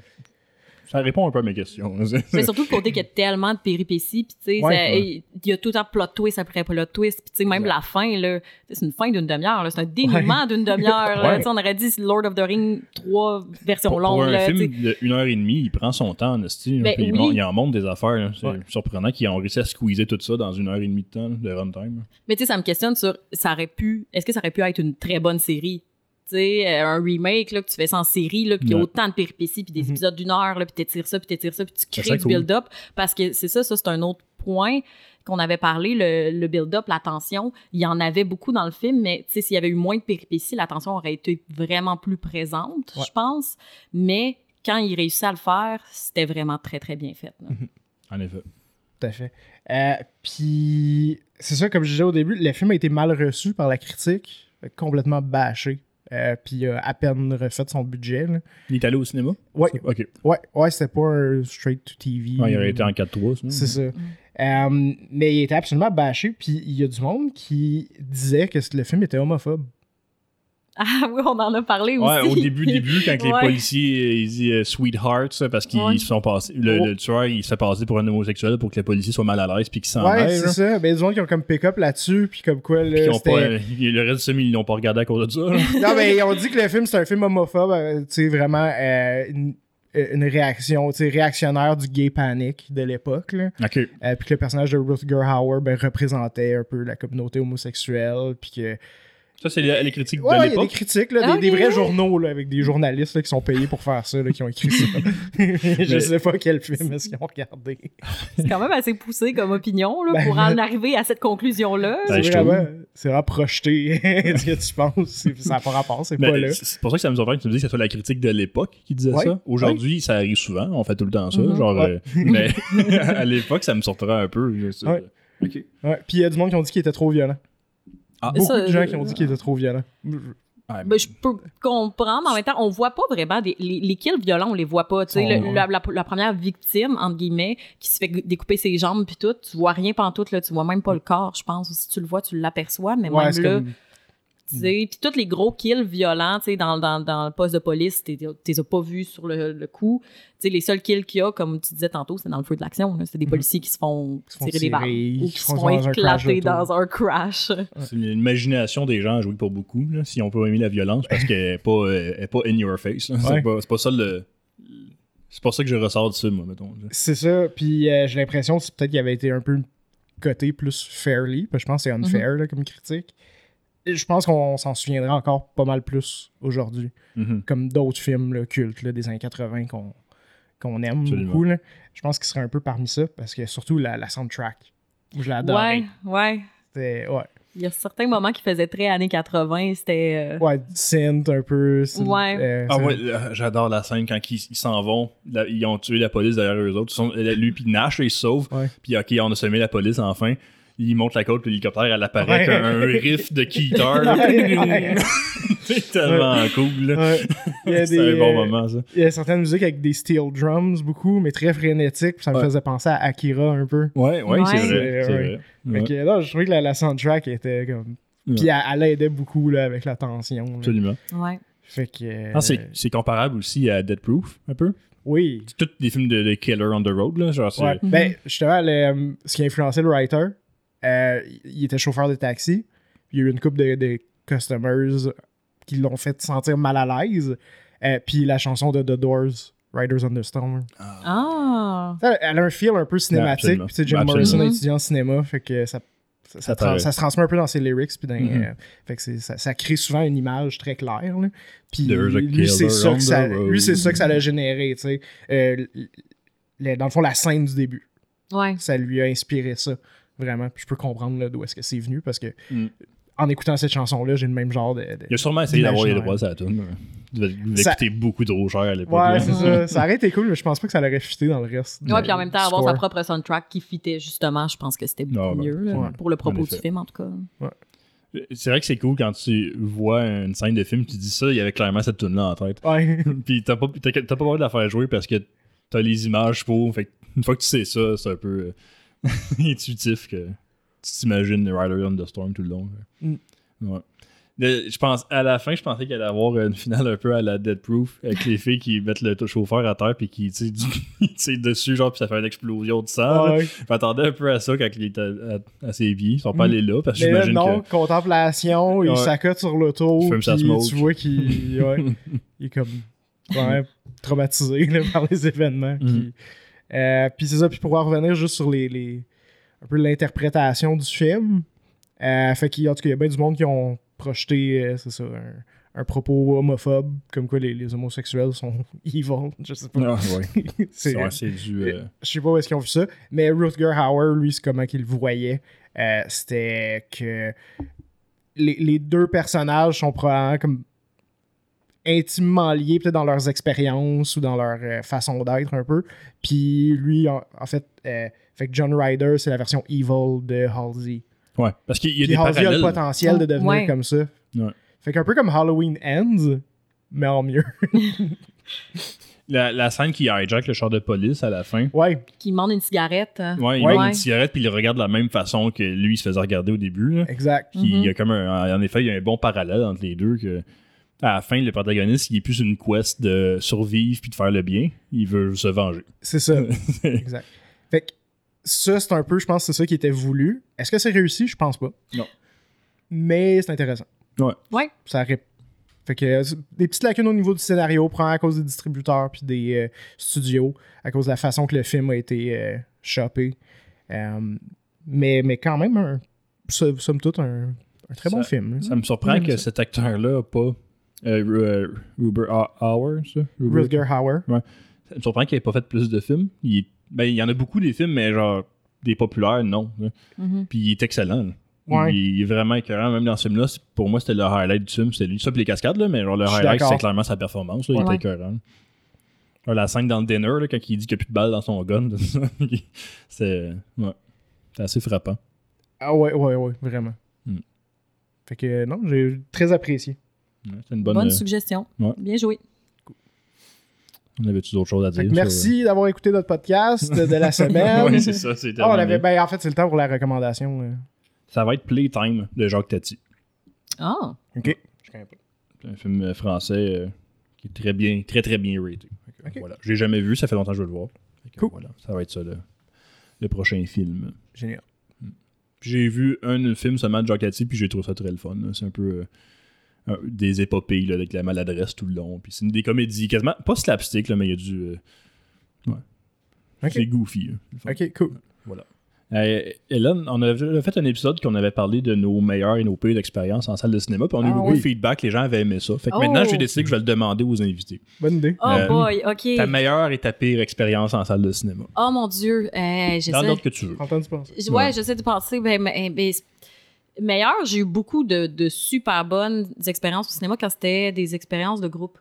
ça répond un peu à mes questions. Mais surtout le côté qu'il y a tellement de péripéties, puis tu sais, Ouais, ça- ouais. il y a tout temps plot twist après plot twist, puis tu sais, même Ouais. la fin, là, c'est une fin d'une demi-heure, c'est un dénouement d'une demi-heure, on aurait dit Lord of the Rings, trois versions pour, pour longues, un là, film sais. de une heure et demie, il prend son temps, Nasty. Ben il, oui. mon- il en monte des affaires. C'est surprenant qu'ils ont réussi à squeezer tout ça dans une heure et demie de temps de runtime. Mais tu sais, ça me questionne sur, ça aurait pu, est-ce que ça aurait pu être une très bonne série? Euh, un remake, là, que tu fais ça en série, là, puis il y a autant de péripéties, puis des Mhm. épisodes d'une heure, là, puis t'étires ça, puis t'étires ça, puis tu crées du cool. build-up. Parce que c'est ça, ça, c'est un autre point qu'on avait parlé, le, le build-up, la tension. Il y en avait beaucoup dans le film, mais tu sais, s'il y avait eu moins de péripéties, la tension aurait été vraiment plus présente, Ouais. je pense. Mais quand il réussit à le faire, c'était vraiment très, très bien fait. là. En effet. Tout à fait. Euh, Puis, c'est ça, comme je disais au début, le film a été mal reçu par la critique, complètement bâché. Euh, puis, il a à peine refait son budget. là. Il est allé au cinéma? Ouais, Ok. ouais, ouais, c'était pas un straight to TV. Ouais, il aurait été en 4-3. sinon. C'est ça. Euh, mais il était absolument bâché, puis il y a du monde qui disait que le film était homophobe. Ah oui, on en a parlé aussi. Ouais, au début, début, quand les policiers euh, ils disent euh, sweetheart, ça, parce qu'ils Ouais. se sont passés. Le, Oh. le tueur, il se fait passer pour un homosexuel pour que les policiers soient mal à l'aise puis qu'ils s'en Ouais, c'est là. ça. Ben, il y a du monde qui ont comme pick-up là-dessus, puis comme quoi, là, ils pas, euh, le reste du film, ils l'ont pas regardé à cause de ça. non, mais ils ont dit que le film, c'est un film homophobe, euh, tu sais, vraiment euh, une, une réaction, tu sais, réactionnaire du gay panic de l'époque, là. ok. Euh, puis que le personnage de Rutger Hauer ben, représentait un peu la communauté homosexuelle, puis que... Ça, c'est les, les critiques Ouais, de ouais, il y a des l'époque. critiques, là, des, Ah, des vrais journaux, là, avec des journalistes là, qui sont payés pour faire ça, là, qui ont écrit ça. Je Mais- sais pas quel film est-ce qu'ils ont regardé. C'est quand même assez poussé comme opinion là, Ben, pour mais- en arriver à cette conclusion-là. Ben, c'est vraiment, c'est vraiment projeté, ce que tu penses? Ça n'a pas rapport, c'est pas là. c'est pour ça que ça me surprend que tu me dises que ce soit la critique de l'époque qui disait Ouais, ça. Aujourd'hui, ça arrive souvent, on fait tout le temps ça. Mhm. genre, Ouais. euh, mais à l'époque, ça me surprend un peu. Ouais. Puis il y a du monde qui ont dit qu'il était trop violent. Ah, Beaucoup ça, de gens euh, qui ont dit qu'il était trop violent. Ouais, Ben, je peux comprendre, mais en même temps, on voit pas vraiment des, les, les kills violents, on les voit pas. Tu sais, Oh, le- la, la- la première victime, entre guillemets, qui se fait découper ses jambes puis tout, tu vois rien pantoute, là, tu vois même pas le corps, je pense. Si tu le vois, tu l'aperçois, mais Ouais, même là, comme- tu sais, puis tous les gros kills violents, tu sais, dans, dans, dans le poste de police, t'es- t'es as pas vus sur le, le coup. Tu sais, les seuls kills qu'il y a, comme tu disais tantôt, c'est dans le feu de l'action. C'est des policiers qui se font Qui tirer des balles ou qui se font éclater dans un crash. C'est l'imagination des gens à jouer pour beaucoup. là, si on peut aimer la violence, parce qu'elle est pas, euh, elle est pas in your face. Ouais. C'est pas, c'est pas ça le. C'est pas ça que je ressors de ça, moi, mettons. C'est ça. Puis euh, j'ai l'impression que c'est peut-être qu'il avait été un peu coté plus fairly. Parce que je pense que c'est unfair là, comme critique. Je pense qu'on s'en souviendra encore pas mal plus aujourd'hui. Mhm. Comme d'autres films là, cultes là, des années 80 qu'on qu'on aime Absolument. beaucoup. là. Je pense qu'il serait un peu parmi ça. Parce que surtout la, la soundtrack. Je l'adore. Ouais, ouais. C'était. Ouais. Il y a certains moments qui faisaient très années 80, c'était... euh, Ouais, synth un peu. Ouais. euh, Ah ouais, là, j'adore la scène quand ils s'en vont. là, ils ont tué la police derrière eux autres. Ils sont- lui puis Nash, ils se sauvent. Ouais. Puis ok, on a semé la police enfin. Ils montent la côte, l'hélicoptère, elle apparaît Ouais. avec un, un riff de Keeter. là. Ouais. c'est tellement cool. là. Ouais. Il y a C'est des, un bon moment, ça. Il y a certaines musiques avec des steel drums beaucoup, mais très frénétiques. puis Ça me Ouais. faisait penser à Akira un peu. Ouais, ouais, Ouais. c'est vrai. C'est-. Ouais, là, je trouvais que la, la soundtrack était comme. Ouais. Puis elle, elle aidait beaucoup là, avec la tension. là. Absolument. Ouais. Fait que. Ah, c'est, comparable aussi à Dead Proof, un peu? Oui. C'est tous des films de, de Killer on the Road, là. Genre, c'est- Ouais. Ben, justement, le, ce qui a influencé le writer, euh, il était chauffeur de taxi. Puis il y a eu une couple de, de customers qui l'ont fait sentir mal à l'aise. Euh, puis la chanson de The Doors, Riders on the Storm. Ah! Elle, elle a un feel un peu cinématique. Puis tu sais, Jim Absolument. Morrison Mhm. étudiant en cinéma, fait que ça, ça, ça, Ça tra- paraît. ça se transmet un peu dans ses lyrics. Puis dans, Mhm. euh, fait que ça, ça crée souvent une image très claire. là. Puis lui, c'est ça, que ça, the road. lui, c'est ça que ça l'a généré. Euh, le- dans le fond, la scène du début, Ouais. ça lui a inspiré ça. Vraiment. Puis je peux comprendre là, d'où est-ce que c'est venu parce que Mm. en écoutant cette chanson-là, j'ai le même genre de. de- Il a sûrement essayé d'avoir les droits, tune. Devait il devait Ça- coûter beaucoup trop cher à l'époque. Ouais, c'est ça. Ça aurait été cool, mais je pense pas que ça l'aurait fité dans le reste. Ouais, puis en même temps, avoir sa propre soundtrack qui fitait justement, je pense que c'était beaucoup Ah, ben, mieux, là, ouais. pour le propos du film, en tout cas. C'est vrai que c'est cool quand tu vois une scène de film, tu dis ça, il y avait clairement cette tune là en tête. Ouais. Puis t'as pas, t'as, pas besoin de la faire jouer parce que t'as les images pour. Fait une fois que tu sais ça, c'est un peu euh, intuitif que tu t'imagines Rider on the Storm tout le long. Mm. Ouais. Le- je pense, à la fin, je pensais qu'il allait avoir une finale un peu à la Dead Proof avec les filles qui mettent le chauffeur à terre puis qui sais, dessus, genre, puis ça fait une explosion de sang. Ouais. Je m'attendais un peu à ça quand il était à, à ses vies. Ils sont pas Mm. allés là parce que j'imagine non, que. contemplation, il Ouais. s'accote sur l'auto, Il puis tu vois qu'il ouais, il est comme ouais, traumatisé là, par les événements. Qui- Euh, puis c'est ça, puis pour en revenir juste sur les, les- un peu l'interprétation du film, euh, fait qu'il en tout cas, il y a bien du monde qui ont projeté, euh, c'est ça, un, un propos homophobe, comme quoi les, les homosexuels sont evil, je sais pas. Ah, ouais. C'est- ouais, du. euh, je sais pas où est-ce qu'ils ont vu ça, mais Rutger Hauer, lui, c'est comment qu'il le voyait. C'était que les, les deux personnages sont probablement comme intimement liés, peut-être dans leurs expériences ou dans leur euh, façon d'être un peu. Puis lui, en, en fait, euh, fait que John Ryder, c'est la version evil de Halsey. Ouais, parce qu'il y a Puis des Halsey a le parallèles. potentiel de devenir Ouais. comme ça. Ouais. Fait qu'un peu comme Halloween Ends, mais en mieux. La, la scène qui hijack le char de police à la fin. ouais, Qui demande une cigarette. Ouais, il Ouais. Ouais. une cigarette puis il le regarde de la même façon que lui il se faisait regarder au début. Là. exact. Puis il y a Mhm. comme un, en effet, il y a un bon parallèle entre les deux que à la fin, le protagoniste, il est plus une quest de survivre puis de faire le bien. Il veut se venger. C'est ça. exact. Fait que ça, c'est un peu, je pense, c'est ça qui était voulu. Est-ce que c'est réussi? Je pense pas. Non. Mais c'est intéressant. Ouais. Ouais. Ça aurait- Fait que euh, des petites lacunes au niveau du scénario, probablement à cause des distributeurs puis des euh, studios, à cause de la façon que le film a été euh, shoppé. Euh, mais, mais quand même, un, so- somme toute, un, un très bon film. Ça me surprend que ça. cet acteur-là a pas. Euh, euh, Ruber Hau- Hauer, ça? Ruber- Rutger Hauer. Ça me surprend qu'il ait pas fait plus de films. Il, est- ben, il y en a beaucoup des films, mais genre des populaires, non. là. Mhm. Puis il est excellent. là. Ouais. Il est vraiment écœurant, même dans ce film-là. Pour moi, c'était le highlight du film. C'était lui. Ça, puis les cascades, là, mais genre, le highlight, c'est clairement sa performance. Là, il Ouais. était écœurant. Genre, la scène dans le dinner, là, quand il dit qu'il n'y a plus de balles dans son gun, tout ça, c'est ouais, c'est assez frappant. Ah ouais, ouais, ouais, vraiment. Hmm. Fait que non, j'ai très apprécié. Ouais, C'est une bonne. Bonne euh, suggestion. ouais. Bien joué. on avait-tu d'autres choses à dire? merci d'avoir écouté notre podcast de la semaine. oui, c'est ça, c'est Ah, on avait, ben, en fait, c'est le temps pour la recommandation. euh. Ça va être Playtime de Jacques Tati. Ah. Ok. Je connais pas. C'est un film euh, français euh, qui est très bien, très très bien raté. Voilà. Je l'ai jamais vu, ça fait longtemps que je veux le voir. Cool. Voilà, ça va être ça le, le prochain film. Génial. Puis J'ai vu un film seulement de Jacques Tati, puis j'ai trouvé ça très le fun. C'est un peu euh, un- des épopées là, avec la maladresse tout le long. Puis c'est une des comédies quasiment, pas slapstick, là, mais il y a du. euh, ouais. C'est goofy. là. Ok, cool. Voilà. Euh, Hélène, on avait fait un épisode qu'on avait parlé de nos meilleures et nos pires expériences en salle de cinéma, puis on a eu Ah beaucoup de feedback, les gens avaient aimé ça. Fait que Oh. maintenant, j'ai décidé que je vais le demander aux invités. Bonne idée. Oh Euh, boy, ok. Ta meilleure et ta pire expérience en salle de cinéma. Oh mon dieu. Euh, Dans j'essaie. l'ordre que tu veux. Entends tu penses? J- Ouais, j'essaie de penser. Ben, ben, ben, meilleur, j'ai eu beaucoup de, de super bonnes expériences au cinéma quand c'était des expériences de groupe.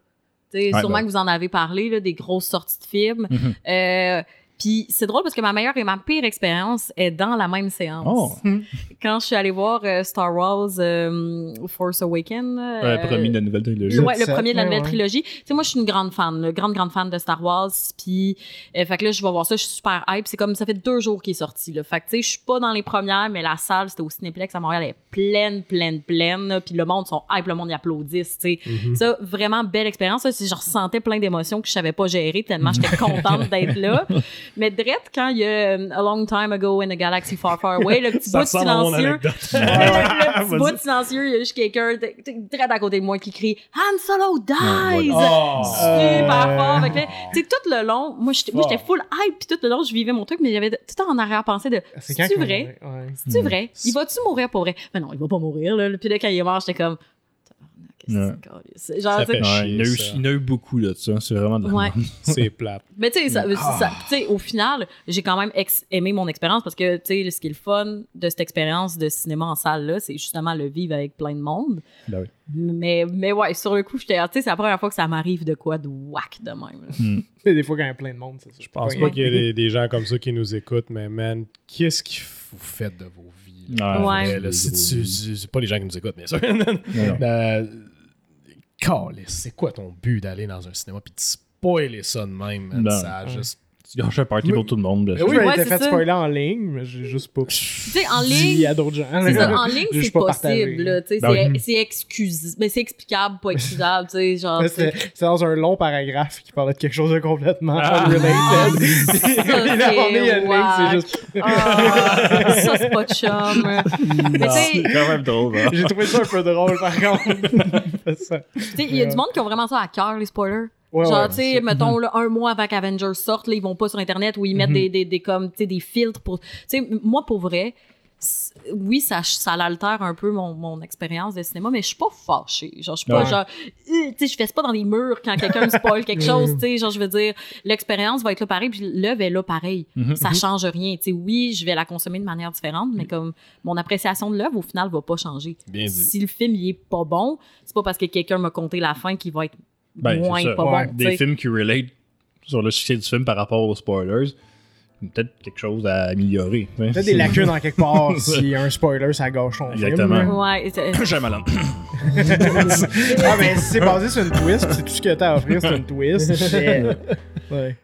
Ouais, sûrement que vous en avez parlé, là, des grosses sorties de films. Mhm. Euh, Puis c'est drôle parce que ma meilleure et ma pire expérience est dans la même séance. Oh, Quand je suis allée voir euh, Star Wars euh, Force Awakens. euh, euh, promis de la nouvelle trilogie. le, ouais, le premier de la nouvelle ouais. trilogie. Tu sais, moi, je suis une grande fan, là, grande, grande fan de Star Wars. Puis, euh, fait que là, je vais voir ça, je suis super hype. C'est comme, ça fait deux jours qu'il est sorti, là. Fait que, tu sais, je suis pas dans les premières, mais la salle, c'était au Cinéplex à Montréal, elle est pleine, pleine, pleine. là. Puis le monde sont hype, le monde y applaudisse, tu sais. Mm-hmm. Ça, vraiment belle expérience. Ça, c'est- je ressentais plein d'émotions que je savais pas gérer tellement j'étais contente d'être là. Mais Drette, quand il y a euh, A Long Time Ago in a Galaxy Far Far Away, le petit bout silencieux. le petit bout silencieux, il y a juste quelqu'un très à côté de moi qui crie Han Solo dies! Oh. Super Euh, fort. Là, tu sais, tout le long, moi, j'étais moi, j'étais full hype, puis tout le long, je vivais mon truc, mais j'avais tout le temps en arrière-pensée de C'est-tu vrai? Ouais. C'est-tu vrai? Il va-tu mourir pour vrai? Mais non, il va pas mourir, là. Puis là, quand il est mort, j'étais comme. C'est? Genre, Ça fait il, y en a eu, chier, ça. il y en a eu beaucoup là, de ça. C'est vraiment de la Ouais. C'est plate. Mais tu sais, ça- Ah. tu sais, au final, j'ai quand même ex- aimé mon expérience parce que, tu sais, ce qui est le fun de cette expérience de cinéma en salle-là, c'est justement le vivre avec plein de monde. Ben oui. Mais, mais ouais, sur le coup, j'étais, tu sais, c'est la première fois que ça m'arrive de quoi de whack de même. là. Mais Des fois, quand il y a plein de monde, c'est ça. Je pense pas qu'il y ait des, des gens comme ça qui nous écoutent, mais man, qu'est-ce que vous faites de vos vies? là? Ouais. Là, c'est pas les gens qui nous écoutent, bien sûr. c'est quoi ton but d'aller dans un cinéma puis de spoiler ça de même? man? Ben, ça a ouais. juste... Tu gâches un party pour tout le monde. Mais sûr. oui, c'est fait ça. spoiler en ligne, mais j'ai juste pas Tu sais, en dit ligne, à d'autres gens. c'est ça, en ligne, c'est possible, là, tu sais, Ben c'est, oui. c'est mais c'est explicable, pas excusable, c'était dans un long paragraphe qui parlait de quelque chose de complètement Ah. unrelated. Il y a une ligne, c'est juste. Ah, ça, c'est pas de chum. C'est quand même drôle. hein. J'ai trouvé ça un peu drôle, par contre. C'est tu sais, il y a du monde qui ont vraiment ça à cœur, les spoilers. Ouais, Genre, ouais, tu sais, mettons, là, un mois avant qu'Avengers sorte, là, ils vont pas sur Internet où ils mettent Mhm. des, des, des, comme, tu sais, des filtres pour. Tu sais, moi, pour vrai, oui, ça, ça l'altère un peu mon, mon expérience de cinéma, mais je suis pas fâchée. Genre, je suis pas Ouais. genre, euh, tu sais, je fais pas dans les murs quand quelqu'un me spoil quelque chose, tu sais. Genre, je veux dire, l'expérience va être là pareil, puis l'œuvre est là pareil. Mhm. Ça change rien. Tu sais, oui, je vais la consommer de manière différente, mais comme mon appréciation de l'œuvre, au final, va pas changer. Bien dit. Si le film, il est pas bon, c'est pas parce que quelqu'un m'a conté la fin qu'il va être Ben, c'est moins ça. pas Ouais. bon. tu Des films qui relate sur le succès du film par rapport aux spoilers, peut-être quelque chose à améliorer. hein. Peut-être des lacunes en quelque part si un spoiler, ça gâche ton Exactement. film. là. Ouais, c'est- Shyamalan. ah, mais si c'est basé sur une twist, c'est tout ce que t'as à offrir, c'est une twist. Ouais.